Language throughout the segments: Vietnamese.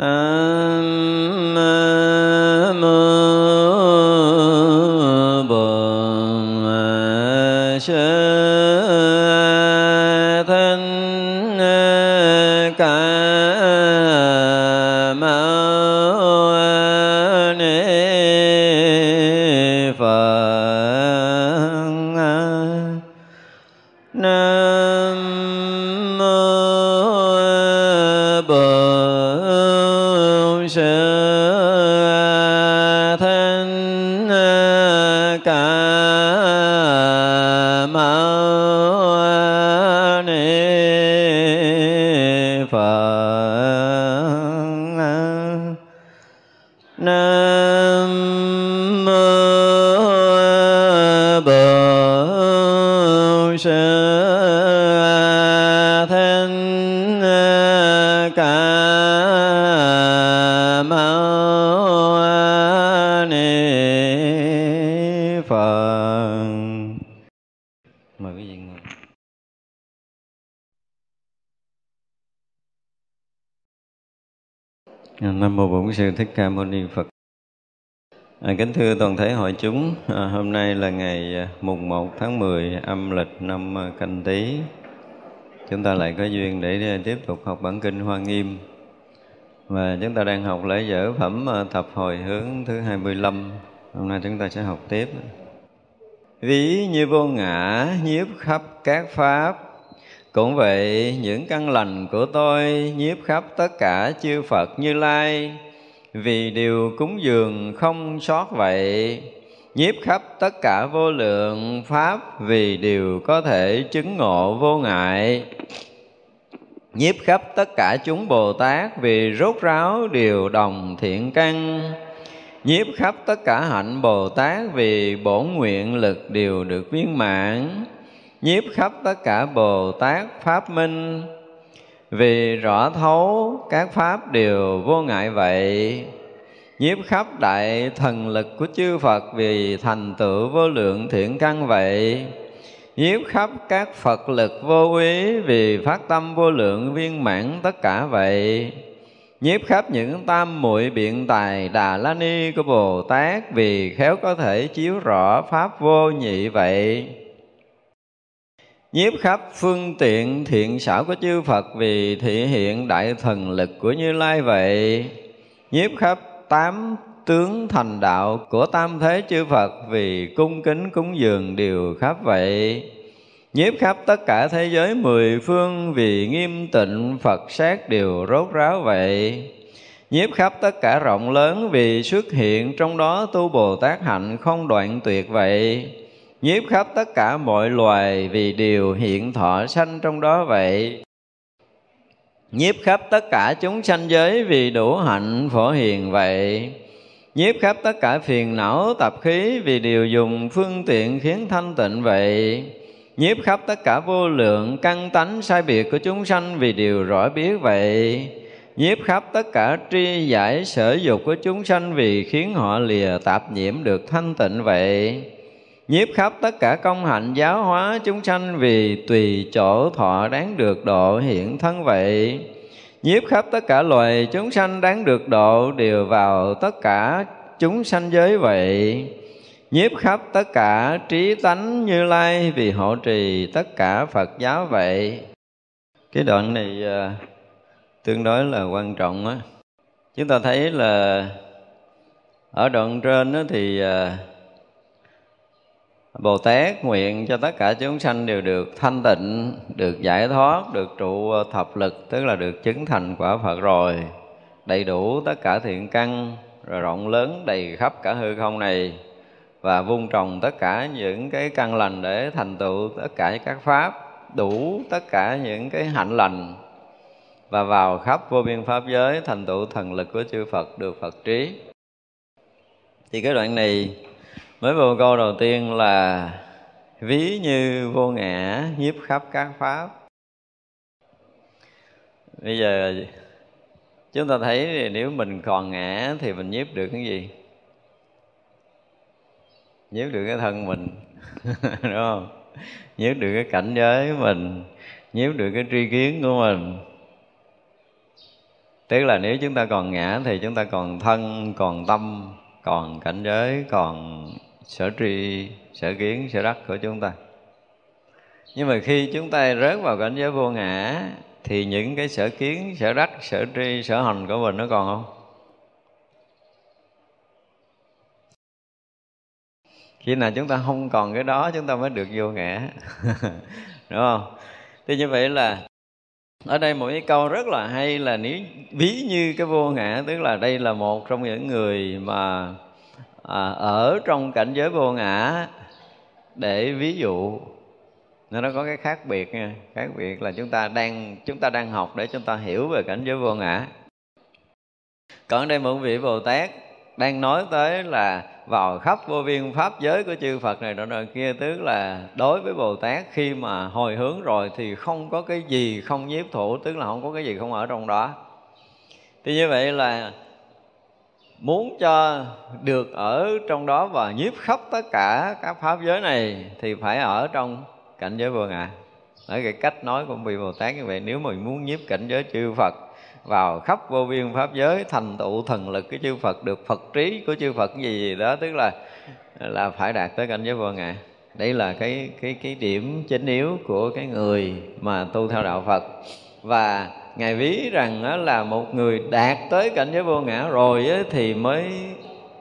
Nam Sư Thích Ca Mâu Ni Phật. À, kính thưa toàn thể hội chúng, à, hôm nay là ngày à, mùng 1 tháng 10 âm lịch năm à, Canh Tý. Chúng ta lại có duyên để à, tiếp tục học bản kinh Hoa Nghiêm. Và chúng ta đang học lễ dở phẩm thập hồi hướng thứ 25. Hôm nay chúng ta sẽ học tiếp. Ví như vô ngã nhiếp khắp các pháp cũng vậy, những căn lành của tôi nhiếp khắp tất cả chư Phật Như Lai, vì điều cúng dường không sót vậy. Nhiếp khắp tất cả vô lượng Pháp, vì điều có thể chứng ngộ vô ngại. Nhiếp khắp tất cả chúng Bồ Tát, vì rốt ráo điều đồng thiện căn. Nhiếp khắp tất cả hạnh Bồ Tát, vì bổn nguyện lực đều được viên mãn nhiếp khắp tất cả Bồ Tát Pháp Minh vì rõ thấu các Pháp đều vô ngại vậy, Nhiếp khắp đại thần lực của chư Phật Vì thành tựu vô lượng thiện căn vậy. Nhiếp khắp các Phật lực vô úy Vì phát tâm vô lượng viên mãn tất cả vậy. Nhiếp khắp những tam muội biện tài Đà La Ni của Bồ Tát Vì khéo có thể chiếu rõ Pháp vô nhị vậy nhiếp khắp phương tiện thiện xảo của chư Phật vì thị hiện đại thần lực của Như Lai vậy. Nhiếp khắp tám tướng thành đạo của tam thế chư Phật vì cung kính cúng dường đều khắp vậy. Nhiếp khắp tất cả thế giới mười phương vì nghiêm tịnh Phật sát đều rốt ráo vậy. Nhiếp khắp tất cả rộng lớn vì xuất hiện trong đó tu Bồ Tát hạnh không đoạn tuyệt vậy nhiếp khắp tất cả mọi loài vì điều hiện thọ sanh trong đó vậy. Nhiếp khắp tất cả chúng sanh giới vì đủ hạnh phổ hiền vậy. Nhiếp khắp tất cả phiền não, tập khí vì điều dùng phương tiện khiến thanh tịnh vậy. Nhiếp khắp tất cả vô lượng, căn tánh sai biệt của chúng sanh vì điều rõ biết vậy. Nhiếp khắp tất cả tri giải sở dục của chúng sanh vì khiến họ lìa tạp nhiễm được thanh tịnh vậy nhiếp khắp tất cả công hạnh giáo hóa chúng sanh vì tùy chỗ thọ đáng được độ hiện thân vậy. Nhiếp khắp tất cả loài chúng sanh đáng được độ đều vào tất cả chúng sanh giới vậy. Nhiếp khắp tất cả trí tánh như lai vì hộ trì tất cả phật giáo vậy. Cái đoạn này à, tương đối là quan trọng á. Chúng ta thấy là ở đoạn trên đó thì à, Bồ Tát nguyện cho tất cả chúng sanh đều được thanh tịnh, được giải thoát, được trụ thập lực, tức là được chứng thành quả Phật rồi, đầy đủ tất cả thiện căn, rồi rộng lớn đầy khắp cả hư không này và vun trồng tất cả những cái căn lành để thành tựu tất cả các pháp, đủ tất cả những cái hạnh lành và vào khắp vô biên pháp giới thành tựu thần lực của chư Phật được Phật trí. Thì cái đoạn này mới vô câu đầu tiên là ví như vô ngã nhiếp khắp các pháp. Bây giờ chúng ta thấy thì nếu mình còn ngã thì mình nhiếp được cái gì? Nhiếp được cái thân mình, đúng không? Nhiếp được cái cảnh giới của mình, nhiếp được cái tri kiến của mình. Tức là nếu chúng ta còn ngã thì chúng ta còn thân, còn tâm, còn cảnh giới, còn sở tri sở kiến, sở đắc của chúng ta. Nhưng mà khi chúng ta rớt vào cảnh giới vô ngã, thì những cái sở kiến, sở đắc, sở tri sở hành của mình nó còn không? Khi nào chúng ta không còn cái đó, chúng ta mới được vô ngã. Đúng không? Thì như vậy là ở đây một cái câu rất là hay là nếu ví như cái vô ngã, tức là đây là một trong những người mà à, ở trong cảnh giới vô ngã để ví dụ nó có cái khác biệt nha. Khác biệt là chúng ta đang chúng ta đang học để chúng ta hiểu về cảnh giới vô ngã. Còn đây một vị bồ tát đang nói tới là vào khắp vô biên pháp giới của chư Phật này đó nọ kia tức là đối với Bồ Tát khi mà hồi hướng rồi thì không có cái gì không nhiếp thủ tức là không có cái gì không ở trong đó. Thì như vậy là muốn cho được ở trong đó và nhiếp khắp tất cả các pháp giới này thì phải ở trong cảnh giới vô ngã. Ở cái cách nói của vị Bồ Tát như vậy, nếu mình muốn nhiếp cảnh giới chư Phật vào khắp vô biên pháp giới, thành tựu thần lực cái chư Phật, được Phật trí của chư Phật gì gì đó, tức là là phải đạt tới cảnh giới vô ngã. Đây là cái cái cái điểm chính yếu của cái người mà tu theo đạo Phật. Và ngài ví rằng là một người đạt tới cảnh giới vô ngã rồi thì mới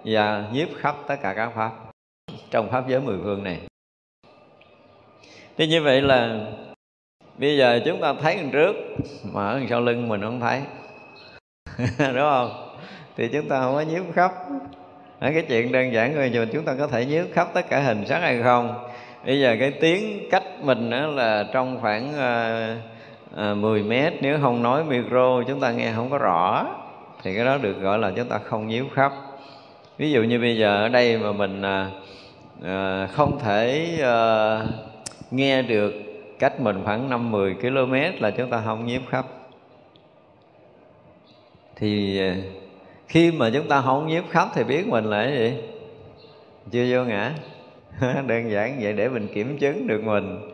và nhiếp khắp tất cả các pháp trong pháp giới mười phương này. Thì như vậy là bây giờ chúng ta thấy đằng trước mà ở sau lưng mình không thấy. Đúng không? Thì chúng ta không có nhiếp khắp. Ở cái chuyện đơn giản thôi nhưng chúng ta có thể nhiếp khắp tất cả hình sắc hay không? Bây giờ cái tiếng cách mình đó là trong khoảng uh, à, 10 mét nếu không nói micro chúng ta nghe không có rõ. Thì cái đó được gọi là chúng ta không nhiếp khắp ví dụ như bây giờ ở đây mà mình à, à không thể à, nghe được cách mình khoảng 5-10 km là chúng ta không nhiếp khắp thì à, khi mà chúng ta không nhiếp khắp thì biết mình là cái gì? Chưa vô ngã. Đơn giản vậy để mình kiểm chứng được mình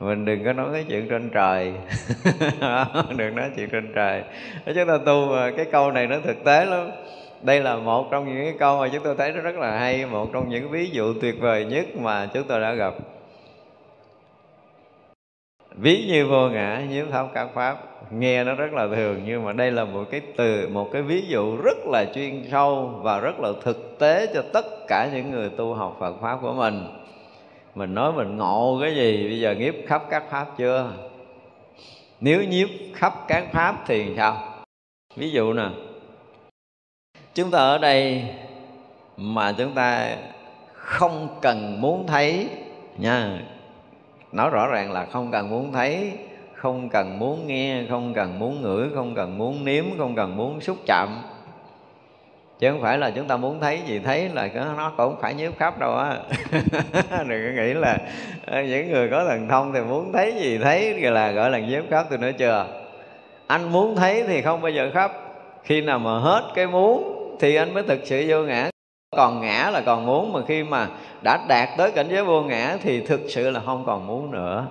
mình đừng có nói cái chuyện trên trời. Đừng nói chuyện trên trời. Chúng ta tu cái câu này nó thực tế lắm. Đây là một trong những cái câu mà chúng tôi thấy nó rất là hay, một trong những ví dụ tuyệt vời nhất mà chúng tôi đã gặp. Ví như vô ngã, nhiếp thấu các pháp. Nghe nó rất là thường, nhưng mà đây là một cái từ, một cái ví dụ rất là chuyên sâu và rất là thực tế cho tất cả những người tu học Phật pháp của mình mình nói mình ngộ cái gì? Bây giờ nhiếp khắp các pháp chưa? Nếu nhiếp khắp các pháp thì sao? Ví dụ nè, chúng ta ở đây mà chúng ta không cần muốn thấy nha. Nói rõ ràng là không cần muốn thấy, không cần muốn nghe, không cần muốn ngửi, không cần muốn nếm, không cần muốn xúc chạm chứ không phải là chúng ta muốn thấy gì thấy là nó cũng phải nhiếp khắp đâu á. Đừng có nghĩ là ờ, những người có thần thông thì muốn thấy gì thấy, gọi là gọi là nhiếp khắp, tôi nói chưa? Anh muốn thấy thì không bao giờ khắp. Khi nào mà hết cái muốn thì anh mới thực sự vô ngã. Còn ngã là còn muốn, mà khi mà đã đạt tới cảnh giới vô ngã thì thực sự là không còn muốn nữa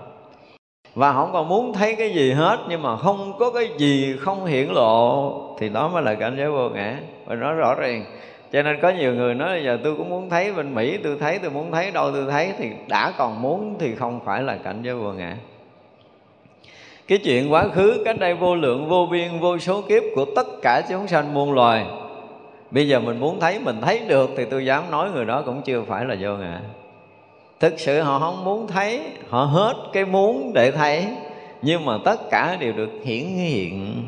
và không còn muốn thấy cái gì hết, nhưng mà không có cái gì không hiển lộ, thì đó mới là cảnh giới vô ngã. Và nó rõ ràng, cho nên có nhiều người nói là giờ tôi cũng muốn thấy bên mỹ, tôi thấy, tôi muốn thấy, đâu tôi thấy, thì đã còn muốn thì không phải là cảnh giới vô ngã. Cái chuyện quá khứ, cách đây vô lượng, vô biên, vô số kiếp của tất cả chúng sanh muôn loài, bây giờ mình muốn thấy, mình thấy được, thì tôi dám nói người đó cũng chưa phải là vô ngã thực sự họ không muốn thấy, họ hết cái muốn để thấy, nhưng mà tất cả đều được hiển hiện.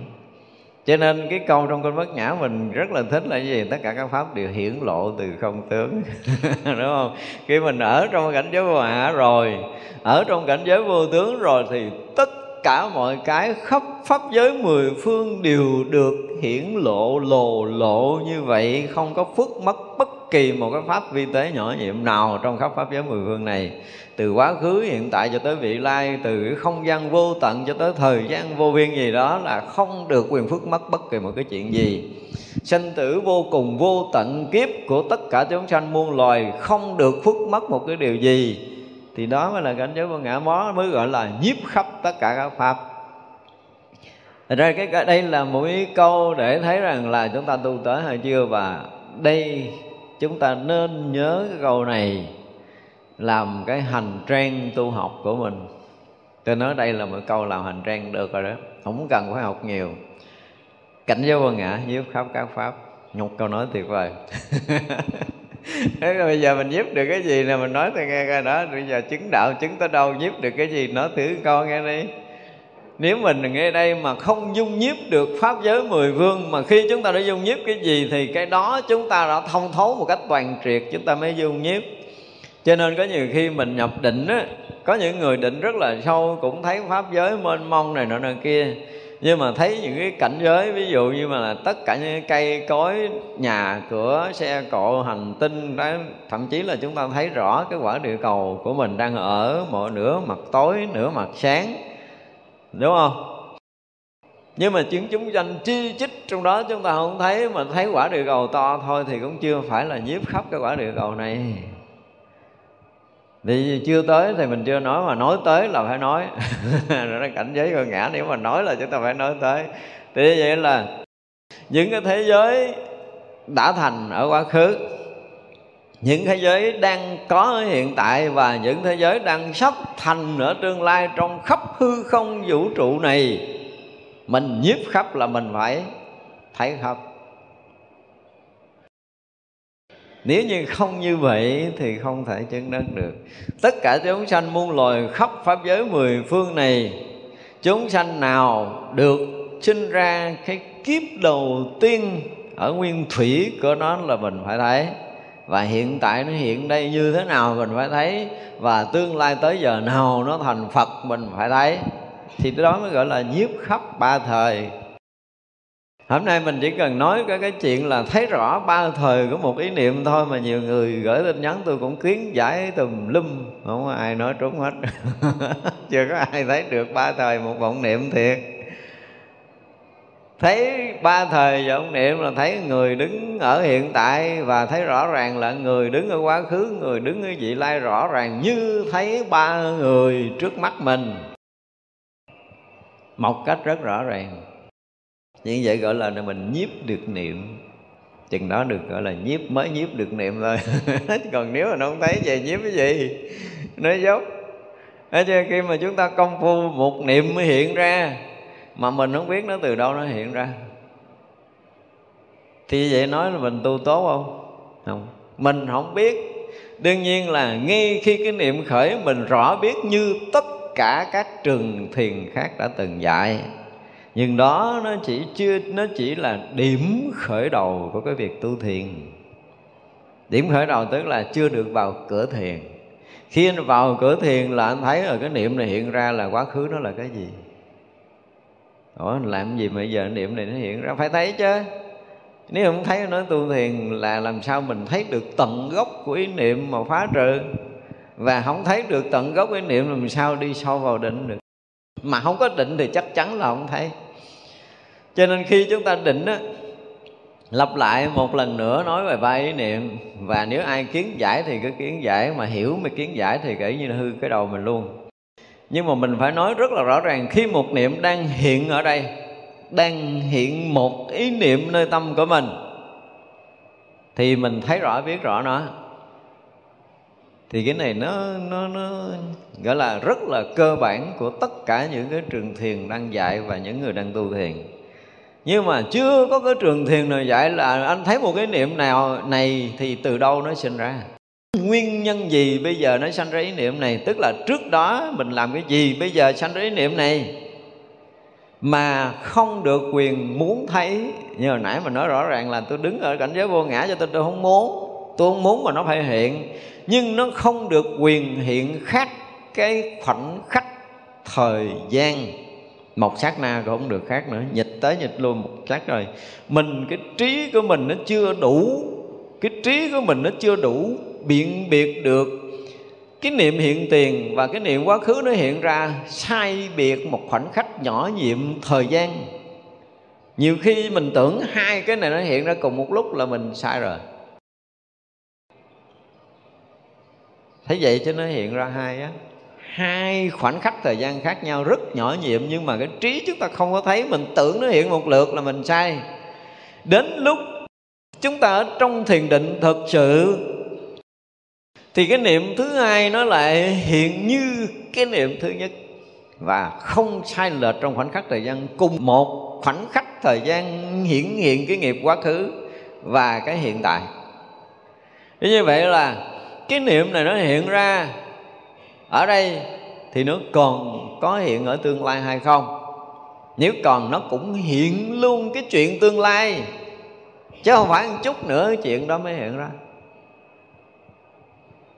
Cho nên cái câu trong kinh bất nhã mình rất là thích là gì? Tất cả các pháp đều hiển lộ từ không tướng. Đúng không? Khi mình ở trong cảnh giới vô hạ rồi, ở trong cảnh giới vô tướng rồi thì tất cả mọi cái khắp pháp giới mười phương đều được hiển lộ, lồ lộ như vậy, không có phước mất bất kỳ một cái pháp vi tế nhỏ nhiệm nào trong khắp pháp giới mười phương này, từ quá khứ hiện tại cho tới vị lai, từ không gian vô tận cho tới thời gian vô biên gì đó là không được quyền phước mất bất kỳ một cái chuyện gì. Sanh tử vô cùng vô tận kiếp của tất cả chúng sanh muôn loài không được phước mất một cái điều gì, thì đó mới là cảnh giới vô ngã mó, mới gọi là nhiếp khắp tất cả các pháp. Thật ra cái, đây là một cái câu để thấy rằng là chúng ta tu tới hay chưa, và đây chúng ta nên nhớ cái câu này làm cái hành trang tu học của mình. Tôi nói đây là một câu làm hành trang được rồi đó. Không cần phải học nhiều. Cảnh giới vô ngã, nhiếp khắp các pháp. Một câu nói tuyệt vời. Thế rồi bây giờ mình giúp được cái gì là mình nói tôi nghe coi đó. Bây giờ chứng đạo, chứng tới đâu giúp được cái gì? Nói thử con nghe đi nếu mình nghe đây mà không dung nhiếp được pháp giới mười vương, mà khi chúng ta đã dung nhiếp cái gì thì cái đó chúng ta đã thông thấu một cách toàn triệt, chúng ta mới dung nhiếp. Cho nên có nhiều khi mình nhập định á, có những người định rất là sâu, cũng thấy pháp giới mênh mông này nọ nọ kia. Nhưng mà thấy những cái cảnh giới, ví dụ như mà là tất cả những cây cối, nhà cửa, xe cộ, hành tinh, đó, thậm chí là chúng ta thấy rõ cái quả địa cầu của mình đang ở một nửa mặt tối, nửa mặt sáng đúng không? Nhưng mà chứng chúng danh chi chích trong đó, chúng ta không thấy, mà thấy quả địa cầu to thôi thì cũng chưa phải là nhiếp khắp cái quả địa cầu này. Vì chưa tới thì mình chưa nói, mà nói tới là phải nói. Rồi nó cảnh giới con ngã, nếu mà nói là chúng ta phải nói tới. Thì vậy là những cái thế giới đã thành ở quá khứ những thế giới đang có ở hiện tại và những thế giới đang sắp thành ở tương lai trong khắp hư không vũ trụ này, mình nhiếp khắp là mình phải thấy khắp nếu như không như vậy thì không thể chứng đắc được. Tất cả chúng sanh muôn loài khắp pháp giới mười phương này, chúng sanh nào được sinh ra cái kiếp đầu tiên ở nguyên thủy của nó là mình phải thấy và hiện tại nó hiện đây như thế nào mình phải thấy. Và tương lai tới giờ nào nó thành phật mình phải thấy. Thì đó mới gọi là nhiếp khắp ba thời. Hôm nay mình chỉ cần nói cái cái chuyện là thấy rõ ba thời của một ý niệm thôi mà nhiều người gửi tin nhắn tôi cũng kiến giải tùm lum. Không có ai nói trúng hết. Chưa có ai thấy được ba thời một vọng niệm thiệt thấy ba thời vọng niệm là thấy người đứng ở hiện tại và thấy rõ ràng là người đứng ở quá khứ, người đứng ở vị lai rõ ràng như thấy ba người trước mắt mình. Một cách rất rõ ràng. Như vậy gọi là mình nhiếp được niệm. Chừng đó được gọi là nhiếp, mới nhiếp được niệm thôi. Còn nếu mà nó không thấy về nhiếp cái gì? Nói dốt. Thế chứ khi mà chúng ta công phu một niệm mới hiện ra. Mà mình không biết nó từ đâu nó hiện ra. Thì vậy nói là mình tu tốt không? Không. Mình không biết. Đương nhiên là ngay khi cái niệm khởi Mình rõ biết như tất cả các trường thiền khác đã từng dạy. Nhưng đó nó chỉ chưa, nó chỉ là điểm khởi đầu của cái việc tu thiền. Điểm khởi đầu tức là chưa được vào cửa thiền. Khi anh vào cửa thiền là anh thấy là cái niệm này hiện ra là quá khứ nó là cái gì? Ủa, làm gì mà giờ niệm này nó hiện ra? Phải thấy chứ. Nếu không thấy, nói tu thiền là làm sao mình thấy được tận gốc của ý niệm mà phá trừ. Và không thấy được tận gốc ý niệm làm sao đi sâu vào định được. Mà không có định thì chắc chắn là không thấy. Cho nên khi chúng ta định á, lặp lại một lần nữa nói về ba ý niệm. Và nếu ai kiến giải thì cứ kiến giải, mà hiểu mà kiến giải thì kể như là hư cái đầu mình luôn nhưng mà mình phải nói rất là rõ ràng, khi một niệm đang hiện ở đây, đang hiện một ý niệm nơi tâm của mình, thì mình thấy rõ, biết rõ nó. Thì cái này nó nó nó gọi là rất là cơ bản của tất cả những cái trường thiền đang dạy và những người đang tu thiền. Nhưng mà chưa có cái trường thiền nào dạy là anh thấy một cái niệm nào này thì từ đâu nó sinh ra? Nguyên nhân gì bây giờ nó sanh ra ý niệm này? Tức là trước đó mình làm cái gì, bây giờ sanh ra ý niệm này? Mà không được quyền muốn thấy. Như hồi nãy mà nói rõ ràng là tôi đứng ở cảnh giới vô ngã cho tôi tôi không muốn. Tôi không muốn mà nó phải hiện. Nhưng nó không được quyền hiện khác cái khoảnh khắc thời gian. Một sát na cũng không được khác nữa. Nhịch tới nhịch luôn một sát rồi. Mình, cái trí của mình nó chưa đủ. Cái trí của mình nó chưa đủ biện biệt được. Cái niệm hiện tiền và cái niệm quá khứ nó hiện ra sai biệt một khoảnh khắc nhỏ nhiệm thời gian. Nhiều khi mình tưởng hai cái này nó hiện ra cùng một lúc là mình sai rồi. Thấy vậy cho nó hiện ra hai á. Hai khoảnh khắc thời gian khác nhau, rất nhỏ nhiệm nhưng mà cái trí chúng ta không có thấy, mình tưởng nó hiện một lượt là mình sai. Đến lúc chúng ta ở trong thiền định thực sự thì cái niệm thứ hai nó lại hiện như cái niệm thứ nhất. Và không sai lệch trong khoảnh khắc thời gian, cùng một khoảnh khắc thời gian hiển hiện cái nghiệp quá khứ và cái hiện tại. Như vậy là cái niệm này nó hiện ra ở đây thì nó còn có hiện ở tương lai hay không? Nếu còn, nó cũng hiện luôn cái chuyện tương lai. Chứ không phải một chút nữa chuyện đó mới hiện ra.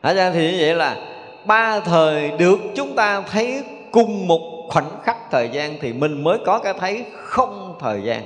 Hả ra thì như vậy là ba thời được chúng ta thấy cùng một khoảnh khắc thời gian thì mình mới có cái thấy không thời gian.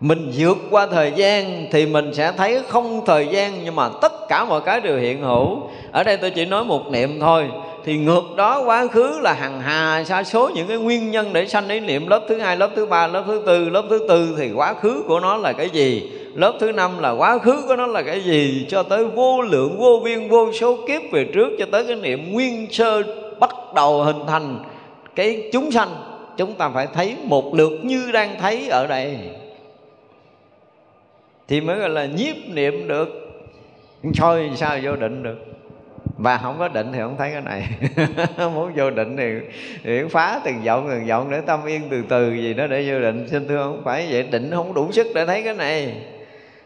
Mình vượt qua thời gian thì mình sẽ thấy không thời gian, nhưng mà tất cả mọi cái đều hiện hữu. Ở đây tôi chỉ nói một niệm thôi thì ngược đó quá khứ là hằng hà sa số những cái nguyên nhân để sanh ý niệm. Lớp thứ hai, lớp thứ ba, lớp thứ tư, lớp thứ tư thì quá khứ của nó là cái gì? Lớp thứ năm là quá khứ của nó là cái gì? Cho tới vô lượng, vô biên, vô số kiếp về trước, cho tới cái niệm nguyên sơ bắt đầu hình thành cái chúng sanh, chúng ta phải thấy một lượt như đang thấy ở đây. Thì mới gọi là nhiếp niệm được. Soi sao vô định được? Và không có định thì không thấy cái này. Muốn vô định thì, thì phá từng vọng từng vọng để tâm yên từ từ gì đó để vô định. Xin thưa không phải vậy định không đủ sức để thấy cái này.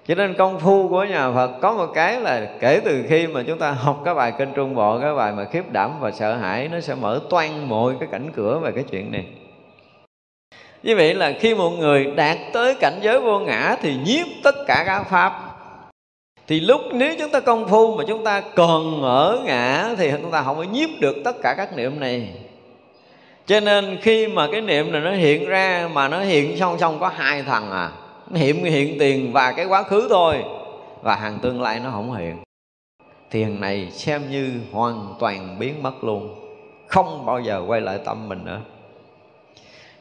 Cho nên công phu của nhà Phật có một cái là kể từ khi mà chúng ta học cái bài kinh Trung Bộ cái bài mà khiếp đảm và sợ hãi nó sẽ mở toan mọi cái cảnh cửa về cái chuyện này. Như vậy là khi một người đạt tới cảnh giới vô ngã thì nhiếp tất cả các pháp thì lúc nếu chúng ta công phu mà chúng ta còn ở ngã thì chúng ta không có nhiếp được tất cả các niệm này. Cho nên khi mà cái niệm này nó hiện ra mà nó hiện song song có hai thằng à nó hiện hiện tiền và cái quá khứ thôi, và hàng tương lai nó không hiện thiền này xem như hoàn toàn biến mất luôn, không bao giờ quay lại tâm mình nữa.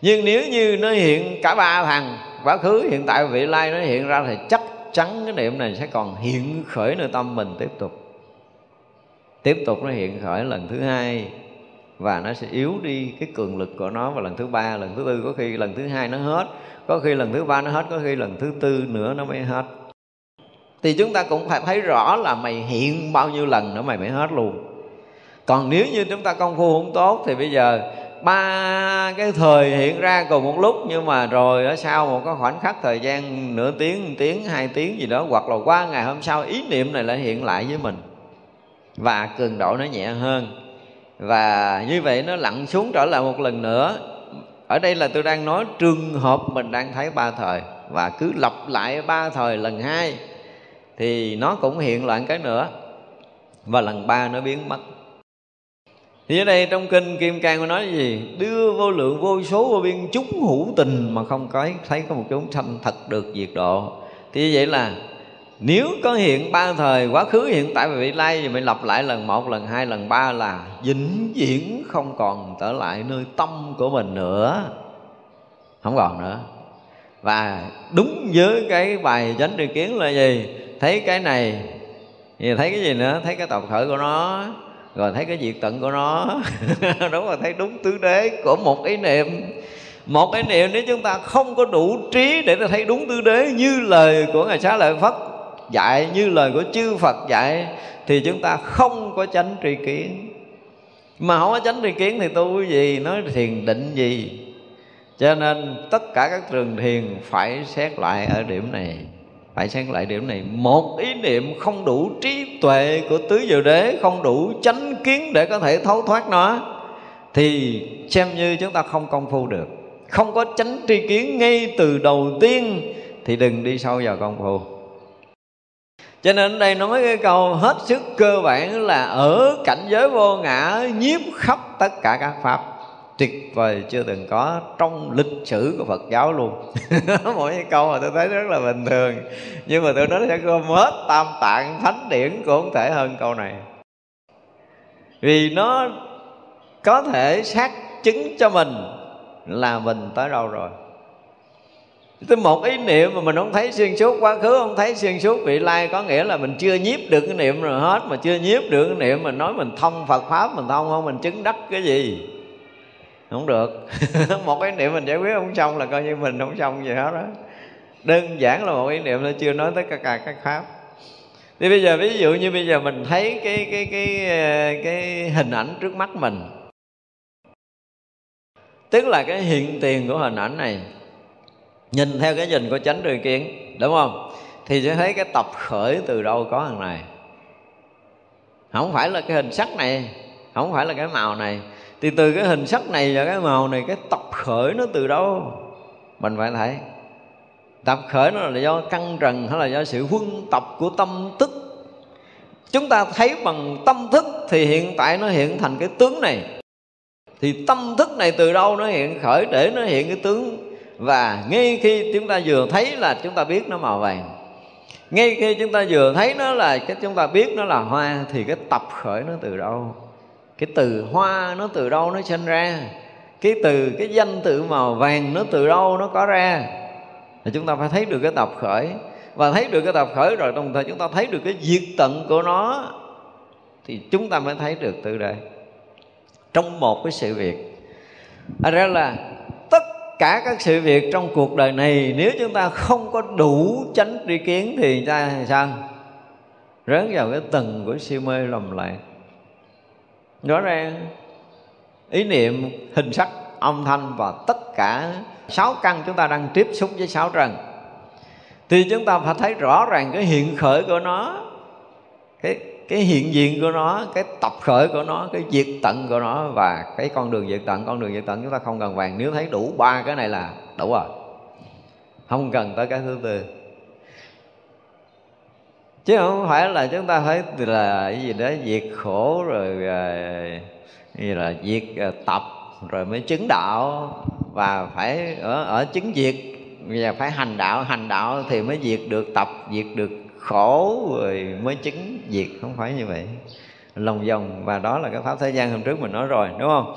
Nhưng nếu như nó hiện cả ba thằng, quá khứ hiện tại và vị lai nó hiện ra thì chắc chắn cái niệm này sẽ còn hiện khởi nơi tâm mình tiếp tục. Tiếp tục nó hiện khởi lần thứ hai, và nó sẽ yếu đi cái cường lực của nó. Và lần thứ ba, lần thứ tư, có khi lần thứ hai nó hết, có khi lần thứ ba nó hết, có khi lần thứ tư nữa nó mới hết. Thì chúng ta cũng phải thấy rõ là mày hiện bao nhiêu lần nữa mày mới hết luôn. Còn nếu như chúng ta công phu không tốt, thì bây giờ ba cái thời hiện ra cùng một lúc, nhưng mà rồi ở sau một cái khoảnh khắc thời gian nửa tiếng, một tiếng, hai tiếng gì đó, hoặc là qua ngày hôm sau, ý niệm này lại hiện lại với mình. Và cường độ nó nhẹ hơn. Và như vậy nó lặn xuống trở lại một lần nữa. Ở đây là tôi đang nói trường hợp mình đang thấy ba thời, và cứ lặp lại ba thời lần hai, thì nó cũng hiện lại cái nữa. Và lần ba nó biến mất thì ở đây trong kinh kim cang nói gì? Đưa vô lượng vô số vô biên chúng hữu tình mà không có thấy có một chúng sanh thật được diệt độ. Thì vậy là nếu có hiện ba thời, quá khứ, hiện tại và vị lai thì mình lặp lại lần một, lần hai, lần ba là vĩnh viễn không còn trở lại nơi tâm của mình nữa. Không còn nữa. Và đúng với cái bài chánh tri kiến là gì? Thấy cái này, thì thấy cái gì nữa? Thấy cái tập khởi của nó rồi thấy cái diệt tận của nó. Đúng là thấy đúng tứ đế của một ý niệm. Một cái niệm nếu chúng ta không có đủ trí để ta thấy đúng tứ đế như lời của ngài xá lợi phất dạy, như lời của chư phật dạy, thì chúng ta không có chánh tri kiến. Mà không có chánh tri kiến thì tu gì? Nói thiền định gì? Cho nên tất cả các trường thiền phải xét lại ở điểm này phải sang lại điểm này. Một ý niệm không đủ trí tuệ của tứ diệu đế, không đủ chánh kiến để có thể thấu thoát nó, thì xem như chúng ta không công phu được. Không có chánh tri kiến ngay từ đầu tiên, thì đừng đi sâu vào công phu. Cho nên ở đây nói cái câu hết sức cơ bản là ở cảnh giới vô ngã, nhiếp khắp tất cả các pháp tuyệt vời, chưa từng có. Trong lịch sử của Phật giáo luôn. Mỗi cái câu mà tôi thấy rất là bình thường. Nhưng mà tôi nói sẽ gom hết tam tạng thánh điển cũng không thể hơn câu này. Vì nó có thể xác chứng cho mình là mình tới đâu rồi. Tới một ý niệm mà mình không thấy xuyên suốt quá khứ, không thấy xuyên suốt vị lai, có nghĩa là mình chưa nhiếp được cái niệm rồi hết, mà chưa nhiếp được cái niệm mình nói mình thông Phật pháp, mình thông không, mình chứng đắc cái gì? Không được. Một cái niệm mình giải quyết không xong là coi như mình không xong gì hết đó đơn giản là một ý niệm nó chưa nói tới cả cả các pháp. Thì bây giờ ví dụ như bây giờ mình thấy cái cái cái cái, cái hình ảnh trước mắt mình. Tức là cái hiện tiền của hình ảnh này nhìn theo cái nhìn của chánh tri kiến đúng không? Thì sẽ thấy cái tập khởi từ đâu có thằng này. Không phải là cái hình sắc này không phải là cái màu này thì từ cái hình sắc này và cái màu này, cái tập khởi nó từ đâu? Mình phải thấy. Tập khởi nó là do căn trần hay là do sự huân tập của tâm thức? Chúng ta thấy bằng tâm thức thì hiện tại nó hiện thành cái tướng này. Thì tâm thức này từ đâu nó hiện khởi để nó hiện cái tướng? Và ngay khi chúng ta vừa thấy là chúng ta biết nó màu vàng. Ngay khi chúng ta vừa thấy nó là cái chúng ta biết nó là hoa thì cái tập khởi nó từ đâu? Cái từ hoa nó từ đâu nó sinh ra? Cái từ, cái danh tự màu vàng nó từ đâu nó có ra? Thì chúng ta phải thấy được cái tập khởi. Và thấy được cái tập khởi rồi, đồng thời chúng ta thấy được cái diệt tận của nó. Thì chúng ta mới thấy được từ đây. Trong một cái sự việc. À ra là tất cả các sự việc trong cuộc đời này, nếu chúng ta không có đủ chánh tri kiến thì ta sao? Rớn vào cái tầng của siêu mê lầm lạc rõ ràng, ý niệm, hình sắc, âm thanh và tất cả sáu căn chúng ta đang tiếp xúc với sáu trần. Thì chúng ta phải thấy rõ ràng cái hiện khởi của nó, cái cái hiện diện của nó, cái tập khởi của nó, cái diệt tận của nó và cái con đường diệt tận. Con đường diệt tận chúng ta không cần vàng. Nếu thấy đủ ba cái này là đủ rồi. Không cần tới cái thứ tư chứ không phải là chúng ta phải là cái gì đó diệt khổ rồi à, như là diệt à, tập rồi mới chứng đạo. Và phải ở ở chứng diệt. Và phải hành đạo hành đạo thì mới diệt được tập, diệt được khổ rồi mới chứng diệt. Không phải như vậy. Lòng vòng, và đó là cái pháp thế gian hôm trước mình nói rồi, đúng không?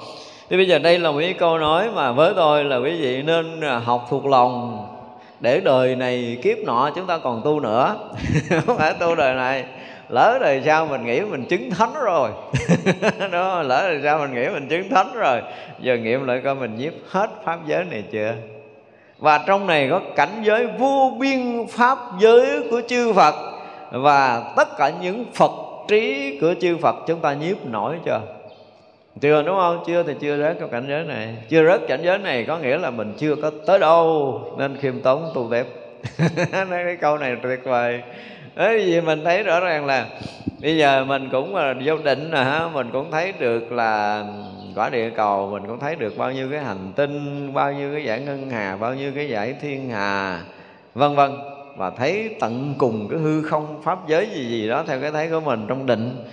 Thì bây giờ đây là một cái câu nói mà với tôi là quý vị nên à, học thuộc lòng để đời này kiếp nọ chúng ta còn tu nữa. Không phải tu đời này. Lỡ đời sau mình nghĩ mình chứng thánh rồi. Đó lỡ đời sau mình nghĩ mình chứng thánh rồi. Giờ nghiệm lại coi mình nhiếp hết pháp giới này chưa? Và trong này có cảnh giới vô biên pháp giới của chư Phật. Và tất cả những Phật trí của chư Phật chúng ta nhiếp nổi chưa? Chưa, đúng không? Chưa thì chưa rớt cái cảnh giới này. Chưa rớt cảnh giới này có nghĩa là mình chưa có tới đâu, nên khiêm tốn tu đẹp nói cái câu này tuyệt vời. Đấy vì mình thấy rõ ràng là bây giờ mình cũng là vô định nè, ha, mình cũng thấy được là quả địa cầu, mình cũng thấy được bao nhiêu cái hành tinh, bao nhiêu cái giải ngân hà, bao nhiêu cái giải thiên hà, vân vân. Và thấy tận cùng cái hư không, pháp giới gì gì đó theo cái thấy của mình trong định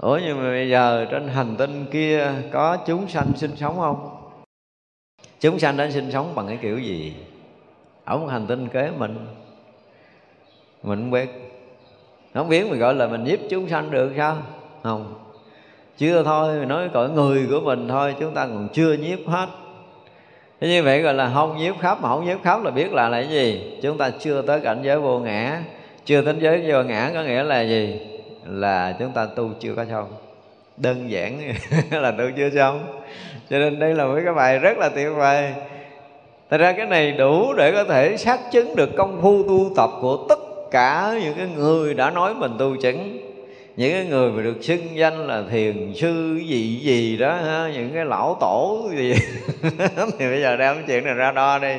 ủa, nhưng mà bây giờ trên hành tinh kia có chúng sanh sinh sống không? Chúng sanh đã sinh sống bằng cái kiểu gì? Ở một hành tinh kế mình. Mình không biết. Không biết mình gọi là mình nhiếp chúng sanh được sao? Không. Chưa thôi, mình nói cõi người của mình thôi, chúng ta còn chưa nhiếp hết. Thế như vậy gọi là không nhiếp khắp, mà không nhiếp khắp là biết là là cái gì? Chúng ta chưa tới cảnh giới vô ngã. Chưa đến giới vô ngã có nghĩa là gì? Là chúng ta tu chưa có xong. Đơn giản là tu chưa xong. Cho nên đây là một cái bài rất là tuyệt vời. Thật ra cái này đủ để có thể xác chứng được công phu tu tập của tất cả những cái người đã nói mình tu chứng. Những cái người mà được xưng danh là thiền sư gì gì đó ha, những cái lão tổ gì. Thì bây giờ đem chuyện này ra đo đi.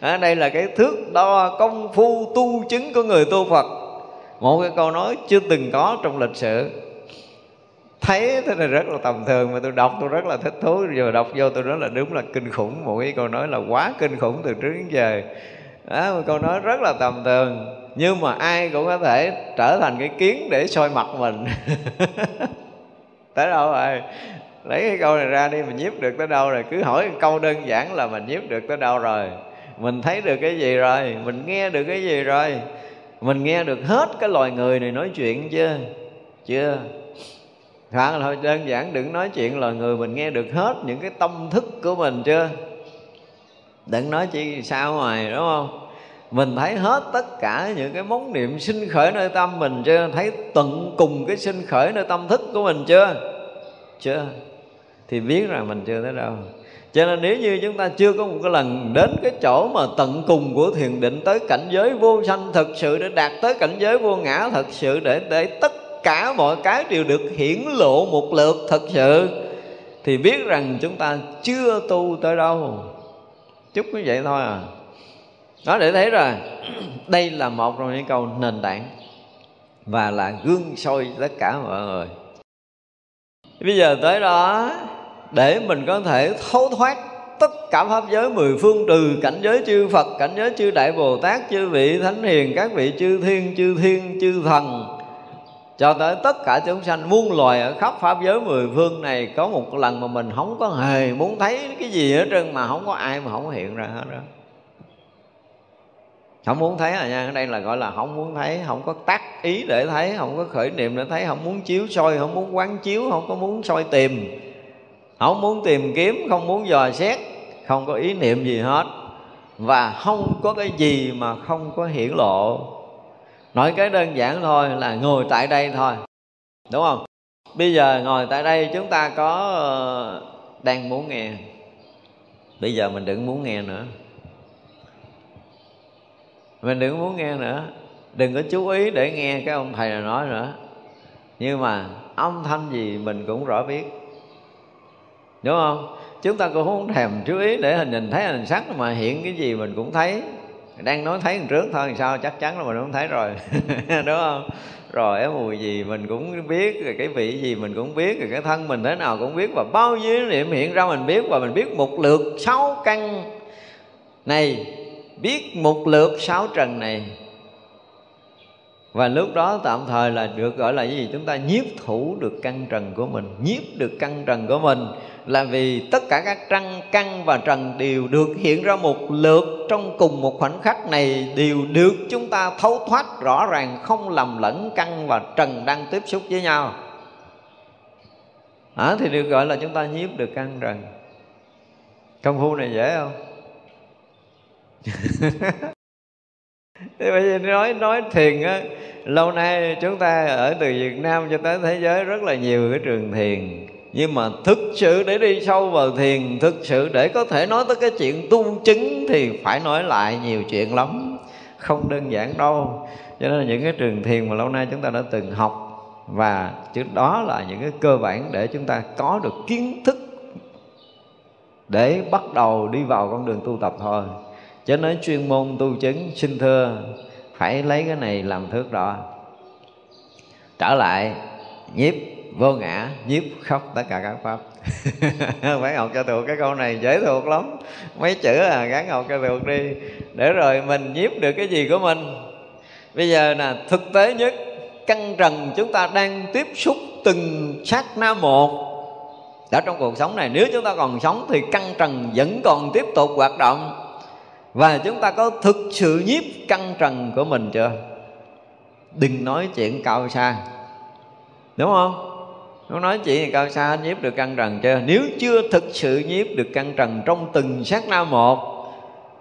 À, đây là cái thước đo công phu tu chứng của người tu Phật một cái câu nói chưa từng có trong lịch sử. Thấy thế này rất là tầm thường mà tôi đọc tôi rất là thích thú. Rồi đọc vô tôi nói là đúng là kinh khủng. Một cái câu nói là quá kinh khủng từ trước đến giờ. Đó, một câu nói rất là tầm thường. Nhưng mà ai cũng có thể trở thành cái kiến để soi mặt mình. Tới đâu rồi? Lấy cái câu này ra đi mình nhiếp được tới đâu rồi? Cứ hỏi câu đơn giản là mình nhiếp được tới đâu rồi? Mình thấy được cái gì rồi? Mình nghe được cái gì rồi? Mình nghe được hết cái loài người này nói chuyện chưa? Chưa. Hoặc là thôi, đơn giản đừng nói chuyện loài người, mình nghe được hết những cái tâm thức của mình chưa? Đừng nói chi sao ngoài, đúng không? Mình thấy hết tất cả những cái món niệm sinh khởi nơi tâm mình chưa? Thấy tận cùng cái sinh khởi nơi tâm thức của mình chưa? Chưa. Thì biết rằng mình chưa tới đâu cho nên nếu như chúng ta chưa có một cái lần đến cái chỗ mà tận cùng của thiền định tới cảnh giới vô sanh thực sự, để đạt tới cảnh giới vô ngã thật sự, để để tất cả mọi cái đều được hiển lộ một lượt thật sự, thì biết rằng chúng ta chưa tu tới đâu. Chút như vậy thôi à. Đó để thấy rồi. Đây là một trong những câu nền tảng và là gương soi tất cả mọi người. Bây giờ tới đó để mình có thể thấu thoát tất cả pháp giới mười phương trừ cảnh giới chư Phật, cảnh giới chư Đại Bồ Tát, chư vị Thánh Hiền, các vị chư Thiên, chư Thiên, chư Thần cho tới tất cả chúng sanh muôn loài ở khắp pháp giới mười phương này có một lần mà mình không có hề muốn thấy cái gì hết trơn mà không có ai mà không hiện ra hết đó không muốn thấy à nha ở đây là gọi là không muốn thấy không có tác ý để thấy không có khởi niệm để thấy không muốn chiếu soi không muốn quán chiếu không có muốn soi tìm không muốn tìm kiếm, không muốn dò xét, không có ý niệm gì hết. Và không có cái gì mà không có hiển lộ. Nói cái đơn giản thôi là ngồi tại đây thôi. Đúng không? Bây giờ ngồi tại đây chúng ta có ờ, đang muốn nghe. Bây giờ mình đừng muốn nghe nữa. Mình đừng muốn nghe nữa. Đừng có chú ý để nghe cái ông thầy này nói nữa. Nhưng mà âm thanh gì mình cũng rõ biết đúng không? Chúng ta cũng không thèm chú ý để hình nhìn thấy hình sắc mà hiện cái gì mình cũng thấy. Đang nói thấy trước thôi sao? Chắc chắn là mình không thấy rồi. Đúng không? Rồi, cái mùi gì mình cũng biết, rồi cái vị gì mình cũng biết, rồi cái thân mình thế nào cũng biết, và bao nhiêu niệm hiện ra mình biết, và mình biết một lượt sáu căn. Này, biết một lượt sáu trần này. Và lúc đó tạm thời là được gọi là cái gì? Chúng ta nhiếp thủ được căn trần của mình, nhiếp được căn trần của mình là vì tất cả các trăng căn và trần đều được hiện ra một lượt trong cùng một khoảnh khắc này đều được chúng ta thấu thoát rõ ràng không lầm lẫn căn và trần đang tiếp xúc với nhau. À, thì được gọi là chúng ta nhiếp được căn trần. Công phu này dễ không? Thế bây giờ nói nói thiền á lâu nay chúng ta ở từ Việt Nam cho tới thế giới rất là nhiều cái trường thiền nhưng mà thực sự để đi sâu vào thiền, thực sự để có thể nói tới cái chuyện tu chứng thì phải nói lại nhiều chuyện lắm. Không đơn giản đâu. Cho nên là những cái trường thiền mà lâu nay chúng ta đã từng học, và trước đó là những cái cơ bản để chúng ta có được kiến thức để bắt đầu đi vào con đường tu tập thôi. Cho nên chuyên môn tu chứng, xin thưa, phải lấy cái này làm thước đo trở lại, nhiếp vô ngã, nhiếp khóc tất cả các pháp. Phải học cho thuộc cái câu này dễ thuộc lắm. Mấy chữ à gắn học cho thuộc đi. Để rồi mình nhiếp được cái gì của mình. Bây giờ là thực tế nhất căn trần chúng ta đang tiếp xúc từng sát na một. Đã trong cuộc sống này, nếu chúng ta còn sống thì căn trần vẫn còn tiếp tục hoạt động. Và chúng ta có thực sự nhiếp căn trần của mình chưa? Đừng nói chuyện cao xa. Đúng không? Nó nói chị thì cao xa nhiếp được căn trần chưa? Nếu chưa thực sự nhiếp được căn trần trong từng sát na một,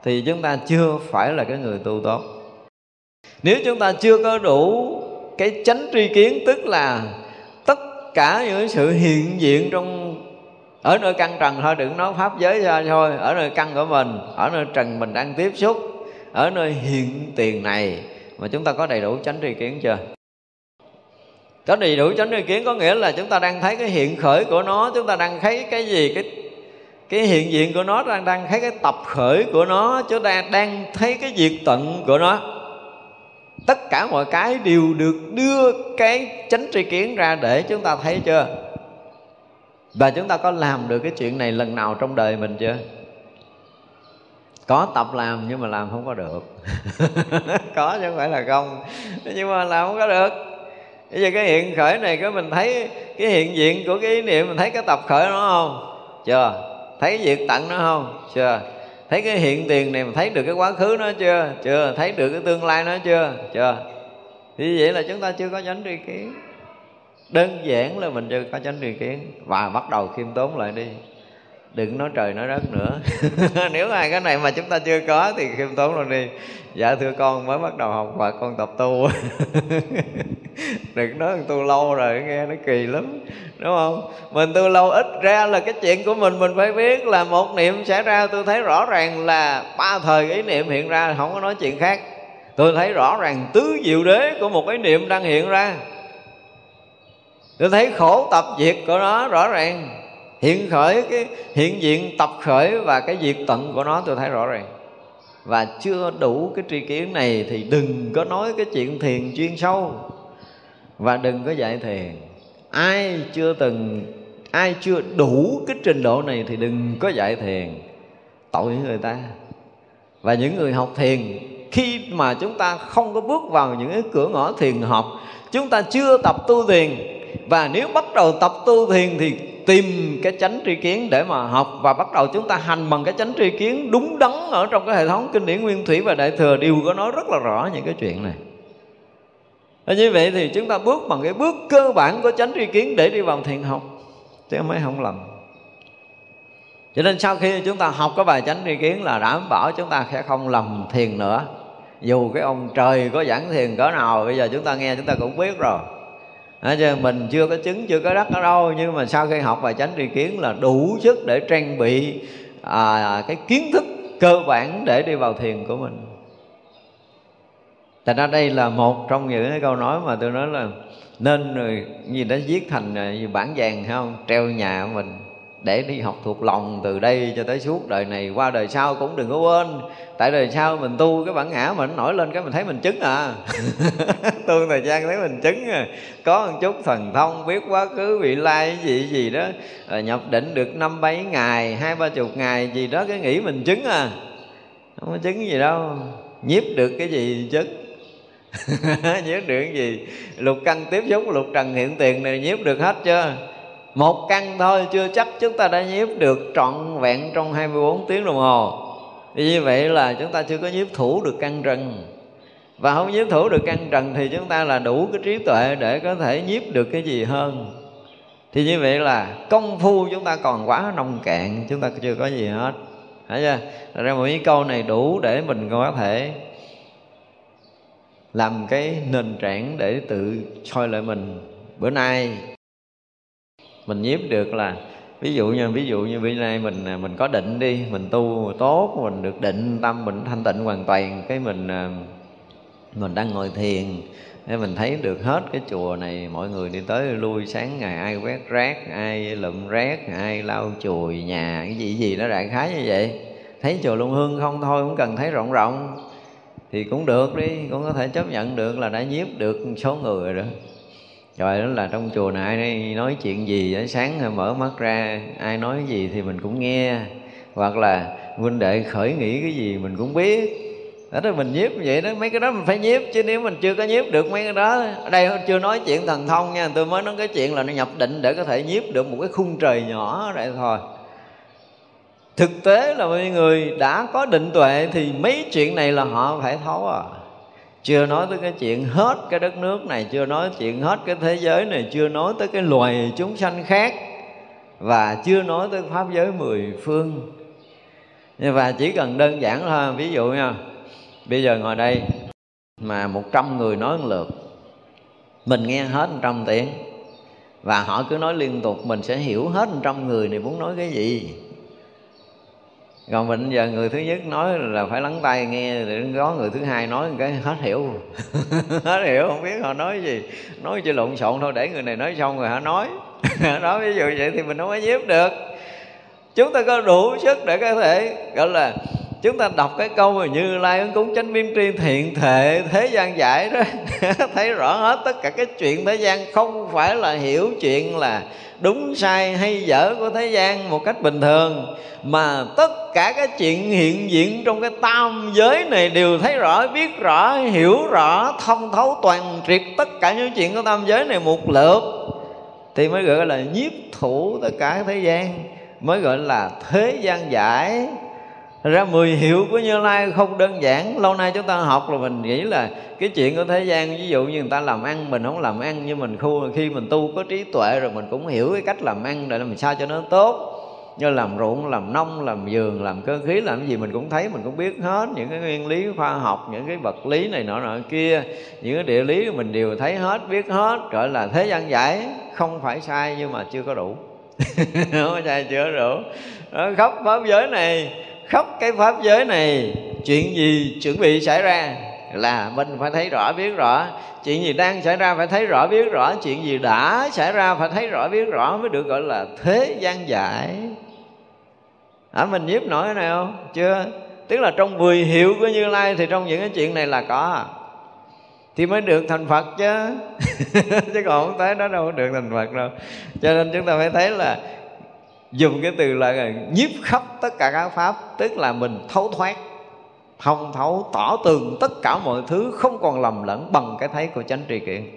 thì chúng ta chưa phải là cái người tu tốt. Nếu chúng ta chưa có đủ cái chánh tri kiến, tức là tất cả những sự hiện diện trong, ở nơi căn trần thôi, đừng nói pháp giới ra thôi, ở nơi căn của mình, ở nơi trần mình đang tiếp xúc, ở nơi hiện tiền này, mà chúng ta có đầy đủ chánh tri kiến chưa? Có đầy đủ chánh tri kiến có nghĩa là chúng ta đang thấy cái hiện khởi của nó, chúng ta đang thấy cái gì, cái cái hiện diện của nó đang đang thấy cái tập khởi của nó, chúng ta đang thấy cái diệt tận của nó. Tất cả mọi cái đều được đưa cái chánh tri kiến ra để chúng ta thấy chưa? Và chúng ta có làm được cái chuyện này lần nào trong đời mình chưa? Có tập làm nhưng mà làm không có được. Có chứ không phải là không. Nhưng mà làm không có được bây giờ cái hiện khởi này cái mình thấy, cái hiện diện của cái ý niệm, mình thấy cái tập khởi nó không? Chưa. Thấy diệt tận nó không? Chưa. Thấy cái hiện tiền này mình thấy được cái quá khứ nó chưa? Chưa. Thấy được cái tương lai nó chưa? Chưa. Thì vậy là chúng ta chưa có chánh tri kiến. Đơn giản là mình chưa có chánh tri kiến và bắt đầu khiêm tốn lại đi đừng nói trời nói đất nữa. Nếu ai cái này mà chúng ta chưa có thì khiêm tốn luôn đi. Dạ thưa con, mới bắt đầu học và con tập tu. Đừng nói tu lâu rồi, nghe nó kỳ lắm, đúng không? Mình tu lâu ít ra là cái chuyện của mình mình phải biết là một niệm xảy ra, tôi thấy rõ ràng là ba thời ý niệm hiện ra, không có nói chuyện khác. Tôi thấy rõ ràng tứ diệu đế của một ý niệm đang hiện ra. Tôi thấy khổ tập diệt của nó rõ ràng hiện khởi cái, hiện diện, tập khởi và cái diệt tận của nó, tôi thấy rõ ràng và chưa đủ cái tri kiến này thì đừng có nói cái chuyện thiền chuyên sâu. Và đừng có dạy thiền. Ai chưa từng, ai chưa đủ cái trình độ này thì đừng có dạy thiền. Tội người ta. Và những người học thiền, khi mà chúng ta không có bước vào những cái cửa ngõ thiền học, chúng ta chưa tập tu thiền. Và nếu bắt đầu tập tu thiền thì tìm cái chánh tri kiến để mà học và bắt đầu chúng ta hành bằng cái chánh tri kiến đúng đắn ở trong cái hệ thống kinh điển nguyên thủy và đại thừa đều có nói rất là rõ những cái chuyện này. Và như vậy thì chúng ta bước bằng cái bước cơ bản của chánh tri kiến để đi vào thiền học, chứ mới không lầm. Cho nên sau khi chúng ta học cái bài chánh tri kiến là đảm bảo chúng ta sẽ không lầm thiền nữa. Dù cái ông trời có giảng thiền cỡ nào, bây giờ chúng ta nghe chúng ta cũng biết rồi à, chứ? Mình chưa có chứng chưa có đắc ở đâu nhưng mà sau khi học bài chánh tri kiến là đủ sức để trang bị à, cái kiến thức cơ bản để đi vào thiền của mình. Tại ra đây là một trong những cái câu nói mà tôi nói là nên rồi gì đó viết thành gì bản vàng hay không? Treo nhà của mình để đi học thuộc lòng từ đây cho tới suốt đời này qua đời sau cũng đừng có quên. Tại đời sau mình tu cái bản ngã mình nổi lên cái mình thấy mình chứng à. Tu thời gian thấy mình chứng à. Có một chút thần thông biết quá khứ vị lai gì gì đó. À, nhập định được năm bảy ngày hai ba chục ngày gì đó cái nghĩ mình chứng à. Không có chứng gì đâu. Nhiếp được cái gì chứng, nhiếp được cái gì? Lục căn tiếp xúc lục trần hiện tiền này nhiếp được hết chưa? Một căn thôi, chưa chắc chúng ta đã nhiếp được trọn vẹn trong 24 tiếng đồng hồ. Như vậy là chúng ta chưa có nhiếp thủ được căn trần. Và không nhiếp thủ được căn trần thì chúng ta là đủ cái trí tuệ để có thể nhiếp được cái gì hơn. Thì như vậy là công phu chúng ta còn quá nông cạn, chúng ta chưa có gì hết. Thấy chưa? Thật ra một cái câu này đủ để mình có thể làm cái nền tảng để tự soi lại mình. Bữa nay mình nhiếp được là, ví dụ như, ví dụ như bữa nay mình à, mình có định đi, mình tu tốt, mình được định tâm, mình thanh tịnh hoàn toàn, cái mình à, mình đang ngồi thiền để mình thấy được hết cái chùa này, mọi người đi tới lui sáng ngày ai quét rác, ai lượm rác, ai lau chùi nhà, cái gì gì nó đại khái như vậy. Thấy chùa luôn hương không thôi cũng cần thấy rộng rộng. Thì cũng được đi, cũng có thể chấp nhận được là đã nhiếp được số người rồi đó rồi đó là trong chùa này ai nói chuyện gì sáng mở mắt ra, ai nói gì thì mình cũng nghe. Hoặc là huynh đệ khởi nghĩ cái gì mình cũng biết. Đó là mình nhiếp vậy đó, mấy cái đó mình phải nhiếp, chứ nếu mình chưa có nhiếp được mấy cái đó, ở đây chưa nói chuyện thần thông nha, tôi mới nói cái chuyện là nó nhập định để có thể nhiếp được một cái khung trời nhỏ đây thôi. Thực tế là mọi người đã có định tuệ thì mấy chuyện này là họ phải thấu à chưa nói tới cái chuyện hết cái đất nước này, chưa nói chuyện hết cái thế giới này, chưa nói tới cái loài chúng sanh khác, và chưa nói tới pháp giới mười phương. Và chỉ cần đơn giản thôi, ví dụ nha, bây giờ ngồi đây mà một trăm người nói một lượt, mình nghe hết một trăm tiếng, và họ cứ nói liên tục, mình sẽ hiểu hết một trăm người này muốn nói cái gì còn mình giờ người thứ nhất nói là phải lắng tay nghe, để có người thứ hai nói cái hết hiểu. Hết hiểu, không biết họ nói gì. Nói chỉ lộn xộn thôi, để người này nói xong rồi họ nói. Đó, ví dụ vậy thì mình không có nhiếp được. Chúng ta có đủ sức để có thể gọi là chúng ta đọc cái câu mà như lai ứng cúng chánh biên tri thiện thệ thế gian giải đó, thấy rõ hết tất cả cái chuyện thế gian. Không phải là hiểu chuyện là đúng sai hay dở của thế gian một cách bình thường, mà tất cả cái chuyện hiện diện trong cái tam giới này đều thấy rõ, biết rõ, hiểu rõ, thông thấu toàn triệt tất cả những chuyện của tam giới này một lượt thì mới gọi là nhiếp thủ tất cả thế gian, mới gọi là thế gian giải ra mười hiệu của Như Lai không đơn giản. Lâu nay chúng ta học là mình nghĩ là Cái chuyện của thế gian Ví dụ như người ta làm ăn Mình không làm ăn Nhưng mình khu, khi mình tu có trí tuệ Rồi mình cũng hiểu cái cách làm ăn Để làm sao cho nó tốt. Như làm ruộng làm nông làm vườn làm cơ khí làm cái gì mình cũng thấy mình cũng biết hết những cái nguyên lý khoa học những cái vật lý này nọ nọ kia những cái địa lý mình đều thấy hết biết hết gọi là thế gian giải không phải sai nhưng mà chưa có đủ. Không phải sai chưa đủ. Đó, khắp pháp giới này khắp cái pháp giới này chuyện gì chuẩn bị xảy ra? Là mình phải thấy rõ biết rõ. Chuyện gì đang xảy ra phải thấy rõ biết rõ. Chuyện gì đã xảy ra phải thấy rõ biết rõ mới được gọi là thế gian giải. À, mình nhiếp nổi cái này không? Chưa? Tức là trong mười hiệu của như lai thì trong những cái chuyện này là có. Thì mới được thành phật chứ. Chứ còn không tới đó đâu được thành phật đâu. Cho nên chúng ta phải thấy là dùng cái từ là nhiếp khắp tất cả các pháp, tức là mình thấu thoát, thông thấu, tỏ tường tất cả mọi thứ, không còn lầm lẫn bằng cái thấy của chánh tri kiến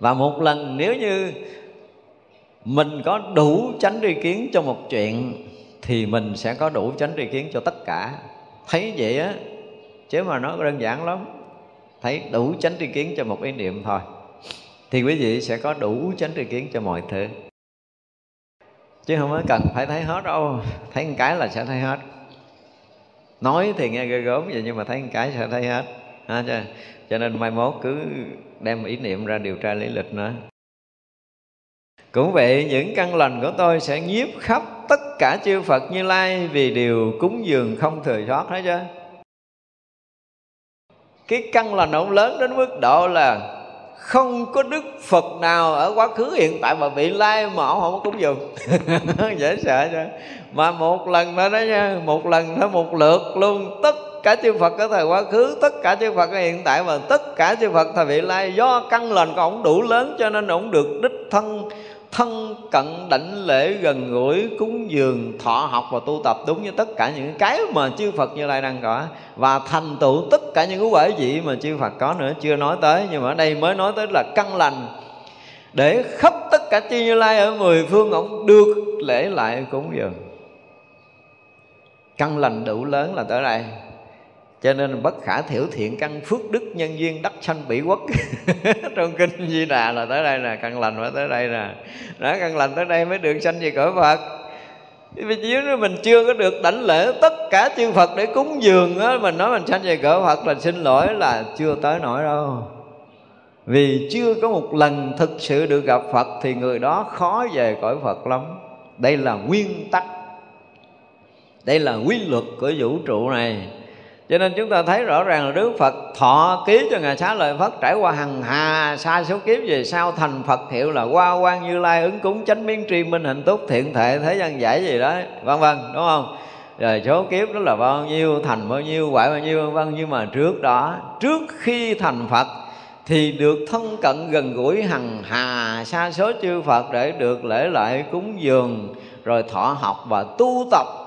và một lần nếu như mình có đủ chánh tri kiến cho một chuyện, thì mình sẽ có đủ chánh tri kiến cho tất cả. Thấy vậy á, chứ mà nó đơn giản lắm, thấy đủ chánh tri kiến cho một ý niệm thôi, thì quý vị sẽ có đủ chánh tri kiến cho mọi thứ chứ không có cần phải thấy hết đâu. Thấy một cái là sẽ thấy hết. Nói thì nghe ghê gớm vậy nhưng mà thấy một cái sẽ thấy hết. Ha, cho, cho nên mai mốt cứ đem ý niệm ra điều tra lý lịch nữa. Cũng vậy những căn lành của tôi sẽ nhiếp khắp tất cả chư Phật như Lai Vì điều cúng dường không thừa sót hết chứ. Cái căn lành ông lớn đến mức độ là không có đức phật nào ở quá khứ hiện tại mà vị lai mà ông không có cúng dường. Dễ sợ chứ. Mà một lần nữa đó nha, một lần thôi một lượt luôn. Tất cả chư Phật ở thời quá khứ, tất cả chư Phật ở hiện tại và tất cả chư Phật thời vị lai do căn lành của ổng đủ lớn cho nên ổng được đích thân thân cận đảnh lễ gần gũi, cúng dường, thọ học và tu tập đúng như tất cả những cái mà chư Phật như lai đang có. Và thành tựu tất cả những cái quả vị mà chư Phật có nữa, chưa nói tới, nhưng mà ở đây mới nói tới là căn lành. Để khắp tất cả chư như lai ở mười phương ông được lễ lại cúng dường. Căn lành đủ lớn là tới đây cho nên bất khả thiểu thiện căn phước đức nhân duyên đắc sanh bỉ quốc. Trong kinh di đà là tới đây nè, căn lành phải tới đây nè. Đó, căn lành tới đây mới được sanh về cõi phật. Vì nếu mình chưa có được đảnh lễ tất cả chư Phật để cúng dường á, Mình nói mình sanh về cõi Phật là xin lỗi là chưa tới nổi đâu. Vì chưa có một lần thực sự được gặp Phật Thì người đó khó về cõi Phật lắm. Đây là nguyên tắc. Đây là quy luật của vũ trụ này cho nên chúng ta thấy rõ ràng là Đức Phật thọ ký cho Ngài xá lợi Phất, Trải qua hằng hà xa số kiếp về sau thành Phật hiệu là qua quan Như Lai, ứng cúng chánh biến tri minh hạnh túc thiện thệ thế gian giải gì đó, vân vân, đúng không? Rồi số kiếp đó là bao nhiêu, thành bao nhiêu quả bao nhiêu, vân vân. Nhưng mà trước đó, trước khi thành Phật, thì được thân cận gần gũi hằng hà xa số chư Phật để được lễ lại cúng dường, rồi thọ học và tu tập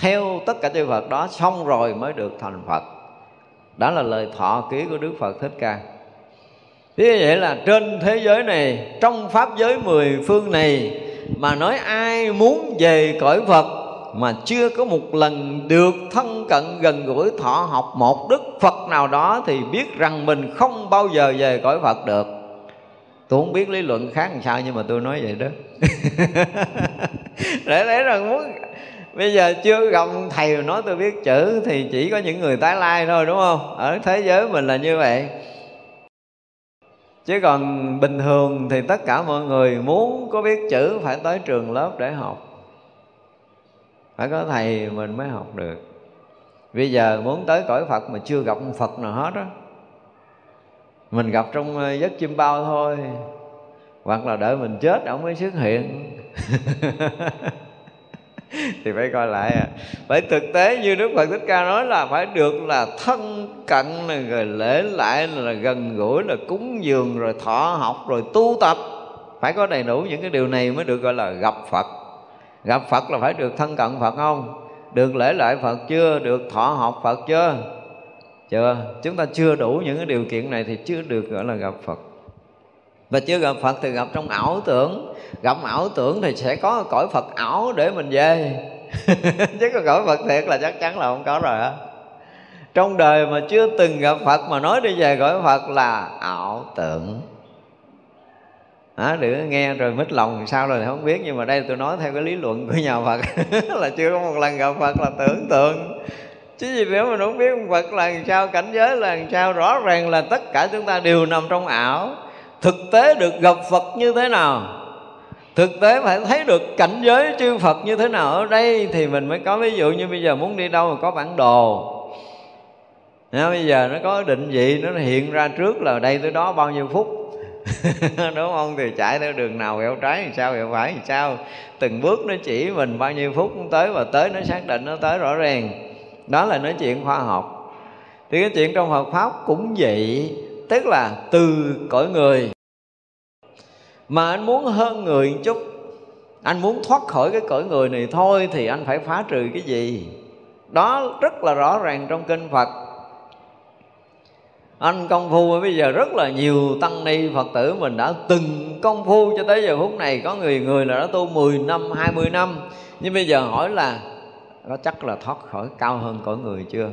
theo tất cả chư Phật, đó xong rồi mới được thành Phật. Đó là lời thọ ký của Đức Phật Thích Ca. Thế vậy là trên thế giới này, Trong Pháp giới mười phương này, Mà nói ai muốn về cõi Phật Mà chưa có một lần được thân cận gần gũi thọ học một Đức Phật nào đó Thì biết rằng mình không bao giờ về cõi Phật được. Tôi không biết lý luận khác làm sao Nhưng mà tôi nói vậy đó. Để thấy rằng muốn bây giờ chưa gặp thầy nói tôi biết chữ thì chỉ có những người tái lai thôi, đúng không? Ở thế giới mình là như vậy. Chứ còn bình thường thì tất cả mọi người muốn có biết chữ phải tới trường lớp để học. Phải có thầy mình mới học được. Bây giờ muốn tới cõi phật mà chưa gặp phật nào hết á. Mình gặp trong ờ, giấc chim bao thôi. Hoặc là đợi mình chết ông mới xuất hiện. thì phải coi lại à. phải thực tế như đức phật thích ca nói là phải được là thân cận là rồi lễ lại là gần gũi là cúng dường, rồi thọ học, rồi tu tập. Phải có đầy đủ những cái điều này mới được gọi là gặp phật. Gặp phật là phải được thân cận phật không? Được lễ lại phật chưa? Được thọ học phật chưa? Chưa. Chúng ta chưa đủ những cái điều kiện này thì chưa được gọi là gặp phật. Và chưa gặp Phật thì gặp trong ảo tưởng. Gặp ảo tưởng thì sẽ có cõi Phật ảo để mình về. Chứ còn cõi Phật thiệt là chắc chắn là không có rồi á. Trong đời mà chưa từng gặp Phật mà nói đi về cõi Phật là ảo tưởng. À, đừng nghe rồi mít lòng sao rồi thì không biết nhưng mà đây tôi nói theo cái lý luận của nhà Phật. Là chưa có một lần gặp Phật là tưởng tượng. Chứ gì nếu mà không biết Phật là làm sao cảnh giới là làm sao rõ ràng là tất cả chúng ta đều nằm trong ảo. Thực tế được gặp Phật như thế nào? Thực tế phải thấy được cảnh giới chư Phật như thế nào ở đây thì mình mới có ví dụ như bây giờ muốn đi đâu mà có bản đồ. Nếu bây giờ nó có định vị, nó hiện ra trước là đây tới đó bao nhiêu phút. Đúng không? Thì chạy theo đường nào quẹo trái thì sao quẹo phải thì sao. Từng bước nó chỉ mình bao nhiêu phút tới và tới, nó xác định nó tới rõ ràng. Đó là nói chuyện khoa học. Thì cái chuyện trong Phật pháp cũng vậy, tức là từ cõi người mà anh muốn hơn người một chút. Anh muốn thoát khỏi cái cõi người này thôi thì anh phải phá trừ cái gì? Đó rất là rõ ràng trong kinh phật. Anh công phu bây giờ rất là nhiều tăng ni phật tử mình đã từng công phu cho tới giờ phút này. Có người người là đã tu 10 năm 20 năm. Nhưng bây giờ hỏi là có chắc là thoát khỏi cao hơn cõi người chưa?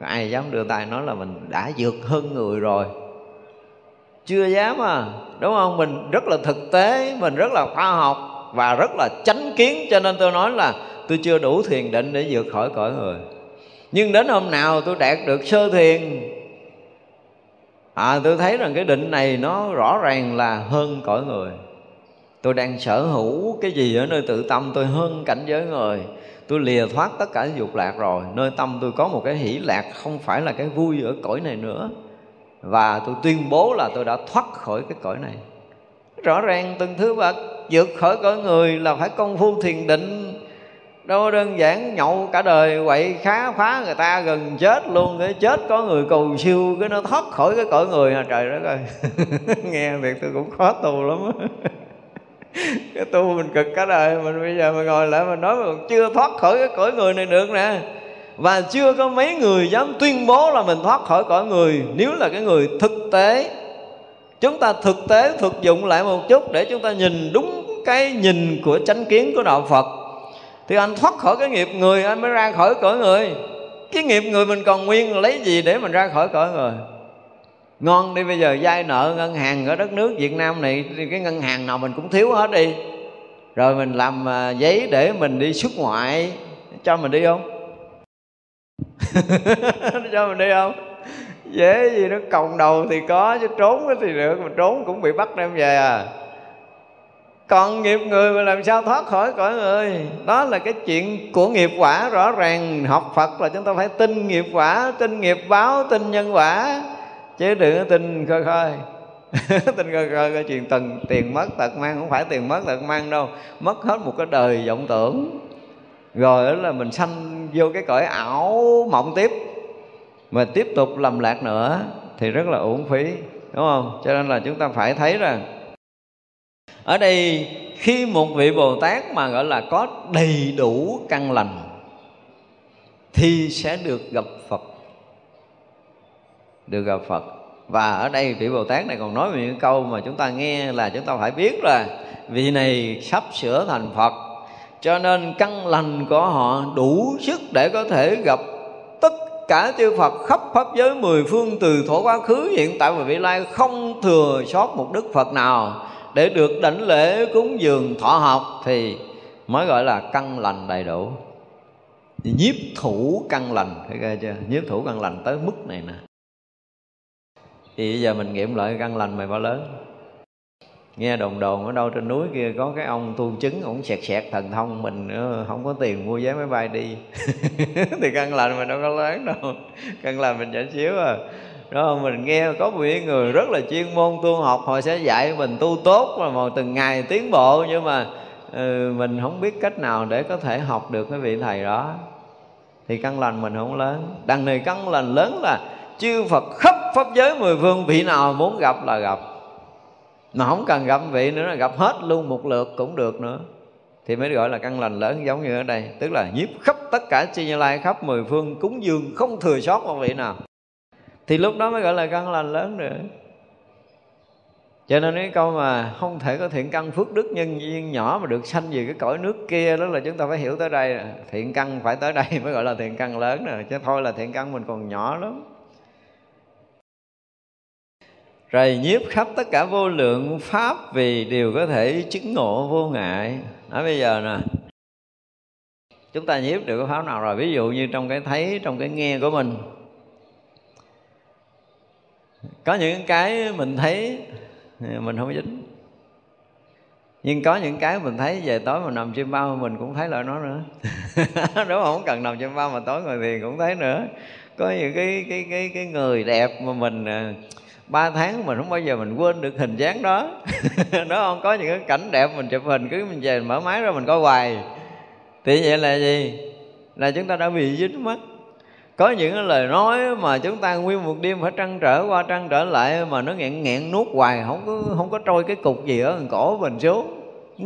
Ai dám đưa tay nói là mình đã vượt hơn người rồi chưa dám à đúng không? Mình rất là thực tế, mình rất là khoa học và rất là chánh kiến, cho nên tôi nói là tôi chưa đủ thiền định để vượt khỏi cõi người. Nhưng đến hôm nào tôi đạt được sơ thiền à tôi thấy rằng cái định này nó rõ ràng là hơn cõi người. Tôi đang sở hữu cái gì ở nơi tự tâm tôi hơn cảnh giới người. Tôi lìa thoát tất cả dục lạc rồi, nơi tâm tôi có một cái hỷ lạc không phải là cái vui ở cõi này nữa và tôi tuyên bố là tôi đã thoát khỏi cái cõi này. Rõ ràng từng thứ vật vượt khỏi cõi người là phải công phu thiền định. Đâu đơn giản nhậu cả đời quậy khá phá người ta gần chết luôn, cái chết có người cầu siêu, cái nó thoát khỏi cái cõi người. À trời đất ơi. Nghe việc tôi cũng khó tù lắm cái tu mình cực cả đời, mình bây giờ mình ngồi lại mình nói mà chưa thoát khỏi cái cõi người này được nè và chưa có mấy người dám tuyên bố là mình thoát khỏi cõi người. Nếu là cái người thực tế, chúng ta thực tế, thực dụng lại một chút để chúng ta nhìn đúng cái nhìn của chánh kiến của đạo phật. Thì anh thoát khỏi cái nghiệp người, anh mới ra khỏi cõi người. Cái nghiệp người mình còn nguyên, lấy gì để mình ra khỏi cõi người? Ngon đi, bây giờ vay nợ ngân hàng ở đất nước Việt Nam này, thì cái ngân hàng nào mình cũng thiếu hết đi. Rồi mình làm à, giấy để mình đi xuất ngoại. Cho mình đi không? cho mình đi không? Dễ gì nó còng đầu thì có, chứ trốn thì được, mà trốn cũng bị bắt đem về à. Còn nghiệp người mà làm sao thoát khỏi cõi người? Đó là cái chuyện của nghiệp quả rõ ràng. Học phật là chúng ta phải tin nghiệp quả, tin nghiệp báo, tin nhân quả. Chứ đừng có tin khơi khơi. Tin khơi khơi cái chuyện tần, tiền mất, tật mang, không phải tiền mất, tật mang đâu. Mất hết một cái đời vọng tưởng. Rồi đó là mình sanh vô cái cõi ảo mộng tiếp. Mà tiếp tục lầm lạc nữa thì rất là uổng phí, đúng không? Cho nên là chúng ta phải thấy rằng, ở đây khi một vị bồ tát mà gọi là có đầy đủ căn lành thì sẽ được gặp phật. Được gặp phật. Và ở đây vị bồ tát này còn nói một câu mà chúng ta nghe là chúng ta phải biết là vị này sắp sửa thành phật cho nên căn lành của họ đủ sức để có thể gặp tất cả chư Phật khắp pháp giới mười phương từ thổ quá khứ, hiện tại và vị lai, không thừa sót một đức Phật nào. Để được đảnh lễ cúng dường thọ học thì mới gọi là căn lành đầy đủ. Nhiếp thủ căn lành, thấy ghê chưa? Nhiếp thủ căn lành tới mức này nè. Thì bây giờ mình nghiệm lại căn lành mày bao lớn? Nghe đồn đồn ở đâu trên núi kia có cái ông tu chứng ổng sẹt sẹt thần thông mình không có tiền mua vé máy bay đi. Thì căn lành mình đâu có lớn đâu. Căn lành mình nhỏ xíu à. Đó mình nghe có một người rất là chuyên môn tu học họ sẽ dạy mình tu tốt mà một từng ngày tiến bộ nhưng mà ừ, mình không biết cách nào để có thể học được cái vị thầy đó. Thì căn lành mình không lớn. Đằng này căn lành lớn là chư Phật khắp pháp giới mười phương vị nào muốn gặp là gặp mà không cần gặp vị nữa là gặp hết luôn một lượt cũng được nữa. Thì mới gọi là căn lành lớn, giống như ở đây. Tức là nhiếp khắp tất cả chư như lai khắp mười phương, cúng dường không thừa sót một vị nào. Thì lúc đó mới gọi là căn lành lớn nữa. Cho nên cái câu mà không thể có thiện căn phước đức nhân duyên nhỏ mà được sanh về cái cõi nước kia, đó là chúng ta phải hiểu tới đây. Thiện căn phải tới đây mới gọi là thiện căn lớn nè chứ thôi là thiện căn mình còn nhỏ lắm rồi nhiếp khắp tất cả vô lượng pháp vì đều có thể chứng ngộ vô ngại. Nói bây giờ nè, chúng ta nhiếp được cái pháp nào rồi? Ví dụ như trong cái thấy, trong cái nghe của mình. Có những cái mình thấy, mình không dính. Nhưng có những cái mình thấy, về tối mà nằm trên bao mình cũng thấy lại nó nữa. Đúng không? Không cần nằm trên bao mà tối ngồi thiền cũng thấy nữa. Có những cái cái cái cái người đẹp mà mình à, ba tháng mình không bao giờ mình quên được hình dáng đó. Nó không có những cái cảnh đẹp mình chụp hình, cứ mình về mở máy ra mình coi hoài. Thì vậy là gì? Là chúng ta đã bị dính mắt. Có những cái lời nói mà chúng ta nguyên một đêm phải trăn trở qua trăn trở lại mà nó nghẹn nghẹn nuốt hoài, không có không có trôi cái cục gì ở cổ mình xuống.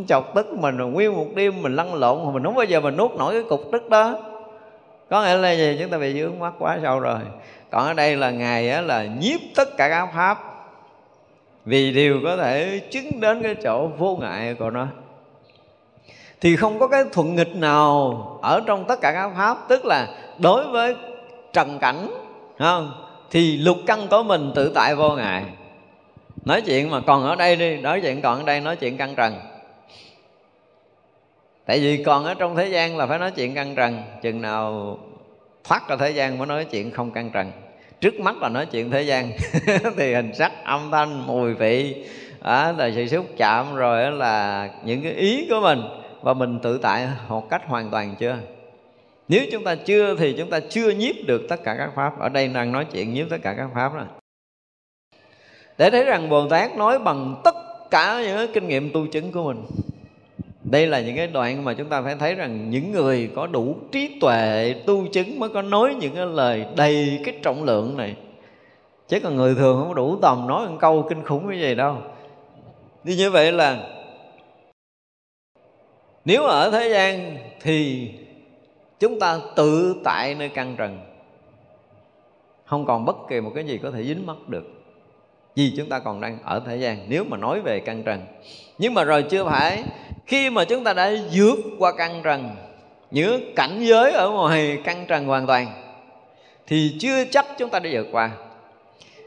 Chọc tức mình rồi nguyên một đêm mình lăn lộn mà mình không bao giờ mình nuốt nổi cái cục tức đó. Có nghĩa là gì? Chúng ta bị dướng mắt quá sâu rồi còn ở đây là ngài á, là nhiếp tất cả các pháp. Vì đều có thể chứng đến cái chỗ vô ngại của nó. Thì không có cái thuận nghịch nào ở trong tất cả các pháp. Tức là đối với trần cảnh không thì lục căn của mình tự tại vô ngại. Nói chuyện mà còn ở đây đi nói chuyện còn ở đây nói chuyện căn trần. Tại vì còn ở trong thế gian là phải nói chuyện căn trần. Chừng nào thoát ra thế gian mới nói chuyện không căn trần trước mắt là nói chuyện thế gian. Thì hình sắc âm thanh, mùi vị đó là sự xúc chạm, rồi là những cái ý của mình. Và mình tự tại một cách hoàn toàn chưa? Nếu chúng ta chưa thì chúng ta chưa nhiếp được tất cả các pháp. Ở đây đang nói chuyện nhiếp tất cả các pháp đó. Để thấy rằng bồ tát nói bằng tất cả những cái kinh nghiệm tu chứng của mình đây là những cái đoạn mà chúng ta phải thấy rằng những người có đủ trí tuệ, tu chứng mới có nói những cái lời đầy cái trọng lượng này. Chứ còn người thường không đủ tầm nói một câu kinh khủng như vậy đâu. Thì như vậy là nếu ở thế gian thì chúng ta tự tại nơi căn trần. Không còn bất kỳ một cái gì có thể dính mắc được. Vì chúng ta còn đang ở thế gian, nếu mà nói về căn trần. Nhưng mà rồi chưa phải khi mà chúng ta đã vượt qua căn trần những cảnh giới ở ngoài căn trần hoàn toàn, thì chưa chắc chúng ta đã vượt qua.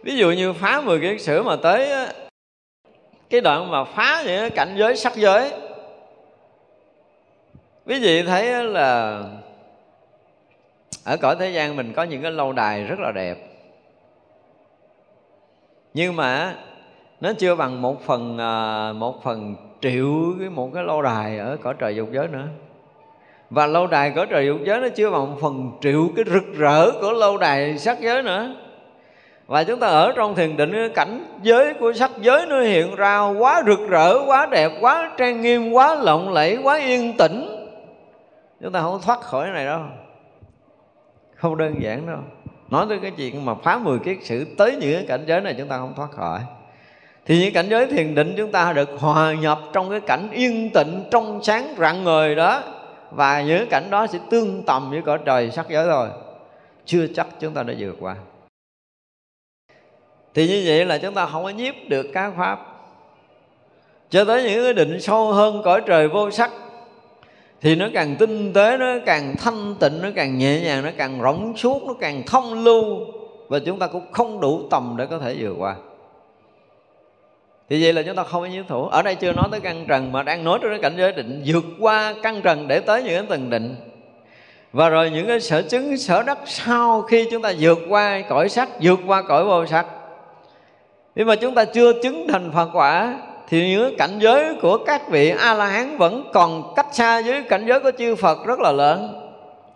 Ví dụ như phá 10 cái sử mà tới cái đoạn mà phá những cảnh giới sắc giới, quý vị thấy là ở cõi thế gian mình có những cái lâu đài rất là đẹp. Nhưng mà nó chưa bằng một phần à, một phần triệu cái một cái lâu đài ở cõi trời dục giới nữa. Và lâu đài cõi trời dục giới nó chưa bằng một phần triệu cái rực rỡ của lâu đài sắc giới nữa. Và chúng ta ở trong thiền định, cái cảnh giới của sắc giới nó hiện ra quá rực rỡ, quá đẹp, quá trang nghiêm, quá lộng lẫy, quá yên tĩnh. Chúng ta không thoát khỏi cái này đâu. Không đơn giản đâu. Nói tới cái chuyện mà phá 10 kiết sử tới những cái cảnh giới này, chúng ta không thoát khỏi thì những cảnh giới thiền định chúng ta được hòa nhập trong cái cảnh yên tịnh, trong sáng rạng ngời đó. Và những cảnh đó sẽ tương tầm với cõi trời sắc giới rồi chưa chắc chúng ta đã vượt qua. Thì như vậy là chúng ta không có nhiếp được các pháp. Cho tới những cái định sâu hơn cõi trời vô sắc, thì nó càng tinh tế, nó càng thanh tịnh, nó càng nhẹ nhàng, nó càng rộng suốt, nó càng thông lưu. Và chúng ta cũng không đủ tầm để có thể vượt qua thì vậy là chúng ta không có nhiễm thủ ở đây chưa nói tới căn trần, mà đang nói tới cái cảnh giới định, vượt qua căn trần để tới những cái tầng định. Và rồi những cái sở chứng, sở đắc sau khi chúng ta vượt qua cõi sắc, vượt qua cõi vô sắc. Nhưng mà chúng ta chưa chứng thành phật quả, thì những cảnh giới của các vị a la hán vẫn còn cách xa với cảnh giới của chư phật rất là lớn.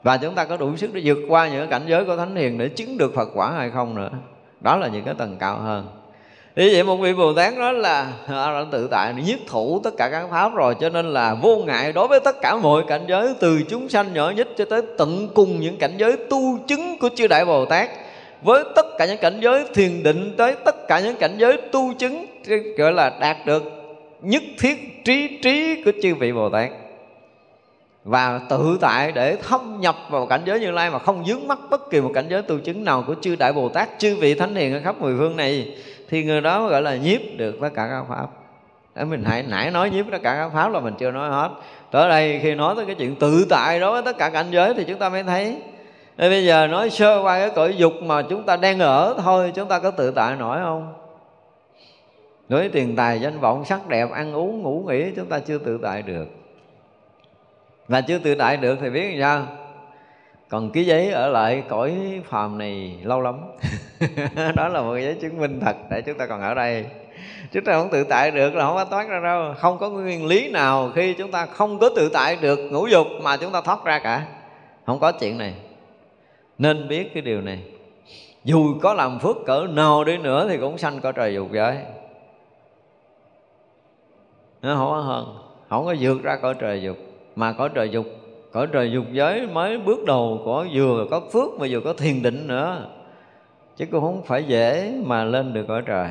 Và chúng ta có đủ sức để vượt qua những cảnh giới của thánh hiền để chứng được phật quả hay không nữa. Đó là những cái tầng cao hơn. Vì vậy một vị Bồ Tát nói là đã tự tại nhiếp thủ tất cả các pháp rồi, Cho nên là vô ngại đối với tất cả mọi cảnh giới, Từ chúng sanh nhỏ nhất cho tới tận cùng những cảnh giới tu chứng của chư Đại Bồ Tát. Với tất cả những cảnh giới thiền định tới tất cả những cảnh giới tu chứng Gọi là đạt được nhất thiết trí trí của chư vị Bồ Tát. Và tự tại để thâm nhập vào cảnh giới như lai mà không dướng mắt bất kỳ một cảnh giới tu chứng nào của chư đại bồ tát, chư vị thánh hiền ở khắp mười phương này thì người đó gọi là nhiếp được tất cả các pháp. Để mình hãy nãy nói nhiếp tất cả các pháp là mình chưa nói hết. Tới đây khi nói tới cái chuyện tự tại đối với tất cả cảnh giới thì chúng ta mới thấy. Nên bây giờ nói sơ qua cái cõi dục mà chúng ta đang ở thôi, chúng ta có tự tại nổi không? Đối tiền tài, danh vọng, sắc đẹp, ăn uống, ngủ nghỉ, chúng ta chưa tự tại được. Và chưa tự tại được thì biết làm sao? Còn ký giấy ở lại cõi phàm này lâu lắm. Đó là một giấy chứng minh thật để chúng ta còn ở đây. Chúng ta không tự tại được là không có thoát ra đâu. Không có nguyên lý nào khi chúng ta không có tự tại được ngũ dục mà chúng ta thoát ra cả. Không có chuyện này. Nên biết cái điều này. Dù có làm phước cỡ nào đi nữa thì cũng sanh cõi trời dục giới. Nó không có hơn. Không có vượt ra cõi trời dục. Mà cõi trời dục cõi trời dục giới mới bước đầu có vừa, có phước mà vừa có thiền định nữa. Chứ cũng không phải dễ mà lên được cõi trời.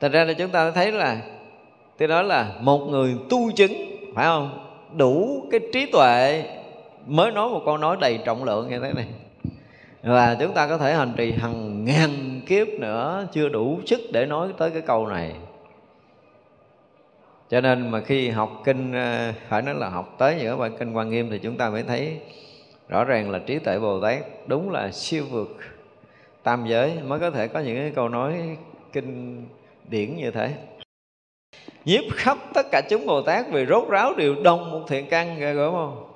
Thành ra là chúng ta thấy là, tôi nói là một người tu chứng, phải không? Đủ cái trí tuệ mới nói một câu nói đầy trọng lượng như thế này. Và chúng ta có thể hành trì hàng ngàn kiếp nữa, chưa đủ sức để nói tới cái câu này cho nên mà khi học kinh ờ, phải nói là học tới những bài kinh quan nghiêm thì chúng ta mới thấy rõ ràng là trí tuệ bồ tát đúng là siêu vượt tam giới mới có thể có những cái câu nói kinh điển như thế. Nhiếp khắp tất cả chúng bồ tát vì rốt ráo đều đông một thiện căn, ghê gớm không?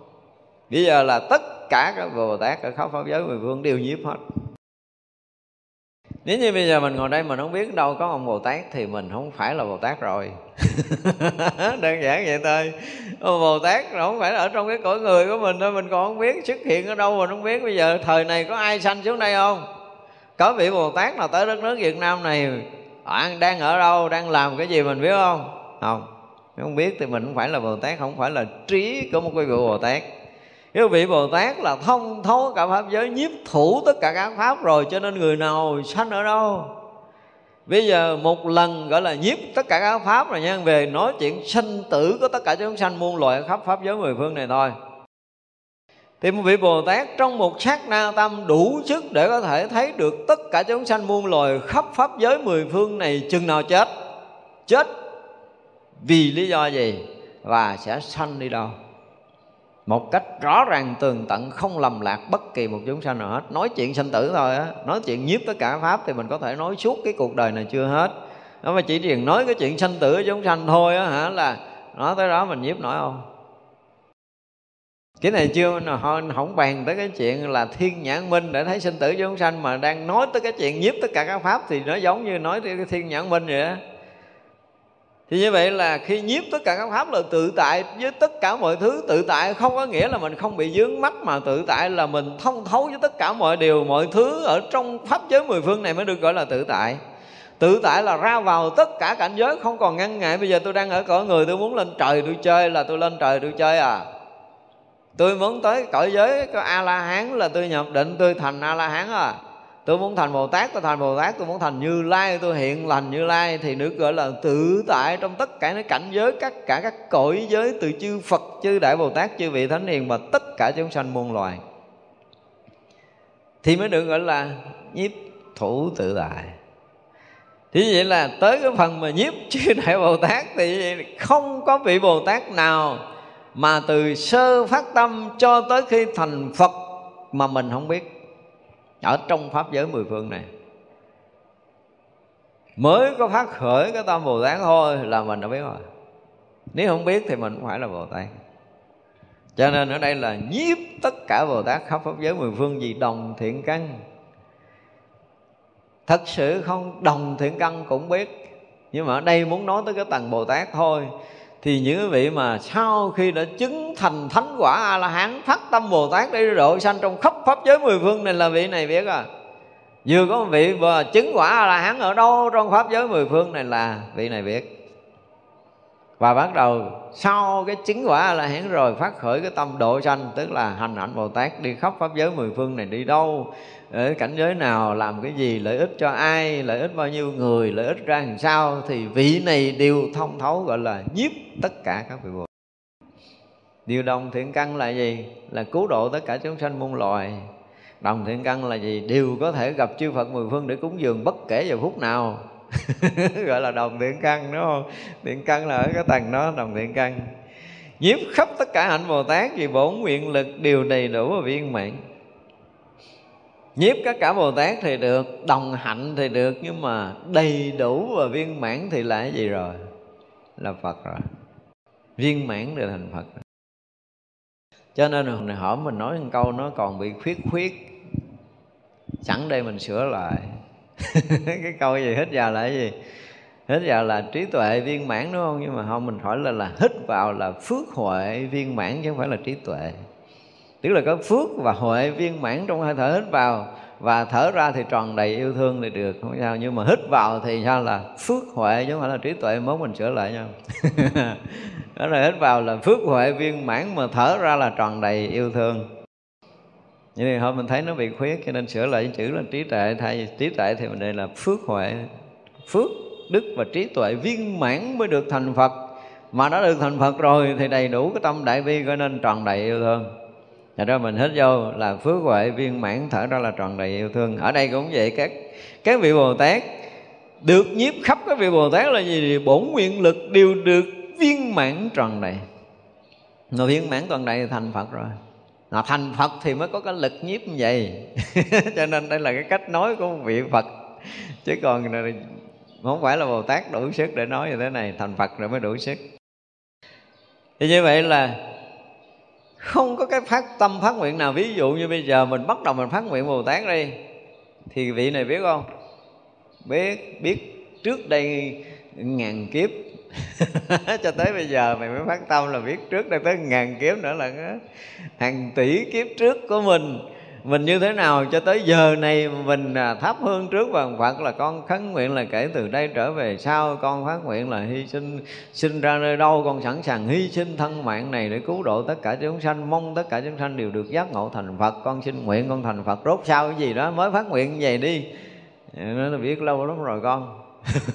Bây giờ là tất cả các bồ tát ở khắp pháp giới mười phương đều nhiếp hết nếu như bây giờ mình ngồi đây mình không biết đâu có ông bồ tát thì mình không phải là bồ tát rồi. Đơn giản vậy thôi. Ông bồ tát không phải ở trong cái cõi người của mình thôi, mình còn không biết xuất hiện ở đâu, mình không biết bây giờ thời này có ai sanh xuống đây không? Có vị bồ tát nào tới đất nước việt nam này, bạn đang ở đâu, đang làm cái gì mình biết không? Không. Nếu không biết thì mình không phải là bồ tát, không phải là trí của một quý vị bồ tát cái vị Bồ Tát là thông thấu cả Pháp giới, Nhiếp thủ tất cả các Pháp rồi, Cho nên người nào sanh ở đâu? Bây giờ một lần gọi là nhiếp tất cả các Pháp rồi nha, Về nói chuyện sanh tử của tất cả chúng sanh muôn loài khắp Pháp giới mười phương này thôi. Thì một vị Bồ Tát trong một sát na tâm đủ sức để có thể thấy được tất cả chúng sanh muôn loài khắp pháp giới mười phương này chừng nào chết? Chết vì lý do gì? Và sẽ sanh đi đâu? Một cách rõ ràng tường tận không lầm lạc bất kỳ một chúng sanh nào hết. Nói chuyện sanh tử thôi á. Nói chuyện nhiếp tất cả pháp thì mình có thể nói suốt cái cuộc đời này chưa hết. Nó mà chỉ riêng nói cái chuyện sanh tử chúng sanh thôi á hả là nói tới đó mình nhiếp nổi không? Cái này chưa không, không bàn tới cái chuyện là thiên nhãn minh để thấy sinh tử chúng sanh mà đang nói tới cái chuyện nhiếp tất cả các pháp thì nó giống như nói tới cái thiên nhãn minh vậy đó thì như vậy là khi nhiếp tất cả các pháp là tự tại với tất cả mọi thứ, tự tại không có nghĩa là mình không bị dướng mắt, mà tự tại là mình thông thấu với tất cả mọi điều, mọi thứ ở trong pháp giới mười phương này mới được gọi là tự tại. Tự tại là ra vào tất cả cảnh giới, không còn ngăn ngại. Bây giờ tôi đang ở cõi người, tôi muốn lên trời tôi chơi là tôi lên trời tôi chơi à. Tôi muốn tới cõi giới có a la hán là tôi nhập định, tôi thành a la hán à tôi muốn thành bồ tát, tôi thành bồ tát, tôi muốn thành như lai, tôi hiện lành như lai thì được gọi là tự tại trong tất cả những cảnh giới, các cả các cõi giới từ chư phật, chư đại bồ tát, chư vị thánh hiền và tất cả chúng sanh muôn loài. Thì mới được gọi là nhiếp thủ tự tại. Thì vậy là tới cái phần mà nhiếp chư đại bồ tát thì không có vị bồ tát nào mà từ sơ phát tâm cho tới khi thành phật mà mình không biết ở trong pháp giới mười phương này. Mới có phát khởi cái tâm bồ tát thôi là mình đã biết rồi. Nếu không biết thì mình cũng phải là bồ tát. Cho nên ở đây là nhiếp tất cả bồ tát khắp pháp giới mười phương vì đồng thiện căn. Thật sự không đồng thiện căn cũng biết. Nhưng mà ở đây muốn nói tới cái tầng bồ tát thôi thì những vị mà sau khi đã chứng thành thánh quả a la hán phát tâm bồ tát để độ sanh trong khắp pháp giới mười phương này là vị này biết à vừa có một vị vừa chứng quả a la hán ở đâu trong pháp giới mười phương này là vị này biết. Và bắt đầu sau cái chứng quả a la hán rồi phát khởi cái tâm độ sanh, tức là hành ảnh bồ tát đi khắp pháp giới mười phương này, đi đâu? Ở cảnh giới nào làm cái gì, lợi ích cho ai, lợi ích bao nhiêu người, lợi ích ra làm sao thì vị này đều thông thấu, gọi là nhiếp tất cả các vị bồ điều đồng thiện căn là gì? Là cứu độ tất cả chúng sanh muôn loài. Đồng thiện căn là gì? Đều có thể gặp chư phật mười phương để cúng dường bất kể giờ phút nào. Gọi là đồng thiện căn, đúng không? Thiện căn là ở cái tầng đó, đồng thiện căn. Nhiếp khắp tất cả hạnh bồ tát vì bổn nguyện lực đều đầy đủ và viên mãn nhiếp các cả bồ tát thì được, đồng hạnh thì được, nhưng mà đầy đủ và viên mãn thì là cái gì rồi? Là phật rồi. Viên mãn để thành phật rồi. cho nên hồi hỏi mình nói một câu nó còn bị khuyết khuyết. Sẵn đây mình sửa lại. Cái câu gì, hết vào là cái gì? Hết vào là trí tuệ viên mãn, đúng không? Nhưng mà không, mình hỏi là là hít vào là phước huệ viên mãn chứ không phải là trí tuệ tức là có phước và huệ viên mãn trong hơi thở hít vào. Và thở ra thì tròn đầy yêu thương thì được. Không sao, nhưng mà hít vào thì sao là phước huệ, chứ không phải là trí tuệ. Mới mình sửa lại nhau đó là hít vào là phước huệ viên mãn, mà thở ra là tròn đầy yêu thương. Như thì hôm mình thấy nó bị khuyết, cho nên sửa lại chữ là trí tuệ. Thay vì trí tuệ thì mình đây là phước huệ. Phước, đức và trí tuệ viên mãn mới được thành phật. Mà đã được thành phật rồi thì đầy đủ cái tâm đại bi, cho nên tròn đầy yêu thương. Thật ra mình hít vô là phước huệ viên mãn, thở ra là tròn đầy yêu thương. Ở đây cũng vậy, các các vị Bồ Tát Được nhiếp khắp các vị Bồ Tát là gì? Bổn nguyện lực đều được viên mãn tròn đầy. Mà viên mãn tròn đầy thành Phật rồi. Là thành Phật thì mới có cái lực nhiếp như vậy. Cho nên đây là cái cách nói của một vị Phật. Chứ còn không phải là Bồ Tát đủ sức để nói như thế này. Thành Phật rồi mới đủ sức. Thì như vậy là không có cái phát tâm phát nguyện nào. Ví dụ như bây giờ mình bắt đầu mình phát nguyện bồ tát đi, thì vị này biết không? Biết biết trước đây ngàn kiếp. Cho tới bây giờ mày mới phát tâm là biết trước đây tới ngàn kiếp nữa là hàng tỷ kiếp trước của mình mình như thế nào cho tới giờ này mình à, thắp hương trước vàng Phật là con khấn nguyện là kể từ đây trở về sau. Con phát nguyện là hy sinh sinh ra nơi đâu. Con sẵn sàng hy sinh thân mạng này để cứu độ tất cả chúng sanh. Mong tất cả chúng sanh đều được giác ngộ thành Phật. Con xin nguyện con thành Phật. Rốt sau cái gì đó mới phát nguyện như vậy đi nó là biết lâu lắm rồi con.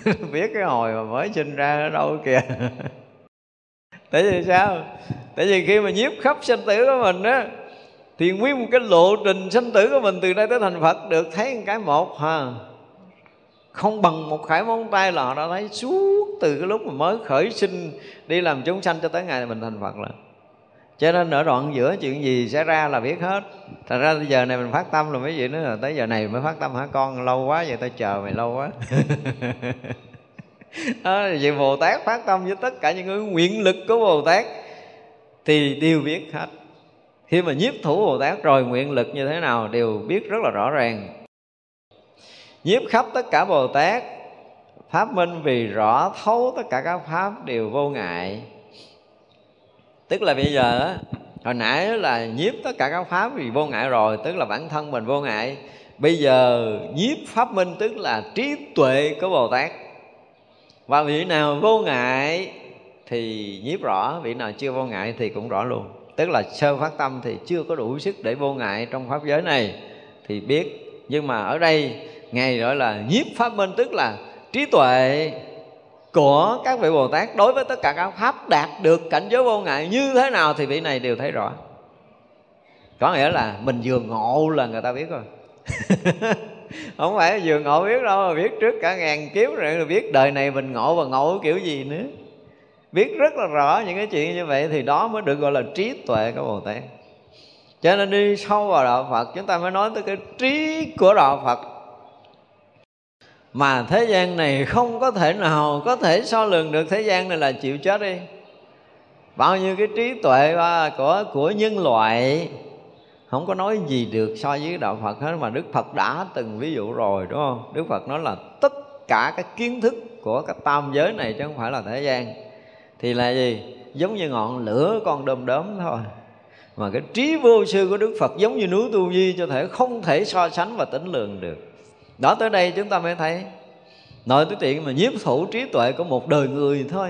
Biết cái hồi mà mới sinh ra ở đâu kìa. Tại vì sao? Tại vì khi mà nhiếp khắp sinh tử của mình á thì nguyên một cái lộ trình sinh tử của mình từ đây tới thành phật được thấy một cái một ha. Không bằng một khải móng tay là họ đã thấy suốt từ cái lúc mà mới khởi sinh đi làm chúng sanh cho tới ngày mình thành phật là cho nên ở đoạn giữa chuyện gì sẽ ra là biết hết. Thật ra bây giờ này mình phát tâm rồi mấy vị nữa là tới giờ này mới phát tâm hả con? Lâu quá vậy tao chờ mày lâu quá. À, vì bồ tát phát tâm với tất cả những người nguyện lực của bồ tát thì đều biết hết khi mà nhiếp thủ bồ tát rồi, nguyện lực như thế nào đều biết rất là rõ ràng. Nhiếp khắp tất cả bồ tát, pháp minh vì rõ thấu tất cả các pháp đều vô ngại. Tức là bây giờ hồi nãy là nhiếp tất cả các pháp vì vô ngại rồi, tức là bản thân mình vô ngại. Bây giờ nhiếp pháp minh tức là trí tuệ của bồ tát. Và vị nào vô ngại thì nhiếp rõ, vị nào chưa vô ngại thì cũng rõ luôn tức là sơ phát tâm thì chưa có đủ sức để vô ngại trong pháp giới này. Thì biết, nhưng mà ở đây, ngài gọi là nhiếp pháp minh, tức là trí tuệ của các vị Bồ Tát đối với tất cả các pháp đạt được cảnh giới vô ngại như thế nào thì vị này đều thấy rõ. Có nghĩa là mình vừa ngộ là người ta biết rồi. Không phải vừa ngộ biết đâu, mà biết trước cả ngàn kiếp rồi biết đời này mình ngộ và ngộ kiểu gì nữa biết rất là rõ những cái chuyện như vậy thì đó mới được gọi là trí tuệ của bồ tát. Cho nên đi sâu vào đạo phật, chúng ta mới nói tới cái trí của đạo phật. Mà thế gian này không có thể nào có thể so lường được thế gian này là chịu chết đi. Bao nhiêu cái trí tuệ của của nhân loại, không có nói gì được so với đạo Phật hết, mà Đức Phật đã từng ví dụ rồi, đúng không? Đức Phật nói là tất cả các kiến thức của cái tam giới này chứ không phải là thế gian thì là gì? Giống như ngọn lửa con đom đóm thôi. Mà cái trí vô sư của đức phật giống như núi tu di cho thể không thể so sánh và tính lường được. Đó, tới đây chúng ta mới thấy. Nội tứ tiện mà nhiếp thủ trí tuệ của một đời người thôi.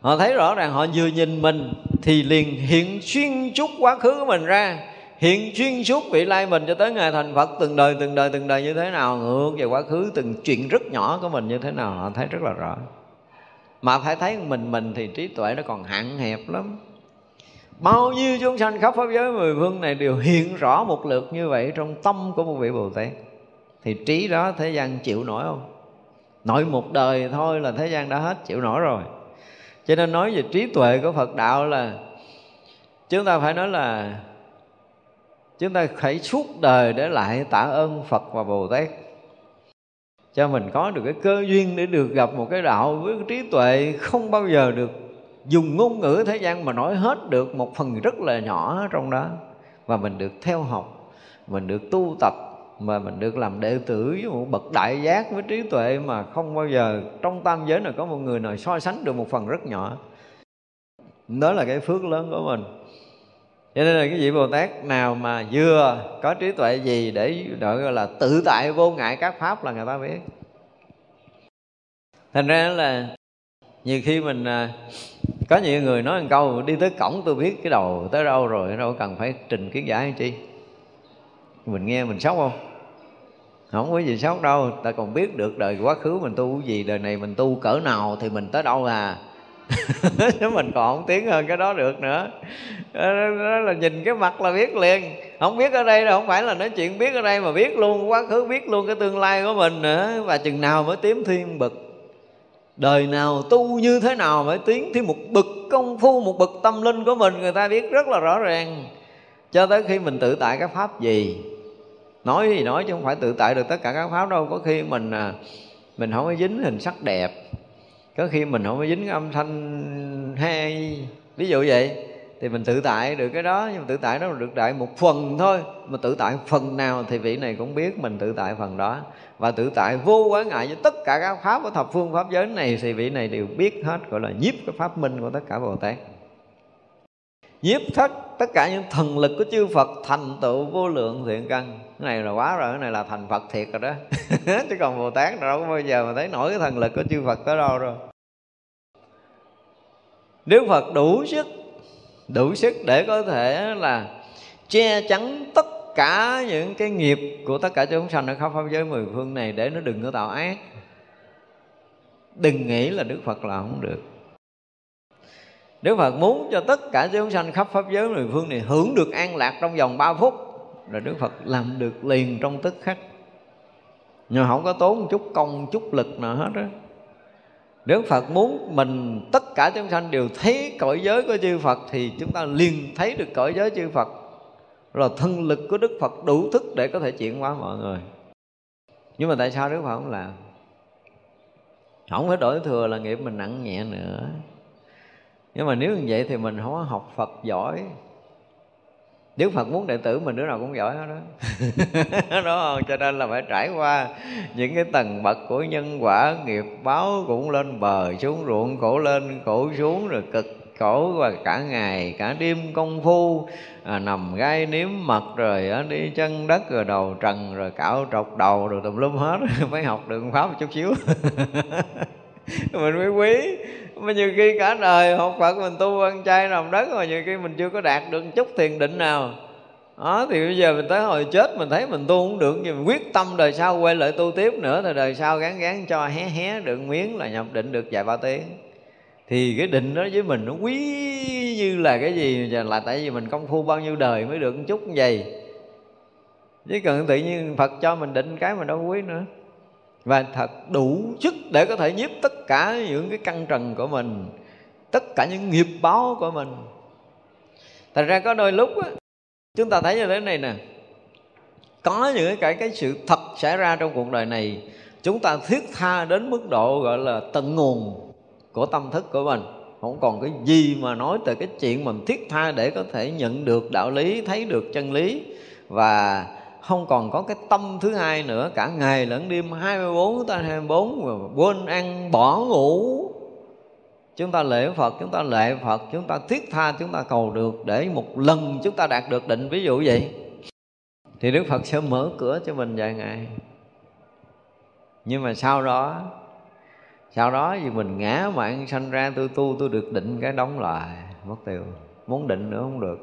Họ thấy rõ ràng, họ vừa nhìn mình thì liền hiện xuyên chút quá khứ của mình ra. Hiện xuyên suốt vị lai mình cho tới ngày thành phật, từng đời từng đời từng đời như thế nào, ngược về quá khứ, từng chuyện rất nhỏ của mình như thế nào, họ thấy rất là rõ mà phải thấy mình mình thì trí tuệ nó còn hạn hẹp lắm. Bao nhiêu chúng sanh khắp pháp giới mười phương này đều hiện rõ một lượt như vậy trong tâm của một vị bồ tát. Thì trí đó thế gian chịu nổi không? Nội một đời thôi là thế gian đã hết, chịu nổi rồi. Cho nên nói về trí tuệ của phật đạo là chúng ta phải nói là chúng ta phải suốt đời để lại tạ ơn phật và bồ tát cho mình có được cái cơ duyên để được gặp một cái đạo với cái trí tuệ không bao giờ được dùng ngôn ngữ thế gian mà nói hết được một phần rất là nhỏ trong đó. Và mình được theo học, mình được tu tập, mà mình được làm đệ tử với một bậc đại giác với trí tuệ mà không bao giờ trong tam giới nào có một người nào so sánh được một phần rất nhỏ. Đó là cái phước lớn của mình cho nên là cái vị bồ tát nào mà vừa có trí tuệ gì để gọi là tự tại vô ngại các pháp là người ta biết. Thành ra là nhiều khi mình à, có nhiều người nói một câu, đi tới cổng tôi biết cái đầu tới đâu rồi đâu cần phải trình kiến giải chi? Mình nghe mình sốc không? Không có gì sốc đâu, ta còn biết được đời quá khứ mình tu cái gì, đời này mình tu cỡ nào thì mình tới đâu à? chứ mình còn không tiến hơn cái đó được nữa. Đó là nhìn cái mặt là biết liền. Không biết ở đây đâu không phải là nói chuyện biết ở đây mà biết luôn, quá khứ biết luôn cái tương lai của mình nữa. Và chừng nào mới tiến thiên bực đời nào tu như thế nào mới tiến thêm một bực công phu, một bực tâm linh của mình, người ta biết rất là rõ ràng. Cho tới khi mình tự tại các pháp gì? Nói thì nói chứ không phải tự tại được tất cả các pháp đâu. Có khi mình à, mình không có dính hình sắc đẹp có khi mình không có dính âm thanh hay, ví dụ vậy, thì mình tự tại được cái đó, nhưng mà tự tại nó được đại một phần thôi. Mà tự tại phần nào thì vị này cũng biết mình tự tại phần đó. Và tự tại vô quá ngại với tất cả các pháp của thập phương pháp giới này thì vị này đều biết hết, gọi là nhiếp cái pháp minh của tất cả bồ tát nhiếp thất tất cả những thần lực của chư Phật thành tựu vô lượng thiện căn. Cái này là quá rồi, cái này là thành Phật thiệt rồi đó. Chứ còn Bồ Tát đâu có bao giờ mà thấy nổi cái thần lực của chư Phật tới đâu rồi Đức Phật đủ sức đủ sức để có thể là che chắn tất cả những cái nghiệp của tất cả chúng sanh ở khắp pháp giới mười phương này, để nó đừng có tạo ác. Đừng nghĩ là Đức Phật là không được. Đức Phật muốn cho tất cả chúng sanh khắp pháp giới mười phương này hưởng được an lạc trong vòng 3 phút. Rồi Đức Phật làm được liền trong tức khắc. Nhưng không có tốn chút công, chút lực nào hết đó Đức Phật muốn mình tất cả chúng sanh đều thấy cõi giới của chư Phật Thì chúng ta liền thấy được cõi giới chư Phật. Rồi thân lực của Đức Phật đủ thức để có thể chuyển hóa mọi người. Nhưng mà tại sao Đức Phật không làm? Không phải đổi thừa là nghiệp mình nặng nhẹ nữa nhưng mà nếu như vậy thì mình không có học Phật giỏi. Đức Phật muốn đệ tử mình đứa nào cũng giỏi hết đó Đó không? Cho nên là phải trải qua những cái tầng bậc của nhân quả Nghiệp báo cũng lên bờ xuống ruộng Cổ lên cổ xuống rồi cực khổ và cả ngày cả đêm công phu à, nằm gai nếm mật rồi á, đi chân đất rồi đầu trần rồi cạo trọc đầu rồi tùm lum hết. Mới học được pháp một chút xíu. Mình mới quý mà nhiều khi cả đời học Phật mình tu ăn chay nằm đất mà nhiều khi mình chưa có đạt được chút thiền định nào. Đó, thì bây giờ mình tới hồi chết mình thấy mình tu không được, nhưng mình quyết tâm đời sau quay lại tu tiếp nữa thì đời sau gán gán cho hé hé được miếng là nhập định được vài ba tiếng. Thì cái định đó với mình nó quý như là cái gì là tại vì mình công phu bao nhiêu đời mới được một chút như vậy. Chứ cần tự nhiên Phật cho mình định cái mình đâu quý nữa và thật đủ sức để có thể nhiếp tất cả những cái căn trần của mình tất cả những nghiệp báo của mình. Thật ra có đôi lúc á, chúng ta thấy như thế này nè. Có những cái cái sự thật xảy ra trong cuộc đời này chúng ta thiết tha đến mức độ gọi là tận nguồn của tâm thức của mình. Không còn cái gì mà nói từ cái chuyện mình thiết tha để có thể nhận được đạo lý thấy được chân lý. Và không còn có cái tâm thứ hai nữa. Cả ngày lẫn đêm 24 ta 24 mà quên ăn, bỏ ngủ. Chúng ta lễ Phật, chúng ta lệ Phật, chúng ta thiết tha, chúng ta cầu được để một lần chúng ta đạt được định. Ví dụ vậy. Thì Đức Phật sẽ mở cửa cho mình vài ngày. Nhưng mà sau đó sau đó thì mình ngã mạng sanh ra, tôi tu, tôi được định cái đóng lại, mất tiêu muốn định nữa không được.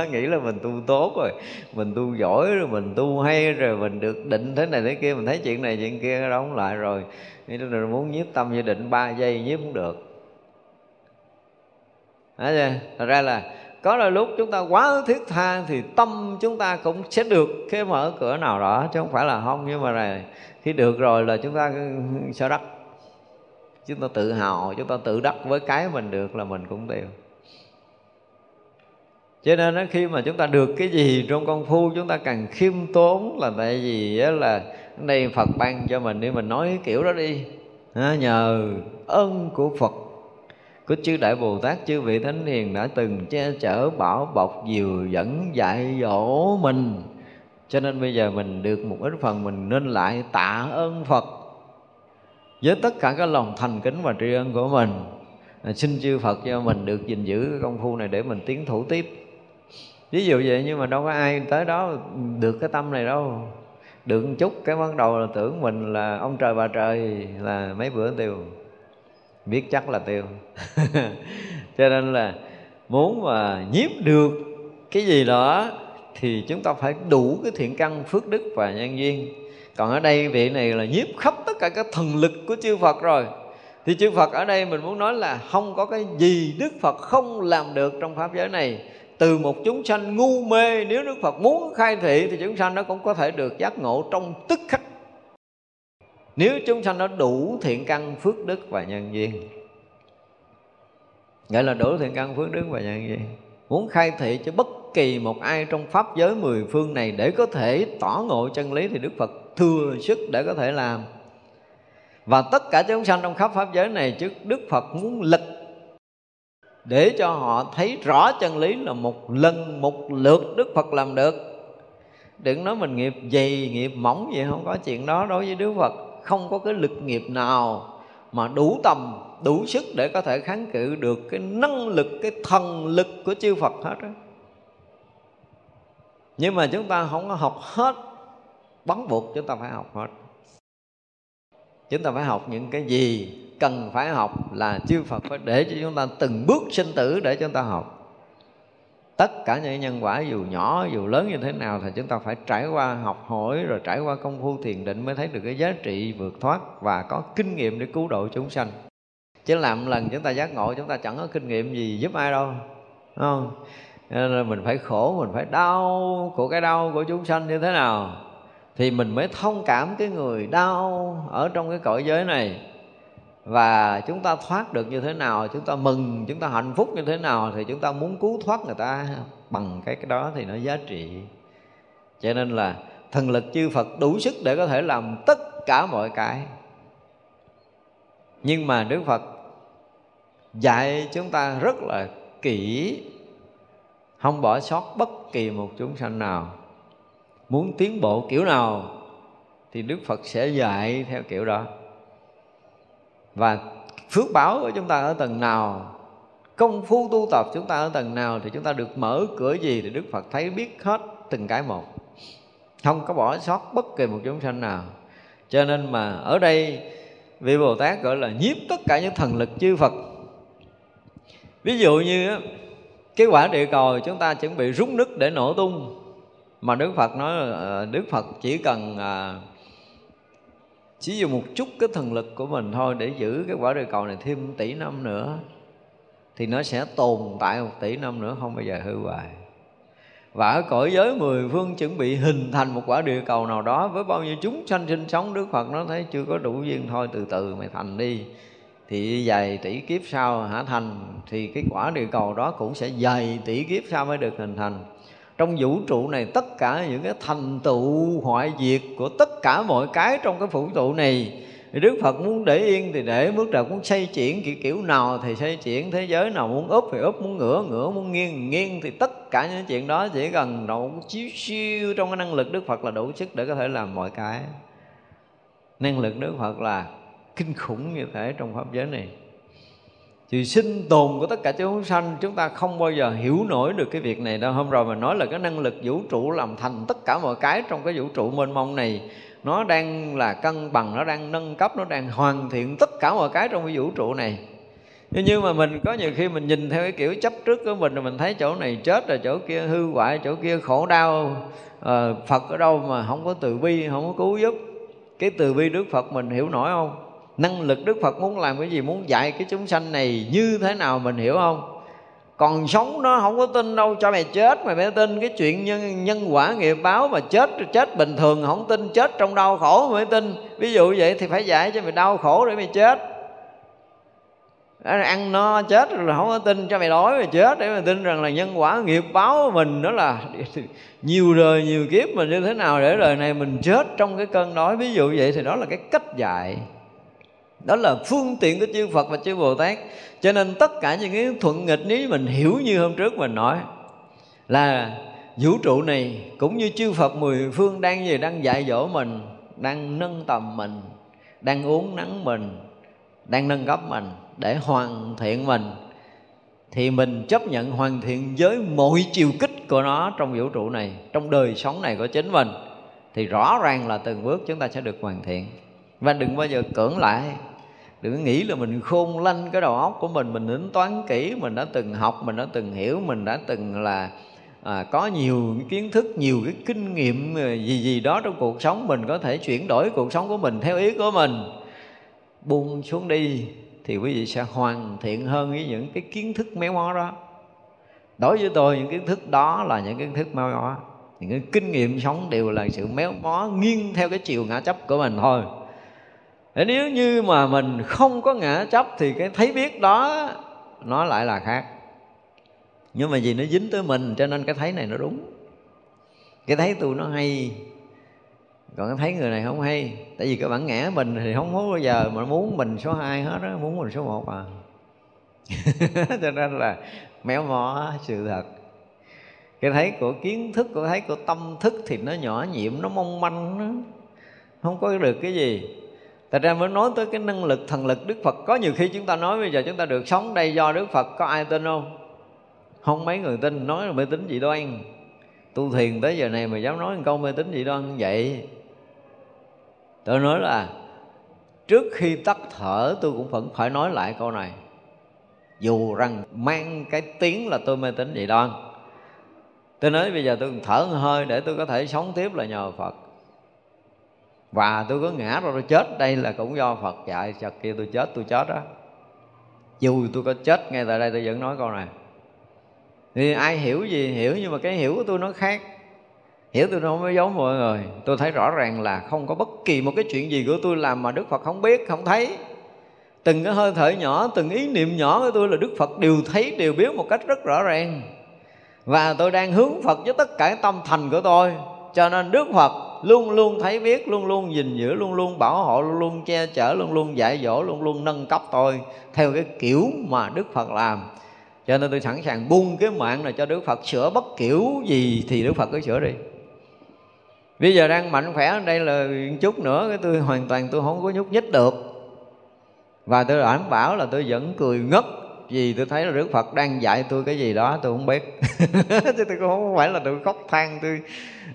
Nghĩ là mình tu tốt rồi. Mình tu giỏi rồi, mình tu hay rồi, mình được định thế này thế kia, mình thấy chuyện này chuyện kia, đóng lại rồi. Nghĩ là muốn nhiếp tâm như định ba giây nhiếp cũng được. Đấy chưa? thật ra là có đôi lúc chúng ta quá thiết tha thì tâm chúng ta cũng sẽ được cái mở cửa nào đó, chứ không phải là không. Nhưng mà này, khi được rồi là chúng ta sẽ đắc. Chúng ta tự hào, chúng ta tự đắc với cái mình được là mình cũng đều cho nên đó, khi mà chúng ta được cái gì trong công phu chúng ta càng khiêm tốn là tại vì là đây Phật ban cho mình đi mình nói kiểu đó đi. Nhờ ơn của Phật. Của chư đại bồ tát chư vị thánh hiền đã từng che chở bảo bọc dìu dẫn dạy dỗ mình. Cho nên bây giờ mình được một ít phần mình nên lại tạ ơn phật. Với tất cả cái lòng thành kính và tri ân của mình à, xin chư phật cho mình được gìn giữ công phu này để mình tiến thủ tiếp ví dụ vậy nhưng mà đâu có ai tới đó được cái tâm này đâu. Được một chút cái bắt đầu là tưởng mình là ông trời bà trời là mấy bữa tiêu biết chắc là tiêu cho nên là muốn mà nhiếp được cái gì đó thì chúng ta phải đủ cái thiện căn, phước đức và nhân duyên. Còn ở đây vị này là nhiếp khắp tất cả các thần lực của chư Phật rồi. Thì chư Phật ở đây mình muốn nói là không có cái gì Đức Phật không làm được trong pháp giới này từ một chúng sanh ngu mê, nếu Đức Phật muốn khai thị thì chúng sanh nó cũng có thể được giác ngộ trong tức khắc. Nếu chúng sanh nó đủ thiện căn phước đức và nhân duyên. Gọi là đủ thiện căn phước đức và nhân duyên. Muốn khai thị cho bất kỳ một ai trong pháp giới mười phương này để có thể tỏ ngộ chân lý thì đức phật thừa sức để có thể làm. Và tất cả chúng sanh trong khắp pháp giới này trước đức phật muốn lực để cho họ thấy rõ chân lý là một lần, một lượt đức phật làm được. Đừng nói mình nghiệp dày, nghiệp mỏng gì, không có chuyện đó đối với đức phật. Không có cái lực nghiệp nào mà đủ tầm, đủ sức để có thể kháng cự được cái năng lực, cái thần lực của chư Phật hết đó. nhưng mà chúng ta không có học hết bắt buộc chúng ta phải học hết. Chúng ta phải học những cái gì cần phải học là chư Phật phải để cho chúng ta từng bước sinh tử để chúng ta học. Tất cả những nhân quả dù nhỏ, dù lớn như thế nào thì chúng ta phải trải qua học hỏi, rồi trải qua công phu thiền định mới thấy được cái giá trị vượt thoát và có kinh nghiệm để cứu độ chúng sanh. Chứ làm lần chúng ta giác ngộ, chúng ta chẳng có kinh nghiệm gì giúp ai đâu đúng không? Nên là mình phải khổ, mình phải đau của cái đau của chúng sanh như thế nào thì mình mới thông cảm cái người đau ở trong cái cõi giới này và chúng ta thoát được như thế nào, chúng ta mừng, chúng ta hạnh phúc như thế nào thì chúng ta muốn cứu thoát người ta bằng cái cái đó thì nó giá trị. Cho nên là thần lực chư Phật đủ sức để có thể làm tất cả mọi cái. Nhưng mà Đức Phật dạy chúng ta rất là kỹ, không bỏ sót bất kỳ một chúng sanh nào. Muốn tiến bộ kiểu nào thì Đức Phật sẽ dạy theo kiểu đó và phước báo của chúng ta ở tầng nào, công phu tu tập chúng ta ở tầng nào thì chúng ta được mở cửa gì thì Đức Phật thấy biết hết từng cái một. Không có bỏ sót bất kỳ một chúng sanh nào. Cho nên mà ở đây, vị Bồ Tát gọi là nhiếp tất cả những thần lực chư Phật. Ví dụ như cái quả địa cầu chúng ta chuẩn bị rút nứt để nổ tung. Mà Đức Phật nói là ờ, Đức Phật chỉ cần à, chỉ dùng một chút cái thần lực của mình thôi để giữ cái quả địa cầu này thêm tỷ năm nữa, thì nó sẽ tồn tại một tỷ năm nữa, không bao giờ hư hoại. Và ở cõi giới mười phương chuẩn bị hình thành một quả địa cầu nào đó với bao nhiêu chúng sanh sinh sống, Đức Phật nó thấy chưa có đủ duyên thôi, từ từ mày thành đi. Thì dài tỷ kiếp sau hả thành, thì cái quả địa cầu đó cũng sẽ dài tỷ kiếp sau mới được hình thành trong vũ trụ này, tất cả những cái thành tựu hoại diệt của tất cả mọi cái trong cái vũ trụ này thì Đức Phật muốn để yên thì để mức trời muốn xây chuyển kiểu kiểu nào thì xây chuyển, thế giới nào muốn úp thì úp, muốn ngửa ngửa, muốn nghiêng nghiêng, thì tất cả những chuyện đó chỉ cần độ chiếu siêu trong cái năng lực Đức Phật là đủ sức để có thể làm mọi cái. Năng lực Đức Phật là kinh khủng như thế trong pháp giới này thì sinh tồn của tất cả chúng sanh chúng ta không bao giờ hiểu nổi được cái việc này đâu. Hôm rồi mình nói là cái năng lực vũ trụ làm thành tất cả mọi cái trong cái vũ trụ mênh mông này nó đang là cân bằng nó đang nâng cấp nó đang hoàn thiện tất cả mọi cái trong cái vũ trụ này. Nhưng mà mình có nhiều khi mình nhìn theo cái kiểu chấp trước của mình rồi mình thấy chỗ này chết rồi chỗ kia hư hoại chỗ kia khổ đau. À, phật ở đâu mà không có từ bi không có cứu giúp? Cái từ bi đức phật mình hiểu nổi không? Năng lực đức phật muốn làm cái gì, muốn dạy cái chúng sanh này như thế nào mình hiểu không? Còn sống nó không có tin đâu, cho mày chết mày mới tin cái chuyện nhân nhân quả nghiệp báo mà chết chết bình thường, không tin chết trong đau khổ mới tin. Ví dụ vậy thì phải dạy cho mày đau khổ để mày chết. Ăn no, chết rồi không có tin, cho mày đói mày chết để mày tin rằng là nhân quả nghiệp báo của mình đó là nhiều đời, nhiều kiếp mình như thế nào để đời này mình chết trong cái cơn đói. Ví dụ vậy thì đó là cái cách dạy đó là phương tiện của chư Phật và chư Bồ Tát. Cho nên tất cả những cái thuận nghịch, nếu mình hiểu như hôm trước mình nói, là vũ trụ này cũng như chư Phật mười phương đang gì, đang dạy dỗ mình, đang nâng tầm mình, đang uống nắng mình, đang nâng cấp mình để hoàn thiện mình, thì mình chấp nhận hoàn thiện với mọi chiều kích của nó trong vũ trụ này, trong đời sống này của chính mình, thì rõ ràng là từng bước chúng ta sẽ được hoàn thiện. Và đừng bao giờ cưỡng lại đừng nghĩ là mình khôn lanh cái đầu óc của mình mình tính toán kỹ mình đã từng học mình đã từng hiểu mình đã từng là à, có nhiều kiến thức nhiều cái kinh nghiệm à, gì gì đó trong cuộc sống mình có thể chuyển đổi cuộc sống của mình theo ý của mình. Buông xuống đi thì quý vị sẽ hoàn thiện hơn với những cái kiến thức méo mó đó. Đối với tôi những kiến thức đó là những kiến thức méo mó. Những cái kinh nghiệm sống đều là sự méo mó nghiêng theo cái chiều ngã chấp của mình thôi để nếu như mà mình không có ngã chấp thì cái thấy biết đó, nó lại là khác. Nhưng mà vì nó dính tới mình cho nên cái thấy này nó đúng. Cái thấy tôi nó hay. Còn cái thấy người này không hay. Tại vì cái bản ngã mình thì không muốn bao giờ mà muốn mình số 2 hết á, muốn mình số 1 à. Cho nên là méo mó sự thật. Cái thấy của kiến thức của thấy của tâm thức thì nó nhỏ nhiệm, nó mong manh nó không có được cái gì. Thật ra mới nói tới cái năng lực thần lực Đức Phật, Có nhiều khi chúng ta nói bây giờ chúng ta được sống đây do Đức Phật, Có ai tin không? Không mấy người tin, Nói là mê tín dị đoan. Tu thiền tới giờ này mà dám nói một câu mê tín dị đoan vậy. Tôi nói là, Trước khi tắt thở tôi cũng vẫn phải nói lại câu này. Dù rằng mang cái tiếng là tôi mê tín dị đoan. Tôi nói bây giờ tôi thở hơi để tôi có thể sống tiếp là nhờ Phật và tôi có ngã rồi tôi chết. Đây là cũng do Phật dạy chặt kia tôi chết tôi chết đó dù tôi có chết ngay tại đây, tôi vẫn nói câu này. Thì ai hiểu gì hiểu, nhưng mà cái hiểu của tôi nó khác. Hiểu tôi nó không có giống mọi người. Tôi thấy rõ ràng là không có bất kỳ một cái chuyện gì của tôi làm mà đức phật không biết, không thấy. Từng cái hơi thở nhỏ, từng ý niệm nhỏ của tôi là đức phật đều thấy, đều biết một cách rất rõ ràng. Và tôi đang hướng phật với tất cả tâm thành của tôi. Cho nên đức phật luôn luôn thấy biết, luôn luôn gìn giữ, luôn luôn bảo hộ, luôn luôn che chở, luôn luôn dạy dỗ, luôn luôn nâng cấp tôi theo cái kiểu mà đức phật làm. Cho nên tôi sẵn sàng buông cái mạng này cho đức phật. Sửa bất kiểu gì thì đức phật cứ sửa đi. Bây giờ đang mạnh khỏe ở đây là chút nữa, cái tôi hoàn toàn tôi không có nhúc nhích được. Và tôi đảm bảo là tôi vẫn cười ngất vì tôi thấy là Đức Phật đang dạy tôi cái gì đó tôi không biết. Chứ tôi cũng không phải là tôi khóc than tôi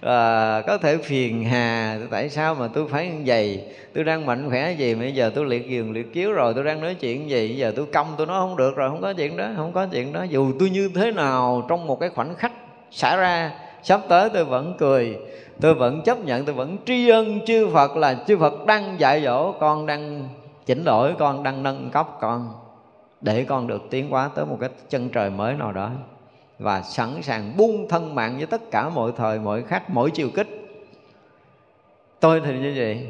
à, có thể phiền hà. Tại sao mà tôi phải như vậy? Tôi đang mạnh khỏe gì bây giờ tôi liệt giường liệt chiếu rồi tôi đang nói chuyện gì? Bây giờ tôi câm tôi nói không được rồi không có chuyện đó không có chuyện đó. Dù tôi như thế nào trong một cái khoảnh khắc xảy ra sắp tới tôi vẫn cười tôi vẫn chấp nhận tôi vẫn tri ân chư Phật là chư Phật đang dạy dỗ con đang chỉnh đổi con đang nâng cấp con để con được tiến hóa tới một cái chân trời mới nào đó. Và sẵn sàng buông thân mạng với tất cả mọi thời, mọi khắc, mỗi chiều kích. Tôi thì như vậy.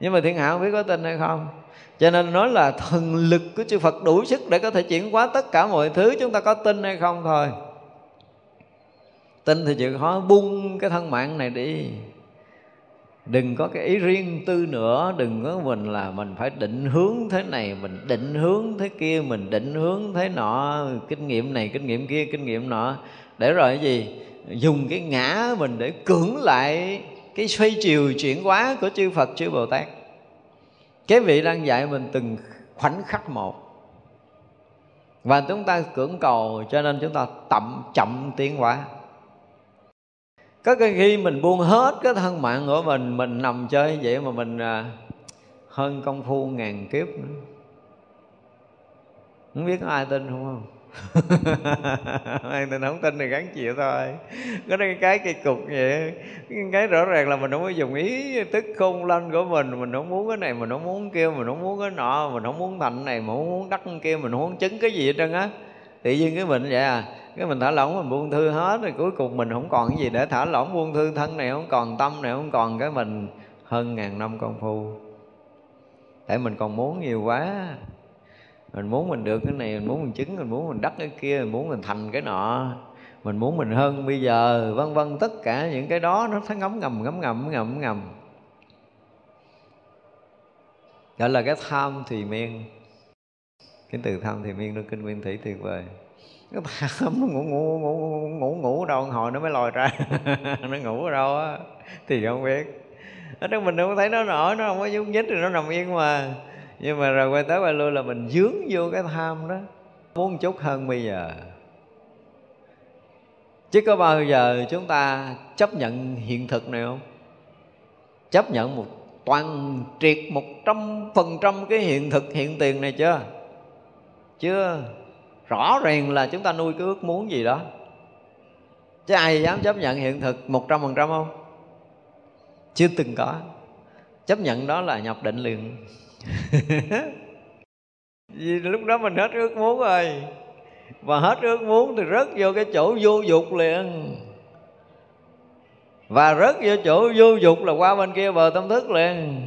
Nhưng mà thiên hạ không biết có tin hay không? Cho nên nói là thần lực của chư Phật đủ sức để có thể chuyển hóa tất cả mọi thứ. Chúng ta có tin hay không thôi. Tin thì chịu khó buông cái thân mạng này đi đừng có cái ý riêng tư nữa, đừng có mình là mình phải định hướng thế này, mình định hướng thế kia, mình định hướng thế nọ, kinh nghiệm này, kinh nghiệm kia, kinh nghiệm nọ. Để rồi cái gì? Dùng cái ngã mình để cưỡng lại cái xoay chiều chuyển hóa của chư Phật, chư Bồ Tát. Cái vị đang dạy mình từng khoảnh khắc một. Và chúng ta cưỡng cầu, cho nên chúng ta chậm chậm tiến hóa có cái khi mình buông hết cái thân mạng của mình mình nằm chơi vậy mà mình à, hơn công phu ngàn kiếp nữa. Không biết có ai tin không không? Ai tin không? Tin thì gắn chịu thôi. Có cái cái kỳ cục vậy. Cái rõ ràng là mình không có dùng ý tức khôn lên của mình mình không muốn cái này, mình không muốn kia, mình không muốn cái nọ, mình không muốn thành này, mình không muốn đắc kia, mình không muốn chứng cái gì hết trơn á. Tự nhiên cái mình vậy à cái mình thả lỏng mình buông thư hết rồi cuối cùng mình không còn cái gì để thả lỏng buông thư, thân này không còn, tâm này không còn, cái mình hơn ngàn năm công phu. Tại mình còn muốn nhiều quá. Mình muốn mình được cái này, mình muốn mình chứng, mình muốn mình đắc cái kia, mình muốn mình thành cái nọ. Mình muốn mình hơn bây giờ, vân vân, tất cả những cái đó nó thấy ngấm ngầm ngấm ngầm ngầm ngầm. Gọi là cái tham thì miên. Cái từ tham thì miên nó kinh nguyên thủy tuyệt vời cái tham nó ngủ ngủ ngủ ngủ ngủ đâu hồi nó mới lòi ra. Nó ngủ ở đâu á, thì không biết. Ở trong mình đâu có thấy nó nổi nó không có nhúc nhích thì nó nằm yên mà. Nhưng mà rồi quay tới quay lui là mình dướng vô cái tham đó. Muốn chút hơn bây giờ. Chứ có bao giờ chúng ta chấp nhận hiện thực này không? Chấp nhận một toàn triệt một trăm phần trăm cái hiện thực, hiện tiền này chưa? Chưa rõ ràng là chúng ta nuôi cái ước muốn gì đó. Chứ ai dám chấp nhận hiện thực một trăm phần trăm không? Chưa từng có. Chấp nhận đó là nhập định liền. Vì lúc đó mình hết ước muốn rồi. Và hết ước muốn thì rớt vô cái chỗ vô dục liền. Và rớt vô chỗ vô dục là qua bên kia bờ tâm thức liền.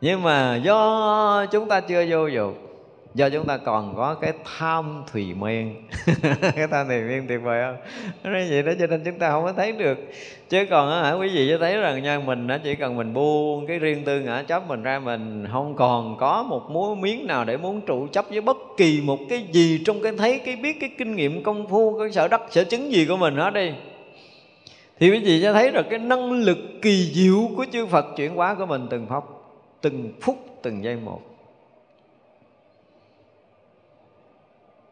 Nhưng mà do chúng ta chưa vô dục do chúng ta còn có cái tham thùy miên. Cái tham thùy miên tuyệt vời không? Nói vậy đó, cho nên chúng ta không có thấy được. Chứ còn á quý vị cho thấy rằng nha, mình nó chỉ cần mình buông cái riêng tư ngã chấp mình ra, mình không còn có một múa miếng nào để muốn trụ chấp với bất kỳ một cái gì trong cái thấy, cái biết, cái kinh nghiệm, công phu, cái sở đắc sở chứng gì của mình hết đi. Thì quý vị cho thấy được cái năng lực kỳ diệu của chư Phật chuyển hóa của mình từng phút từng phút, từng giây một.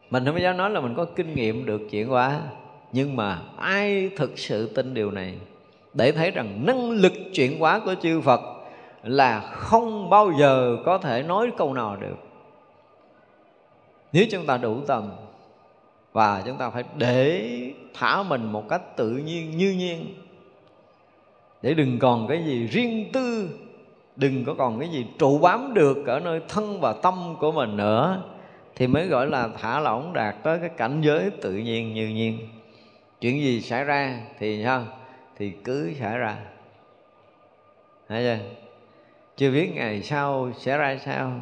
Mình không dám nói là mình có kinh nghiệm được chuyển hóa nhưng mà ai thực sự tin điều này? Để thấy rằng năng lực chuyển hóa của chư Phật là không bao giờ có thể nói câu nào được. Nếu chúng ta đủ tầm và chúng ta phải để thả mình một cách tự nhiên, như nhiên, để đừng còn cái gì riêng tư, đừng có còn cái gì trụ bám được ở nơi thân và tâm của mình nữa thì mới gọi là thả lỏng đạt tới cái cảnh giới tự nhiên như nhiên. Chuyện gì xảy ra thì sao? Thì cứ xảy ra. Thấy chưa? Chưa biết ngày sau sẽ ra sao.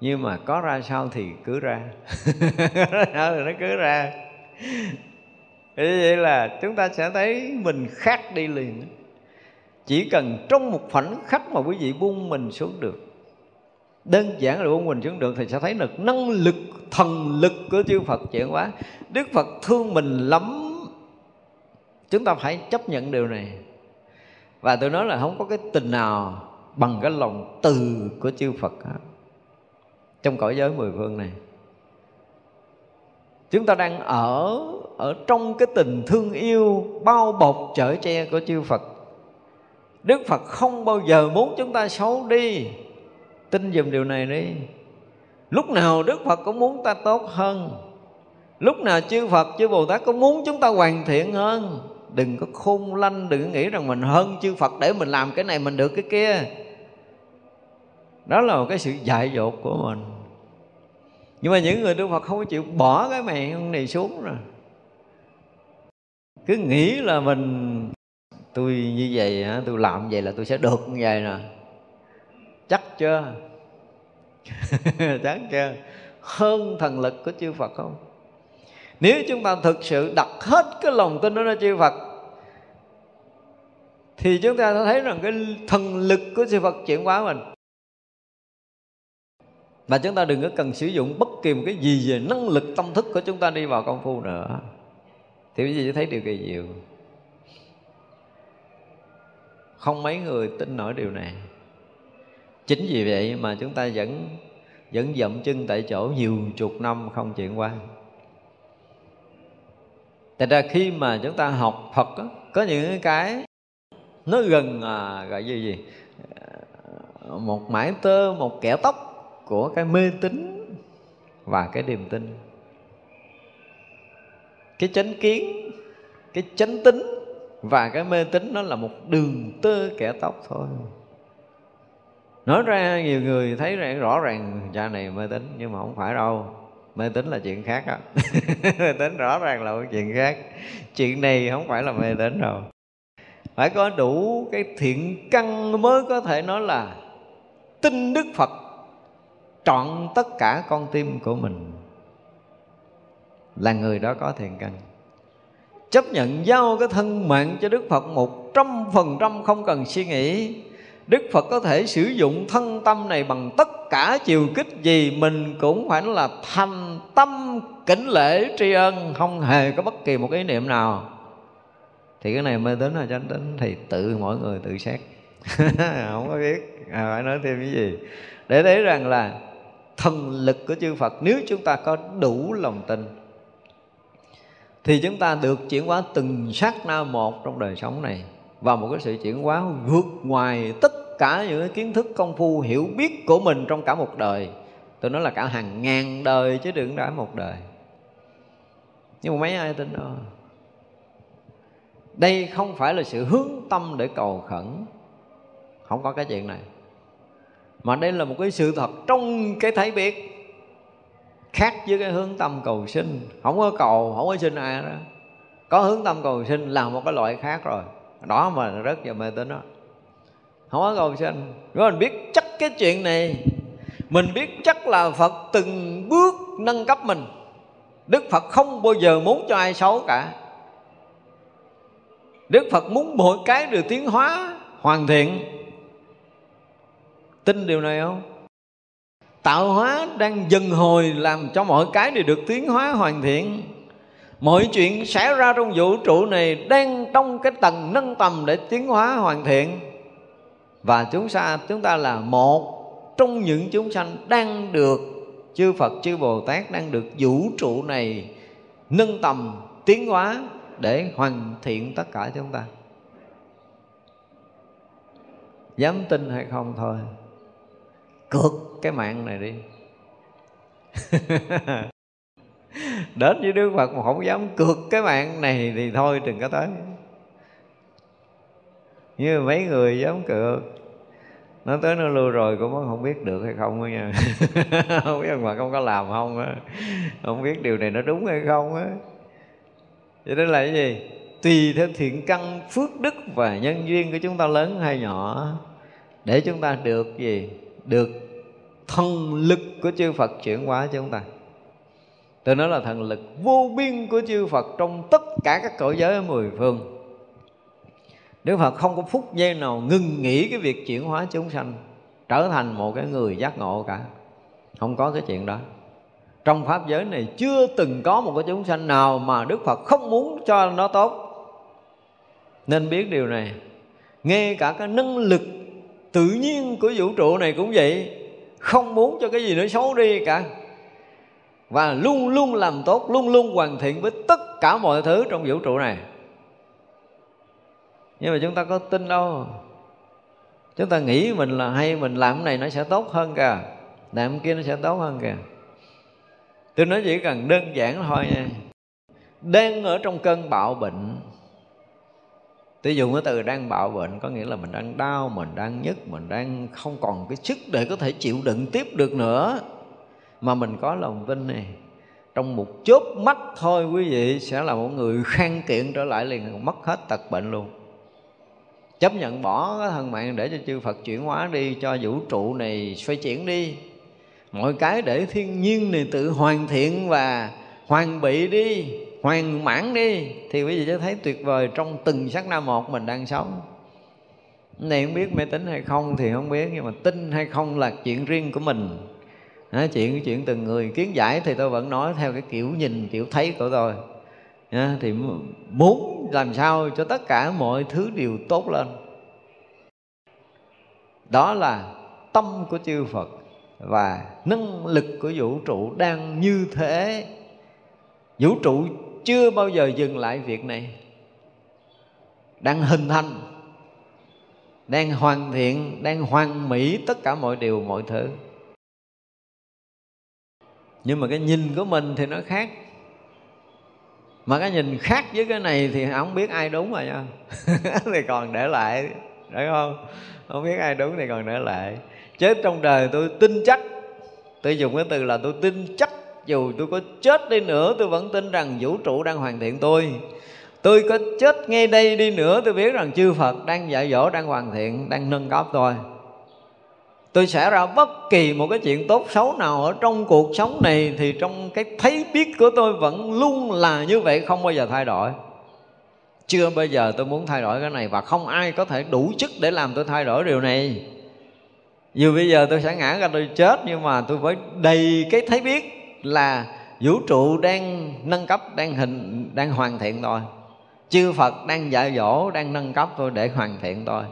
Nhưng mà có ra sao thì cứ ra. Sao thì nó cứ ra. Thế vậy là chúng ta sẽ thấy mình khác đi liền. Chỉ cần trong một khoảnh khắc mà quý vị buông mình xuống được đơn giản là quân mình xuống được thì sẽ thấy được năng lực, thần lực của chư Phật chuyển hóa. Đức Phật thương mình lắm. Chúng ta phải chấp nhận điều này. Và tôi nói là không có cái tình nào bằng cái lòng từ của chư Phật trong cõi giới mười phương này. Chúng ta đang ở ở trong cái tình thương yêu, bao bọc, chở che của chư Phật. Đức Phật không bao giờ muốn chúng ta xấu đi tin dùm điều này đi. Lúc nào đức phật cũng muốn ta tốt hơn. Lúc nào chư phật, chư bồ tát cũng muốn chúng ta hoàn thiện hơn. Đừng có khôn lanh, đừng có nghĩ rằng mình hơn chư phật để mình làm cái này, mình được cái kia. Đó là một cái sự dại dột của mình. Nhưng mà những người đức phật không có chịu bỏ cái mày này xuống rồi. Cứ nghĩ là mình, tôi như vậy tôi làm vậy là tôi sẽ được như vậy nè chắc chưa? Chắc chưa. Hơn thần lực của chư Phật không? Nếu chúng ta thực sự đặt hết cái lòng tin đó ra chư Phật, thì chúng ta sẽ thấy rằng cái thần lực của chư Phật chuyển hóa mình. Và chúng ta đừng có cần sử dụng bất kỳ một cái gì về năng lực tâm thức của chúng ta đi vào công phu nữa. Thì quý vị thấy điều kỳ diệu. Không mấy người tin nổi điều này chính vì vậy mà chúng ta vẫn vẫn dậm chân tại chỗ nhiều chục năm không chuyển qua. Tại ra khi mà chúng ta học Phật đó, có những cái nó gần à, gọi như gì à, một mãi tơ một kẻ tóc của cái mê tín và cái niềm tin. Cái chánh kiến cái chánh tính và cái mê tín nó là một đường tơ kẻ tóc thôi nói ra nhiều người thấy rằng rõ ràng cha này mê tín, nhưng mà không phải đâu. Mê tín là chuyện khác á. Mê tín rõ ràng là một chuyện khác. Chuyện này không phải là mê tín đâu. Phải có đủ cái thiện căn mới có thể nói là tin đức phật trọn tất cả con tim của mình. Là người đó có thiện căn. Chấp nhận giao cái thân mạng cho Đức Phật một trăm phần trăm không cần suy nghĩ. Đức Phật có thể sử dụng thân tâm này bằng tất cả chiều kích gì Mình cũng phải là thành tâm kính lễ tri ân Không hề có bất kỳ một ý niệm nào. Thì cái này mê tín hay chánh tín Thì tự mỗi người tự xét. Không có biết à, Phải nói thêm cái gì. Để thấy rằng là thần lực của chư Phật Nếu chúng ta có đủ lòng tin Thì chúng ta được chuyển hóa từng sát na một trong đời sống này và một cái sự chuyển hóa vượt ngoài tất cả những cái kiến thức công phu hiểu biết của mình trong cả một đời. Tôi nói là cả hàng ngàn đời chứ đừng đã một đời. Nhưng mà mấy ai tin đâu? Đây không phải là sự hướng tâm để cầu khẩn. Không có cái chuyện này. Mà đây là một cái sự thật trong cái thấy biết, khác với cái hướng tâm cầu sinh. Không có cầu, không có xin ai đó có hướng tâm cầu sinh là một cái loại khác rồi đó mà rất là mê tín đó. Không có cầu sanh nếu mình biết chắc cái chuyện này. Mình biết chắc là phật từng bước nâng cấp mình. Đức phật không bao giờ muốn cho ai xấu cả. Đức phật muốn mọi cái đều tiến hóa, hoàn thiện. Tin điều này không? Tạo hóa đang dần hồi làm cho mọi cái đều được tiến hóa, hoàn thiện mọi chuyện xảy ra trong vũ trụ này đang trong cái tầng nâng tầm để tiến hóa hoàn thiện. Và chúng ta chúng ta là một trong những chúng sanh đang được chư Phật, chư Bồ Tát đang được vũ trụ này nâng tầm, tiến hóa để hoàn thiện tất cả chúng ta. Dám tin hay không thôi. Cược cái mạng này đi. đến với đức phật mà không dám cược cái mạng này thì thôi, đừng có tới. Như mấy người dám cược. Nó tới nó lưu rồi cũng không biết được hay không đó nha. Không biết mà không có làm không á. Không biết điều này nó đúng hay không á. Vậy nên là cái gì? Tùy theo thiện căn, phước đức và nhân duyên của chúng ta lớn hay nhỏ, để chúng ta được gì? Được thân lực của chư Phật chuyển hóa chúng ta tôi nói là thần lực vô biên của chư Phật trong tất cả các cõi giới ở mười phương. Đức Phật không có phút giây nào ngừng nghỉ cái việc chuyển hóa chúng sanh, trở thành một cái người giác ngộ cả. Không có cái chuyện đó. Trong pháp giới này chưa từng có một cái chúng sanh nào mà Đức Phật không muốn cho nó tốt. Nên biết điều này. Ngay cả cái năng lực tự nhiên của vũ trụ này cũng vậy. Không muốn cho cái gì nó xấu đi cả và luôn luôn làm tốt, luôn luôn hoàn thiện với tất cả mọi thứ trong vũ trụ này. Nhưng mà chúng ta có tin đâu? Chúng ta nghĩ mình là hay, mình làm cái này nó sẽ tốt hơn kìa. Làm cái kia nó sẽ tốt hơn kìa. Tôi nói chỉ cần đơn giản thôi nha. Đang ở trong cơn bạo bệnh. Tôi dùng cái từ đang bạo bệnh, có nghĩa là mình đang đau, mình đang nhức, mình đang không còn cái sức để có thể chịu đựng tiếp được nữa mà mình có lòng tin này trong một chớp mắt thôi quý vị sẽ là một người khang kiện trở lại liền, mất hết tật bệnh luôn. Chấp nhận bỏ cái thân mạng để cho chư Phật chuyển hóa đi, cho vũ trụ này xoay chuyển đi. Mọi cái để thiên nhiên này tự hoàn thiện và hoàn bị đi, hoàn mãn đi, thì quý vị sẽ thấy tuyệt vời trong từng sắc na một mình đang sống. Này không biết mê tín hay không thì không biết, nhưng mà tin hay không là chuyện riêng của mình à, chuyện chuyện từng người kiến giải thì tôi vẫn nói theo cái kiểu nhìn kiểu thấy của tôi. À, thì muốn làm sao cho tất cả mọi thứ đều tốt lên. Đó là tâm của chư Phật và năng lực của vũ trụ đang như thế. Vũ trụ chưa bao giờ dừng lại việc này. Đang hình thành đang hoàn thiện đang hoàn mỹ tất cả mọi điều mọi thứ nhưng mà cái nhìn của mình thì nó khác. Mà cái nhìn khác với cái này thì không biết ai đúng rồi nha. Thì còn để lại đúng không? Không biết ai đúng thì còn để lại. Chết trong đời tôi tin chắc. Tôi dùng cái từ là tôi tin chắc. Dù tôi có chết đi nữa, tôi vẫn tin rằng vũ trụ đang hoàn thiện tôi. Tôi có chết ngay đây đi nữa, tôi biết rằng chư phật đang dạy dỗ, đang hoàn thiện, đang nâng cấp tôi tôi sẽ ra bất kỳ một cái chuyện tốt xấu nào ở trong cuộc sống này thì trong cái thấy biết của tôi vẫn luôn là như vậy, không bao giờ thay đổi. Chưa bao giờ tôi muốn thay đổi cái này và không ai có thể đủ chức để làm tôi thay đổi điều này. Dù bây giờ tôi sẽ ngã ra tôi chết, nhưng mà tôi phải đầy cái thấy biết là vũ trụ đang nâng cấp, đang hình, đang hoàn thiện tôi chư phật đang dạy dỗ, đang nâng cấp tôi để hoàn thiện tôi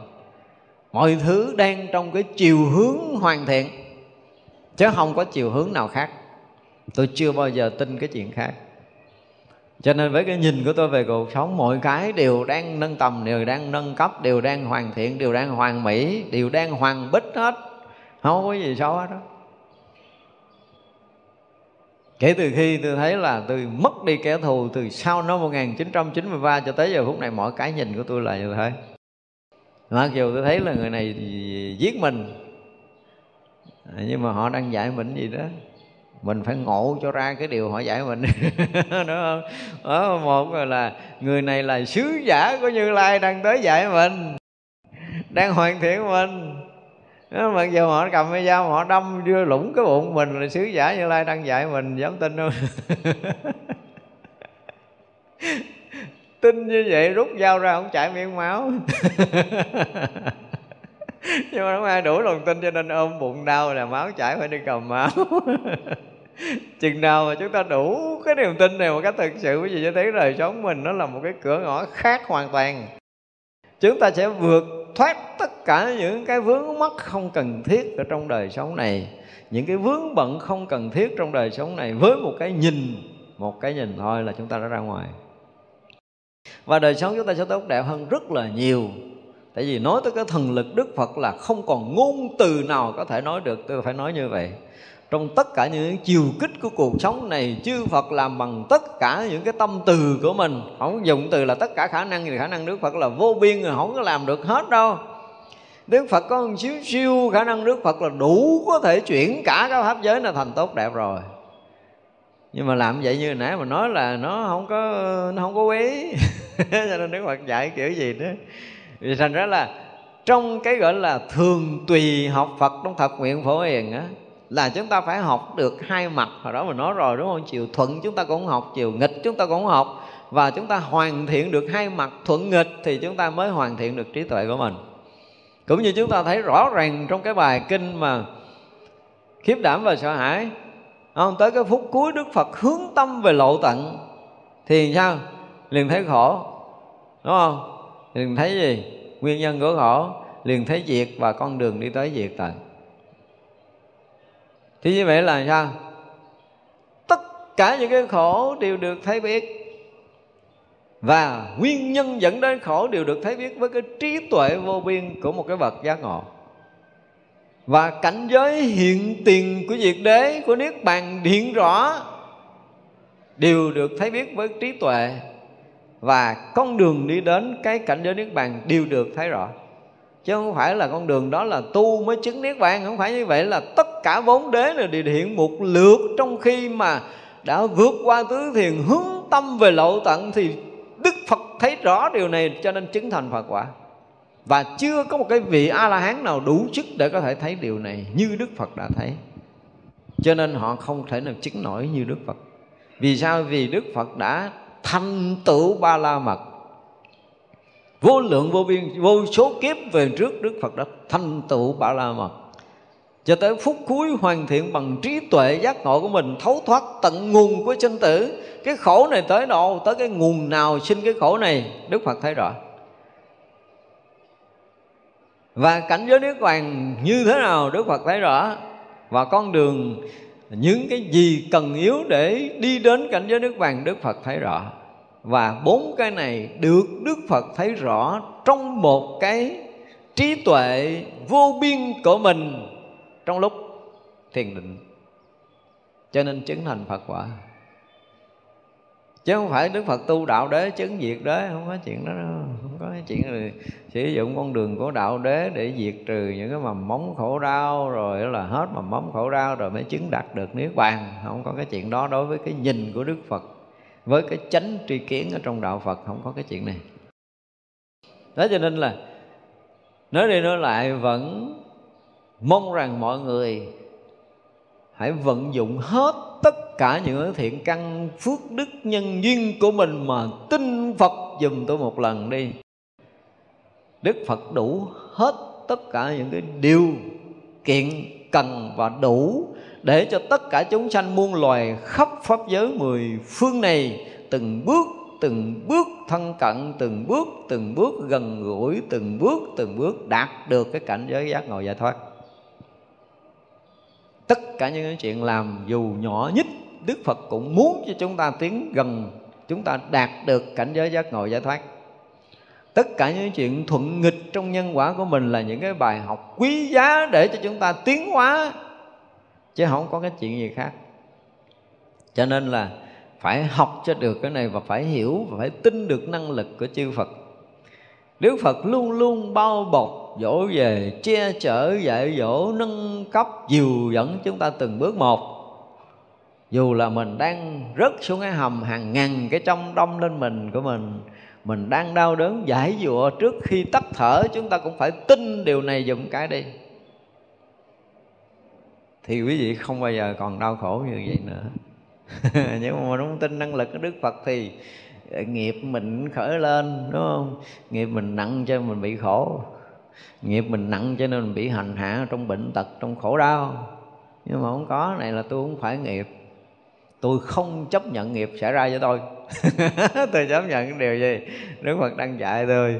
mọi thứ đang trong cái chiều hướng hoàn thiện, chứ không có chiều hướng nào khác. Tôi chưa bao giờ tin cái chuyện khác. Cho nên với cái nhìn của tôi về cuộc sống, mọi cái đều đang nâng tầm, đều đang nâng cấp, đều đang hoàn thiện, đều đang hoàn mỹ, đều đang hoàn bích hết. Không có gì xấu hết đó. Kể từ khi tôi thấy là tôi mất đi kẻ thù từ sau năm 1993 cho tới giờ phút này mọi cái nhìn của tôi là như thế mặc dù tôi thấy là người này giết mình. À, nhưng mà họ đang dạy mình gì đó. Mình phải ngộ cho ra cái điều họ dạy mình. Đúng không? Đó một là người này là sứ giả của như lai đang tới dạy mình. Đang hoàn thiện mình. Đó, mặc dù họ cầm cái dao họ đâm đưa lũng cái bụng mình là sứ giả như lai đang dạy mình. Dám tin không? tin như vậy rút dao ra không chảy miếng máu. Nhưng mà không ai đủ lòng tin cho nên ôm bụng đau là máu chảy phải đi cầm máu. Chừng nào mà chúng ta đủ cái niềm tin này một cách thực sự quý vị sẽ thấy đời sống mình nó là một cái cửa ngõ khác hoàn toàn. Chúng ta sẽ vượt thoát tất cả những cái vướng mắc không cần thiết ở trong đời sống này. Những cái vướng bận không cần thiết trong đời sống này với một cái nhìn một cái nhìn thôi là chúng ta đã ra ngoài và đời sống chúng ta sẽ tốt đẹp hơn rất là nhiều. Tại vì nói tới cái thần lực đức phật là không còn ngôn từ nào có thể nói được, tôi phải nói như vậy. Trong tất cả những chiều kích của cuộc sống này, chư Phật làm bằng tất cả những cái tâm từ của mình. Không dùng từ là tất cả khả năng thì khả năng Đức Phật là vô biên rồi không có làm được hết đâu. Đức Phật có một xíu siêu, khả năng Đức Phật là đủ có thể chuyển cả các pháp giới này thành tốt đẹp rồi nhưng mà làm vậy như nãy mà nói là nó không có, nó không có quý. Cho nên Đức Phật dạy kiểu gì đó vì thành ra là trong cái gọi là thường tùy học Phật trong thập nguyện phổ hiền á, là chúng ta phải học được hai mặt. Hồi đó mình nói rồi, đúng không? Chiều thuận chúng ta cũng học, chiều nghịch chúng ta cũng học. Và chúng ta hoàn thiện được hai mặt thuận nghịch thì chúng ta mới hoàn thiện được trí tuệ của mình. Cũng như chúng ta thấy rõ ràng trong cái bài kinh mà khiếp đảm và sợ hãi không tới cái phút cuối đức phật hướng tâm về lộ tận, thì sao? Liền thấy khổ, đúng không? Liền thấy gì? Nguyên nhân của khổ, liền thấy diệt và con đường đi tới diệt tận. Thì như vậy là sao? Tất cả những cái khổ đều được thấy biết. Và nguyên nhân dẫn đến khổ đều được thấy biết với cái trí tuệ vô biên của một cái bậc giác ngộ và cảnh giới hiện tiền của diệt đế của niết bàn hiện rõ, đều được thấy biết với trí tuệ. Và con đường đi đến cái cảnh giới niết bàn đều được thấy rõ. Chứ không phải là con đường đó là tu mới chứng niết bàn, không phải như vậy là tất cả vốn đế là đều hiện một lượt. Trong khi mà đã vượt qua tứ thiền hướng tâm về lộ tận thì đức phật thấy rõ điều này cho nên chứng thành phật quả và chưa có một cái vị a la hán nào đủ chức để có thể thấy điều này như đức phật đã thấy. Cho nên họ không thể nào chứng nổi như đức phật. Vì sao? Vì đức phật đã thành tựu ba la mật vô lượng, vô biên, vô số kiếp về trước đức phật đã thành tựu ba la mật cho tới phút cuối hoàn thiện bằng trí tuệ giác ngộ của mình, thấu thoát tận nguồn của sinh tử. Cái khổ này tới đâu? Tới cái nguồn nào sinh cái khổ này? Đức phật thấy rõ và cảnh giới niết bàn như thế nào, đức phật thấy rõ. Và con đường, những cái gì cần yếu để đi đến cảnh giới niết bàn đức phật thấy rõ. Và bốn cái này được đức phật thấy rõ trong một cái trí tuệ vô biên của mình trong lúc thiền định. Cho nên chứng thành phật quả chứ không phải đức phật tu đạo đế chứng diệt đế, không có chuyện đó đâu, không có chuyện là sử dụng con đường của đạo đế để diệt trừ những cái mầm móng khổ đau, rồi là hết mầm móng khổ đau rồi mới chứng đạt được niết bàn. Không có cái chuyện đó đối với cái nhìn của đức phật, với cái chánh tri kiến ở trong đạo phật, không có cái chuyện này. Đó cho nên là, nói đi nói lại vẫn mong rằng mọi người hãy vận dụng hết tất cả những thiện căn phước đức nhân duyên của mình mà tin Phật dùm tôi một lần đi. Đức Phật đủ hết tất cả những cái điều kiện cần và đủ để cho tất cả chúng sanh muôn loài khắp pháp giới mười phương này từng bước từng bước thân cận, từng bước từng bước gần gũi, từng bước từng bước đạt được cái cảnh giới giác ngộ giải thoát tất cả những cái chuyện làm dù nhỏ nhất, đức phật cũng muốn cho chúng ta tiến gần, chúng ta đạt được cảnh giới giác ngộ giải thoát. Tất cả những chuyện thuận nghịch trong nhân quả của mình là những cái bài học quý giá để cho chúng ta tiến hóa, chứ không có cái chuyện gì khác. Cho nên là phải học cho được cái này và phải hiểu và phải tin được năng lực của chư Phật. Đức Phật luôn luôn bao bọc dỗ về, che chở, dạy dỗ, nâng cấp dìu dẫn chúng ta từng bước một. Dù là mình đang rớt xuống cái hầm hàng ngàn cái trong đông lên mình của mình mình đang đau đớn, giải dụa trước khi tắt thở, chúng ta cũng phải tin điều này dùm cái đi. Thì quý vị không bao giờ còn đau khổ như vậy nữa. Nhưng mà mình không tin năng lực của đức phật thì ờ, nghiệp mình khởi lên, đúng không? Nghiệp mình nặng cho mình bị khổ nghiệp mình nặng cho nên mình bị hành hạ trong bệnh tật trong khổ đau. Nhưng mà không có này là tôi không phải nghiệp. Tôi không chấp nhận nghiệp xảy ra cho tôi. Tôi chấp nhận cái điều gì? Đức phật đang dạy tôi.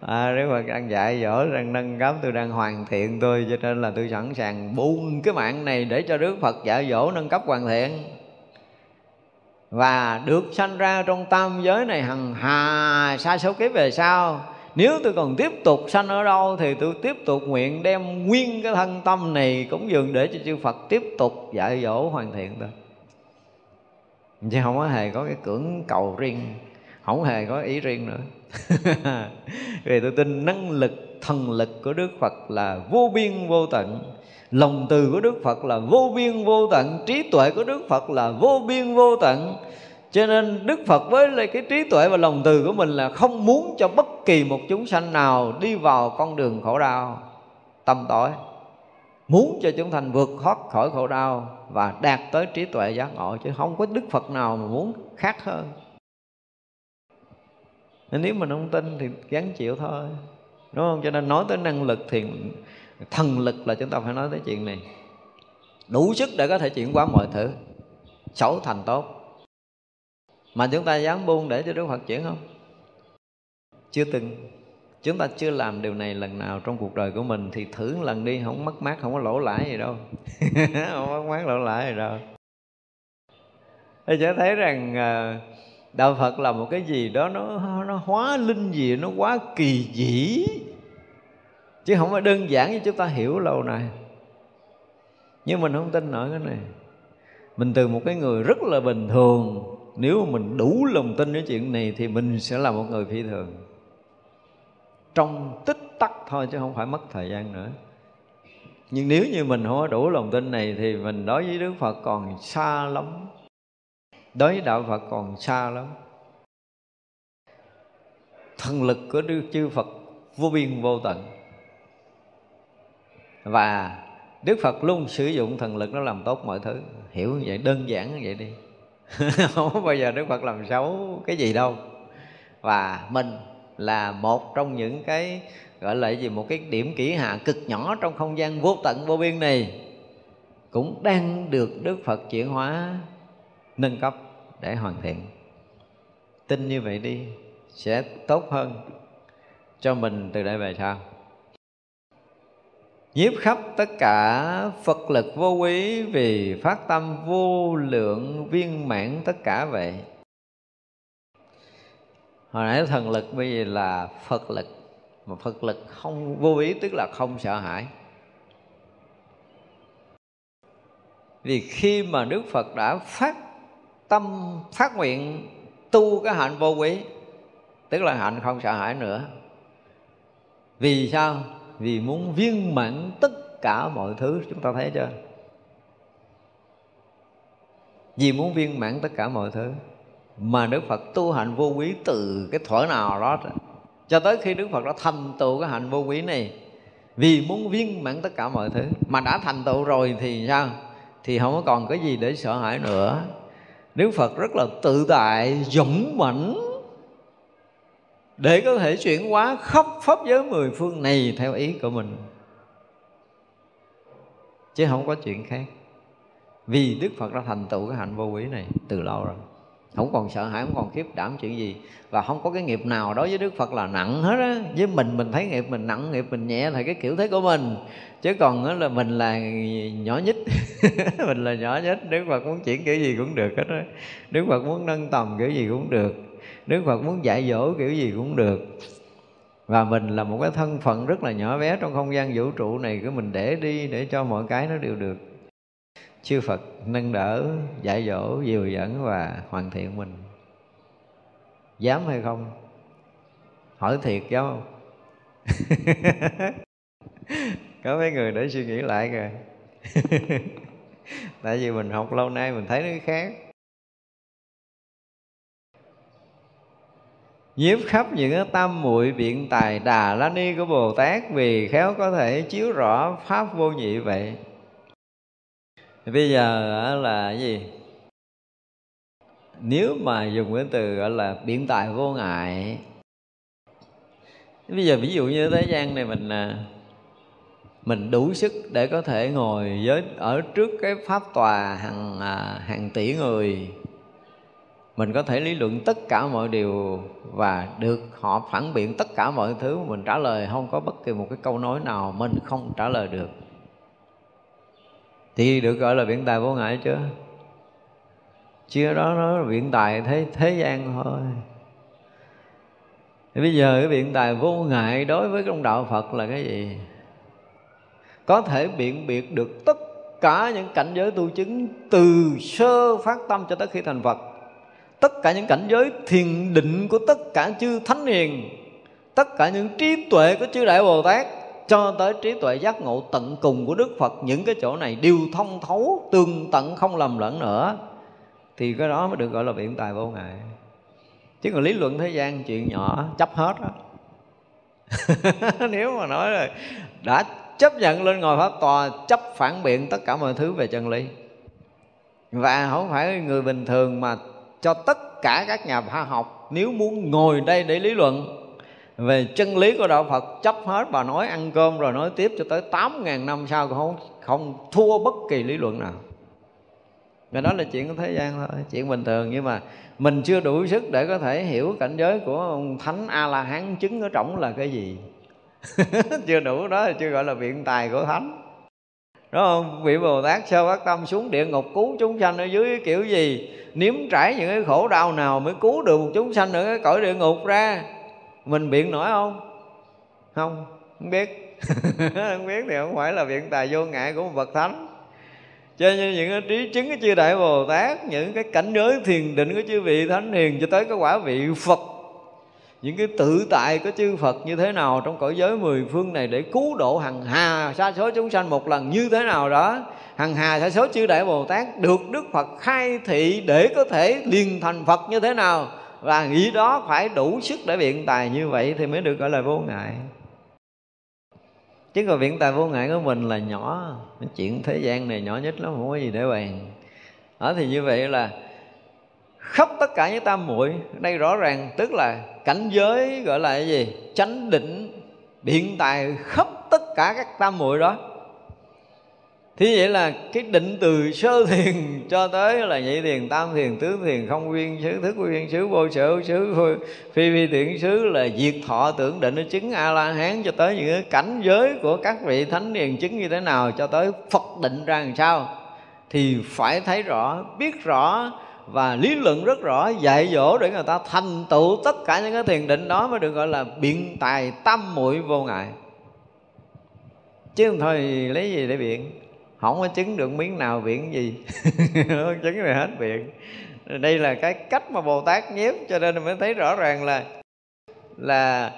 À, đức phật đang dạy dỗ đang nâng cấp tôi đang hoàn thiện tôi cho nên là tôi sẵn sàng buông cái mạng này để cho đức phật dạy dỗ nâng cấp hoàn thiện. Và được sanh ra trong tam giới này hằng hà sa số kiếp về sau nếu tôi còn tiếp tục sanh ở đâu thì tôi tiếp tục nguyện đem nguyên cái thân tâm này cũng dường để cho chư Phật tiếp tục dạy dỗ hoàn thiện thôi chứ không có hề có cái cưỡng cầu riêng, không hề có ý riêng nữa. Vì tôi tin năng lực, thần lực của đức phật là vô biên vô tận. Lòng từ của đức phật là vô biên vô tận. Trí tuệ của đức phật là vô biên vô tận cho nên đức phật với cái trí tuệ và lòng từ của mình là không muốn cho bất kỳ một chúng sanh nào đi vào con đường khổ đau, tâm tối. Muốn cho chúng thành vượt thoát khỏi khổ đau và đạt tới trí tuệ giác ngộ, chứ không có đức phật nào mà muốn khác hơn. Nên nếu mình không tin thì gắn chịu thôi, đúng không? Cho nên nói tới năng lực thì thần lực là chúng ta phải nói tới chuyện này. Đủ sức để có thể chuyển hóa mọi thứ, xấu thành tốt mà chúng ta dám buông để cho đức phật chuyển không? Chưa từng. Chúng ta chưa làm điều này lần nào trong cuộc đời của mình, thì thử lần đi, không mất mát, không có lỗ lãi gì đâu. Không mất mát, lỗ lãi gì đâu. Thì sẽ thấy rằng ờ, đạo phật là một cái gì đó nó nó hóa linh gì, nó quá kỳ dĩ. Chứ không phải đơn giản như chúng ta hiểu lâu này nhưng mình không tin nổi cái này. Mình từ một cái người rất là bình thường nếu mà mình đủ lòng tin với chuyện này thì mình sẽ là một người phi thường. Trong tích tắc thôi chứ không phải mất thời gian nữa. Nhưng nếu như mình không có đủ lòng tin này thì mình đối với đức phật còn xa lắm. Đối với đạo phật còn xa lắm. Thần lực của đức chư phật vô biên vô tận. Và đức phật luôn sử dụng thần lực nó làm tốt mọi thứ. Hiểu như vậy, đơn giản như vậy đi. không bao giờ đức phật làm xấu cái gì đâu. Và mình là một trong những cái, gọi là gì, một cái điểm kỹ hạ cực nhỏ trong không gian vô tận vô biên này. Cũng đang được Đức Phật chuyển hóa, nâng cấp để hoàn thiện. Tin như vậy đi, sẽ tốt hơn cho mình từ đây về sau nhiếp khắp tất cả Phật lực vô quý vì phát tâm vô lượng viên mãn tất cả vậy. Hồi nãy thần lực bây giờ là phật lực, mà phật lực không vô ý, tức là không sợ hãi. Vì khi mà đức phật đã phát tâm, phát nguyện tu cái hạnh vô quý tức là hạnh không sợ hãi nữa. Vì sao? Vì muốn viên mãn tất cả mọi thứ chúng ta thấy chưa? Vì muốn viên mãn tất cả mọi thứ mà Đức Phật tu hạnh vô quý từ cái thuở nào đó. Cho tới khi Đức Phật đã thành tựu cái hạnh vô quý này vì muốn viên mãn tất cả mọi thứ mà đã thành tựu rồi thì sao? Thì không có còn cái gì để sợ hãi nữa. Đức Phật rất là tự tại, dũng mãnh để có thể chuyển hóa khắp pháp giới mười phương này theo ý của mình. Chứ không có chuyện khác. Vì Đức Phật đã thành tựu cái hạnh vô quý này từ lâu rồi. Không còn sợ hãi, không còn khiếp đảm chuyện gì. Và không có cái nghiệp nào đối với đức phật là nặng hết á. Với mình mình thấy nghiệp mình nặng, nghiệp mình nhẹ là cái kiểu thế của mình. Chứ còn đó là mình là nhỏ nhất mình là nhỏ nhất đức phật muốn chuyển kiểu gì cũng được hết á. Đức phật muốn nâng tầm kiểu gì cũng được đức phật muốn dạy dỗ kiểu gì cũng được. Và mình là một cái thân phận rất là nhỏ bé trong không gian vũ trụ này, cứ mình để đi để cho mọi cái nó đều được. Chư Phật nâng đỡ, dạy dỗ, dìu dẫn và hoàn thiện mình. Dám hay không? Hỏi thiệt dám không có mấy người để suy nghĩ lại kìa. Tại vì mình học lâu nay mình thấy nó khác. Nhiếp khắp những tâm tam muội biện tài đà la ni của bồ tát vì khéo có thể chiếu rõ pháp vô nhị vậy. Thì bây giờ là gì? Nếu mà dùng cái từ gọi là biện tài vô ngại, bây giờ ví dụ như thế gian này mình à, mình đủ sức để có thể ngồi với, ở trước cái pháp tòa hàng à, hàng tỷ người mình có thể lý luận tất cả mọi điều và được họ phản biện tất cả mọi thứ mình trả lời không có bất kỳ một cái câu nói nào mình không trả lời được thì được gọi là biện tài vô ngại chưa chưa đó nó là biện tài thế thế gian thôi thì bây giờ cái biện tài vô ngại đối với trong đạo Phật là cái gì? Có thể biện biệt được tất cả những cảnh giới tu chứng từ sơ phát tâm cho tới khi thành Phật. Tất cả những cảnh giới thiền định của tất cả chư thánh hiền, tất cả những trí tuệ của chư đại Bồ Tát cho tới trí tuệ giác ngộ tận cùng của Đức Phật những cái chỗ này đều thông thấu tương tận không lầm lẫn nữa thì cái đó mới được gọi là biện tài vô ngại. Chứ còn lý luận thế gian chuyện nhỏ chấp hết á. Nếu mà nói là đã chấp nhận lên ngồi pháp tòa chấp phản biện tất cả mọi thứ về chân lý. Và không phải người bình thường mà cho tất cả các nhà khoa học nếu muốn ngồi đây để lý luận về chân lý của đạo Phật, chấp hết bà nói ăn cơm rồi nói tiếp cho tới tám ngàn năm sau không không thua bất kỳ lý luận nào. Và đó là chuyện của thế gian thôi, chuyện bình thường. Nhưng mà mình chưa đủ sức để có thể hiểu cảnh giới của ông thánh a la hán chứng ở trọng là cái gì. Chưa đủ đó là chưa gọi là biện tài của thánh. Đúng không? Vị bồ tát sơ phát tâm xuống địa ngục cứu chúng sanh ở dưới kiểu gì? Nếm trải những cái khổ đau nào mới cứu được một chúng sanh ở cái cõi địa ngục ra. Mình biện nổi không? Không không biết. Không biết thì không phải là biện tài vô ngại của một bậc thánh. Cho nên những cái trí chứng của chư đại bồ tát, những cái cảnh giới thiền định của chư vị thánh hiền cho tới cái quả vị phật, những cái tự tại của chư Phật như thế nào trong cõi giới mười phương này để cứu độ hằng hà sa số chúng sanh một lần như thế nào đó hằng hà sa số chư đại Bồ Tát được Đức Phật khai thị để có thể liền thành Phật như thế nào? Và nghĩ đó phải đủ sức để biện tài như vậy thì mới được gọi là vô ngại. Chứ còn biện tài vô ngại của mình là nhỏ. Chuyện thế gian này nhỏ nhất lắm, không có gì để bàn. Đó thì như vậy là khắp tất cả những tam muội, đây rõ ràng, tức là cảnh giới gọi là cái gì? Chánh định, biện tài khắp tất cả các tam muội đó. Thế vậy là cái định từ sơ thiền cho tới là nhị thiền, tam thiền, tứ thiền, không viên xứ, thức viên xứ, vô sở xứ, phi phi tiện xứ là diệt thọ tưởng định chứng A-la-hán cho tới những cái cảnh giới của các vị thánh hiền chứng như thế nào cho tới Phật định ra làm sao. Thì phải thấy rõ, biết rõ và lý luận rất rõ dạy dỗ để người ta thành tựu tất cả những cái thiền định đó mới được gọi là biện tài tam muội vô ngại. Chứ không thôi lấy gì để biện? Không có chứng được miếng nào biện gì. Không chứng rồi hết biện đây là cái cách mà bồ tát nhiếp cho nên mới thấy rõ ràng là là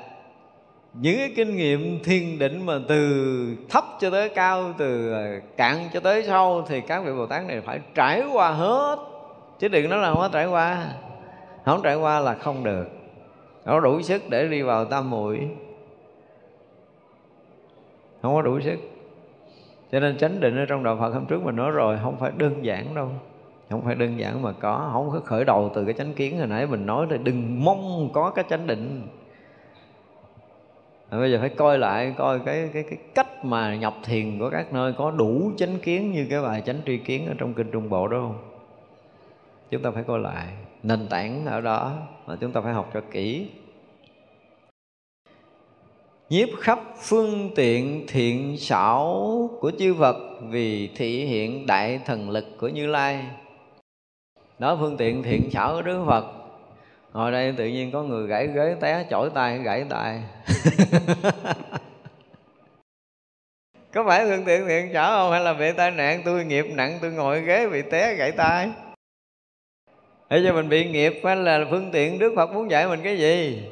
những cái kinh nghiệm thiền định mà từ thấp cho tới cao, từ cạn cho tới sâu, thì các vị bồ tát này phải trải qua hết. Chứ đừng nói là không có trải qua. Không trải qua là không được. Không đủ sức để đi vào tam muội. Không có đủ sức cho nên chánh định ở trong đạo Phật hôm trước mình nói rồi không phải đơn giản đâu. Không phải đơn giản mà có không có khởi đầu từ cái chánh kiến hồi nãy mình nói thì đừng mong có cái chánh định. À, bây giờ phải coi lại coi cái cái cái cách mà nhập thiền của các nơi có đủ chánh kiến như cái bài chánh tri kiến ở trong kinh trung bộ đó không? Chúng ta phải coi lại. Nền tảng ở đó mà chúng ta phải học cho kỹ nhiếp khắp phương tiện thiện xảo của chư Phật vì thị hiện đại thần lực của Như Lai. Đó, phương tiện thiện xảo của Đức Phật. Ngồi đây tự nhiên có người gãy ghế té, chổi tay gãy tay. Có phải phương tiện thiện xảo không? Hay là bị tai nạn? Tôi nghiệp nặng, tôi ngồi ghế bị té gãy tay. Để cho mình bị nghiệp, hay là phương tiện Đức Phật muốn dạy mình cái gì?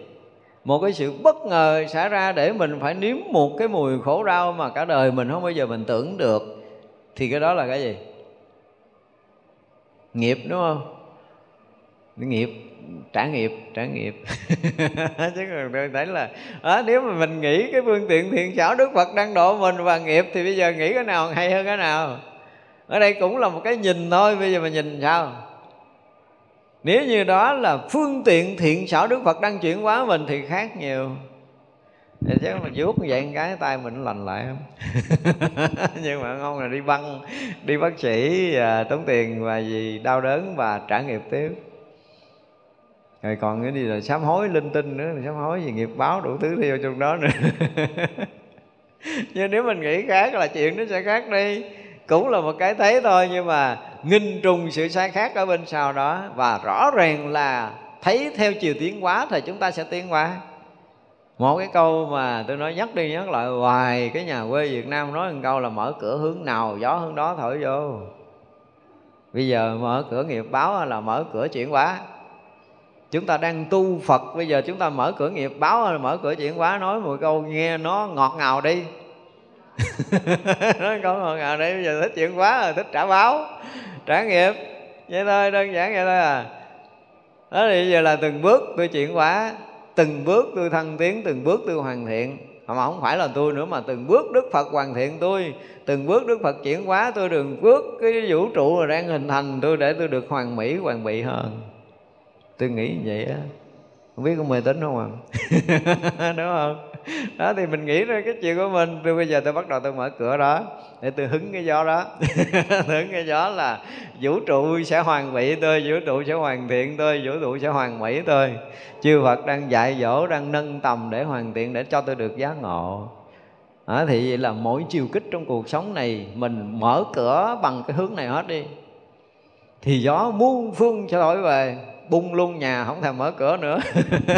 Một cái sự bất ngờ xảy ra để mình phải nếm một cái mùi khổ đau mà cả đời mình không bao giờ mình tưởng được. Thì cái đó là cái gì? Nghiệp đúng không? Nghiệp trả nghiệp trả nghiệp. Chứ còn tôi thấy là à, nếu mà mình nghĩ cái phương tiện thiện xảo đức phật đang độ mình và nghiệp thì bây giờ nghĩ cái nào hay hơn cái nào? Ở đây cũng là một cái nhìn thôi bây giờ mình nhìn sao? Nếu như đó là phương tiện thiện xảo đức phật đang chuyển hóa mình thì khác nhiều. Thì chắc mà vuốt vậy cái, tay mình lành lại không? Nhưng mà không là đi băng, đi bác sĩ và tốn tiền và gì, đau đớn và trả nghiệp tiếp. Rồi còn cái gì là sám hối linh tinh nữa, sám hối gì nghiệp báo đủ thứ theo trong đó nữa. Nhưng nếu mình nghĩ khác là chuyện nó sẽ khác đi. Cũng là một cái thấy thôi, nhưng mà nghinh trùng sự sai khác ở bên sau đó, và rõ ràng là thấy theo chiều tiến hóa thì chúng ta sẽ tiến hóa. Một cái câu mà tôi nói nhắc đi nhắc lại, hoài, cái nhà quê Việt Nam nói một câu là mở cửa hướng nào, gió hướng đó thổi vô. Bây giờ mở cửa nghiệp báo là mở cửa chuyển hóa? Chúng ta đang tu Phật, bây giờ chúng ta mở cửa nghiệp báo hay mở cửa chuyển hóa? Nói một câu nghe nó ngọt ngào đi. Nói câu ngọt ngào đi, bây giờ thích chuyển hóa rồi thích trả báo trả nghiệp vậy thôi, đơn giản vậy thôi à. Đó thì giờ là từng bước tôi chuyển hóa, từng bước tôi thăng tiến, từng bước tôi hoàn thiện. Mà không phải là tôi nữa, mà từng bước Đức Phật hoàn thiện tôi, từng bước Đức Phật chuyển hóa tôi đường bước cái vũ trụ là đang hình thành tôi để tôi được hoàn mỹ, hoàn bị hơn. Tôi nghĩ như vậy á. Không biết có mê tín không à? Đúng không? đó thì mình nghĩ ra cái chuyện của mình. Từ bây giờ tôi bắt đầu tôi mở cửa đó để tôi hứng cái gió đó. Hứng cái gió là vũ trụ sẽ hoàn mỹ tôi vũ trụ sẽ hoàn thiện tôi vũ trụ sẽ hoàn mỹ tôi chư Phật đang dạy dỗ đang nâng tầm để hoàn thiện để cho tôi được giá ngộ. À, thì vậy là mỗi chiều kích trong cuộc sống này mình mở cửa bằng cái hướng này hết đi. Thì gió muôn phương sẽ thổi về bung luôn nhà, không thèm mở cửa nữa.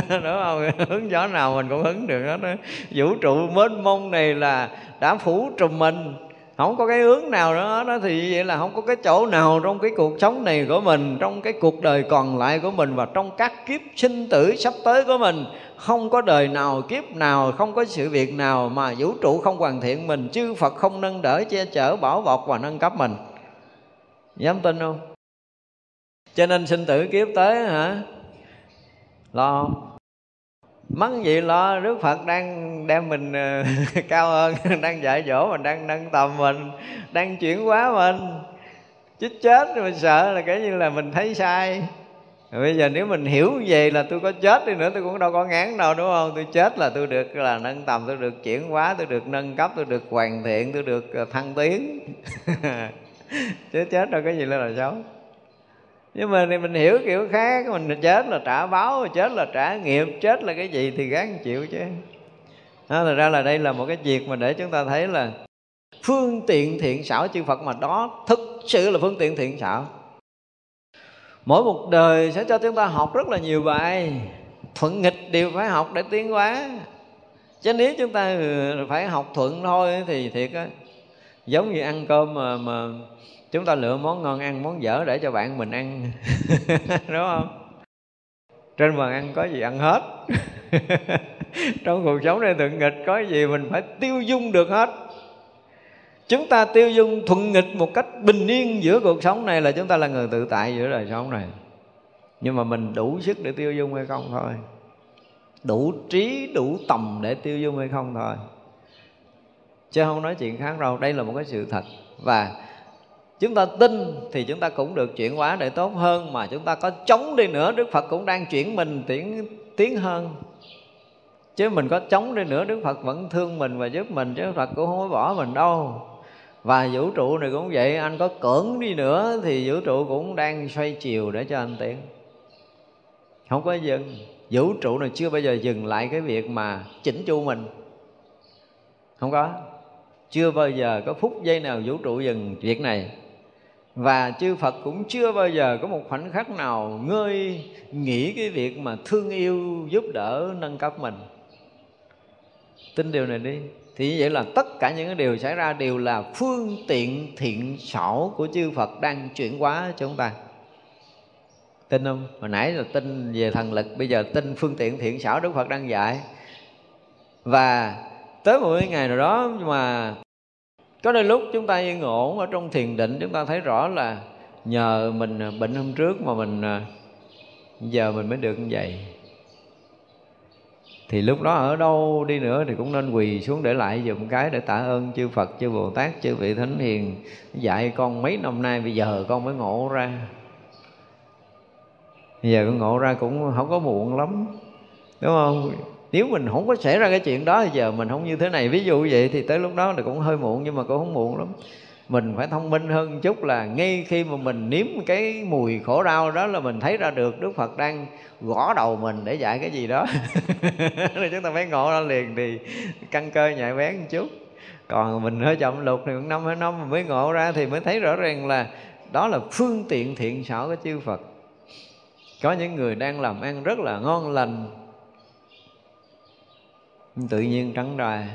Đúng không? Hướng gió nào mình cũng hứng được hết đó vũ trụ mênh mông này là đã phủ trùm mình. Không có cái hướng nào nữa đó thì vậy là không có cái chỗ nào trong cái cuộc sống này của mình, trong cái cuộc đời còn lại của mình và trong các kiếp sinh tử sắp tới của mình. Không có đời nào, kiếp nào, không có sự việc nào mà vũ trụ không hoàn thiện mình. Chư Phật không nâng đỡ che chở, bảo bọc và nâng cấp mình. Dám tin không? Cho nên sinh tử kiếp tới hả? Lo mắng gì lo, đức phật đang đem mình ờ, cao hơn, đang dạy dỗ mình, đang nâng tầm mình, đang chuyển hóa mình. Chết chết mình sợ là cái như là mình thấy sai. Rồi bây giờ nếu mình hiểu về là tôi có chết đi nữa, tôi cũng đâu có ngán đâu, đúng không? Tôi chết là tôi được là nâng tầm, tôi được chuyển hóa, tôi được nâng cấp, tôi được hoàn thiện, tôi được ờ, thăng tiến. Chết chết đâu có gì là xấu nhưng mà mình hiểu kiểu khác mình chết là trả báo chết là trả nghiệp chết là cái gì thì gắng chịu chứ. Đó, thật ra là đây là một cái việc mà để chúng ta thấy là phương tiện thiện xảo chư Phật mà đó thực sự là phương tiện thiện xảo. Mỗi một đời sẽ cho chúng ta học rất là nhiều bài thuận nghịch đều phải học để tiến hóa. Chứ nếu chúng ta phải học thuận thôi thì thiệt á giống như ăn cơm mà mà chúng ta lựa món ngon ăn, món dở để cho bạn mình ăn. Đúng không? Trên bàn ăn có gì ăn hết? Trong cuộc sống này thuận nghịch có gì mình phải tiêu dung được hết? Chúng ta tiêu dung thuận nghịch một cách bình yên giữa cuộc sống này là chúng ta là người tự tại giữa đời sống này. Nhưng mà mình đủ sức để tiêu dung hay không thôi. Đủ trí, đủ tầm để tiêu dung hay không thôi. Chứ không nói chuyện khác đâu đây là một cái sự thật. Và chúng ta tin thì chúng ta cũng được chuyển hóa để tốt hơn, mà chúng ta có chống đi nữa, đức phật cũng đang chuyển mình tiến tiến hơn. Chứ mình có chống đi nữa, đức phật vẫn thương mình và giúp mình, chứ phật cũng không có bỏ mình đâu. Và vũ trụ này cũng vậy, anh có cưỡng đi nữa thì vũ trụ cũng đang xoay chiều để cho anh tiến. Không có dừng. Vũ trụ này chưa bao giờ dừng lại cái việc mà chỉnh chu mình. Không có. Chưa bao giờ có phút giây nào vũ trụ dừng việc này và chư Phật cũng chưa bao giờ có một khoảnh khắc nào ngơi, nghĩ cái việc mà thương yêu, giúp đỡ, nâng cấp mình. Tin điều này đi. Thì như vậy là tất cả những cái điều xảy ra đều là phương tiện thiện xảo của chư Phật đang chuyển hóa cho chúng ta. Tin không? Hồi nãy là tin về thần lực, bây giờ tin phương tiện thiện xảo Đức Phật đang dạy. Và tới một ngày nào đó mà có đôi lúc chúng ta yên ổn ở trong thiền định chúng ta thấy rõ là nhờ mình à, bệnh hôm trước mà mình à, giờ mình mới được như vậy. Thì lúc đó ở đâu đi nữa thì cũng nên quỳ xuống để lại dùm cái để tạ ơn chư Phật, chư Bồ Tát, chư vị Thánh Hiền dạy con mấy năm nay. Bây giờ con mới ngộ ra. Bây giờ con ngộ ra cũng không có muộn lắm đúng không? Nếu mình không có xảy ra cái chuyện đó thì giờ mình không như thế này. Ví dụ vậy thì tới lúc đó là cũng hơi muộn, nhưng mà cũng không muộn lắm. Mình phải thông minh hơn một chút là ngay khi mà mình nếm cái mùi khổ đau đó là mình thấy ra được Đức Phật đang gõ đầu mình để dạy cái gì đó. Rồi chúng ta phải ngộ ra liền thì căn cơ nhạy bén một chút. Còn mình hơi chậm lục thì năm hai năm mới ngộ ra thì mới thấy rõ ràng là đó là phương tiện thiện xảo của chư Phật. Có những người đang làm ăn rất là ngon lành tự nhiên trắng ra.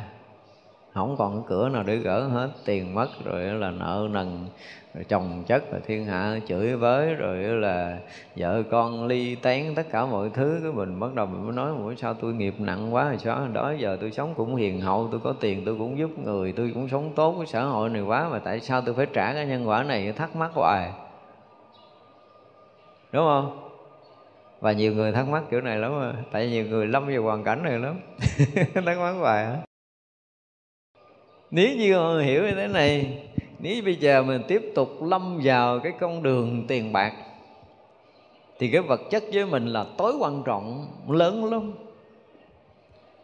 Không còn cái cửa nào để gỡ hết tiền mất, rồi là nợ nần, rồi chồng chất, rồi thiên hạ chửi với rồi là vợ con ly tán, tất cả mọi thứ. Cái mình bắt đầu mình mới nói mỗi sao tôi nghiệp nặng quá rồi sao? Đó, giờ tôi sống cũng hiền hậu, tôi có tiền, tôi cũng giúp người, tôi cũng sống tốt với xã hội này quá, mà tại sao tôi phải trả cái nhân quả này? Thắc mắc hoài. Đúng không? Và nhiều người thắc mắc kiểu này lắm mà tại nhiều người lâm vào hoàn cảnh này lắm. Thắc mắc hoài hả nếu như hiểu như thế này, nếu bây giờ mình tiếp tục lâm vào cái con đường tiền bạc, thì cái vật chất với mình là tối quan trọng, lớn lắm.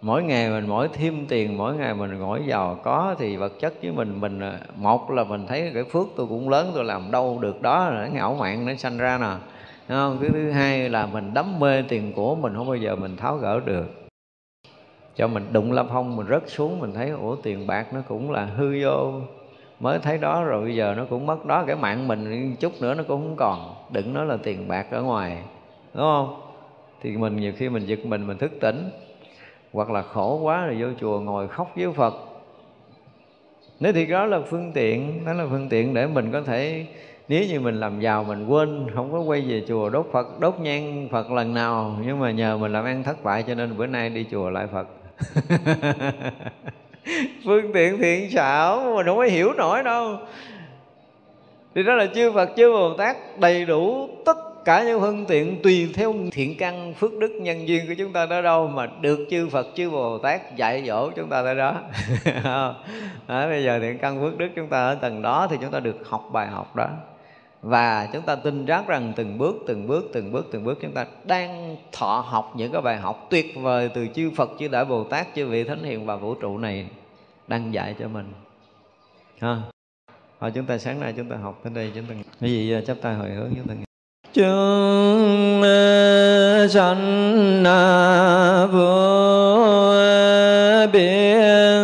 Mỗi ngày mình mỗi thêm tiền, mỗi ngày mình mỗi giàu có, thì vật chất với mình mình à, một là mình thấy cái phước tôi cũng lớn, tôi làm đâu được đó là cái ngạo mạn nó sanh ra nè không? cái thứ hai là mình đắm mê tiền của mình, không bao giờ mình tháo gỡ được. Cho mình đụng lâm phong mình rớt xuống, mình thấy, ủa, tiền bạc nó cũng là hư vô. Mới thấy đó, rồi bây giờ nó cũng mất đó, cái mạng mình chút nữa nó cũng không còn. Đừng nói là tiền bạc ở ngoài, đúng không? Thì mình nhiều khi mình giật mình mình thức tỉnh. Hoặc là khổ quá rồi vô chùa ngồi khóc với phật. Nếu thì đó là phương tiện đó là phương tiện để mình có thể nếu như mình làm giàu mình quên không có quay về chùa đốt phật đốt nhang phật lần nào nhưng mà nhờ mình làm ăn thất bại cho nên bữa nay đi chùa lại phật. Phương tiện thiện xảo mà không có hiểu nổi đâu. Thì đó là chư Phật chư Bồ Tát đầy đủ tất cả những phương tiện tùy theo thiện căn phước đức nhân duyên của chúng ta tới đâu mà được chư Phật chư Bồ Tát dạy dỗ chúng ta tới đó. À, bây giờ thiện căn phước đức chúng ta ở tầng đó thì chúng ta được học bài học đó và chúng ta tin rác rằng từng bước từng bước từng bước từng bước chúng ta đang thọ học những cái bài học tuyệt vời từ chư Phật, chư Đại Bồ Tát, chư vị thánh hiền và vũ trụ này đang dạy cho mình. Ha. Thôi chúng ta sáng nay chúng ta học đến đây, chúng ta cái gì chấp tay hồi hướng chúng ta chúng sanh vô biên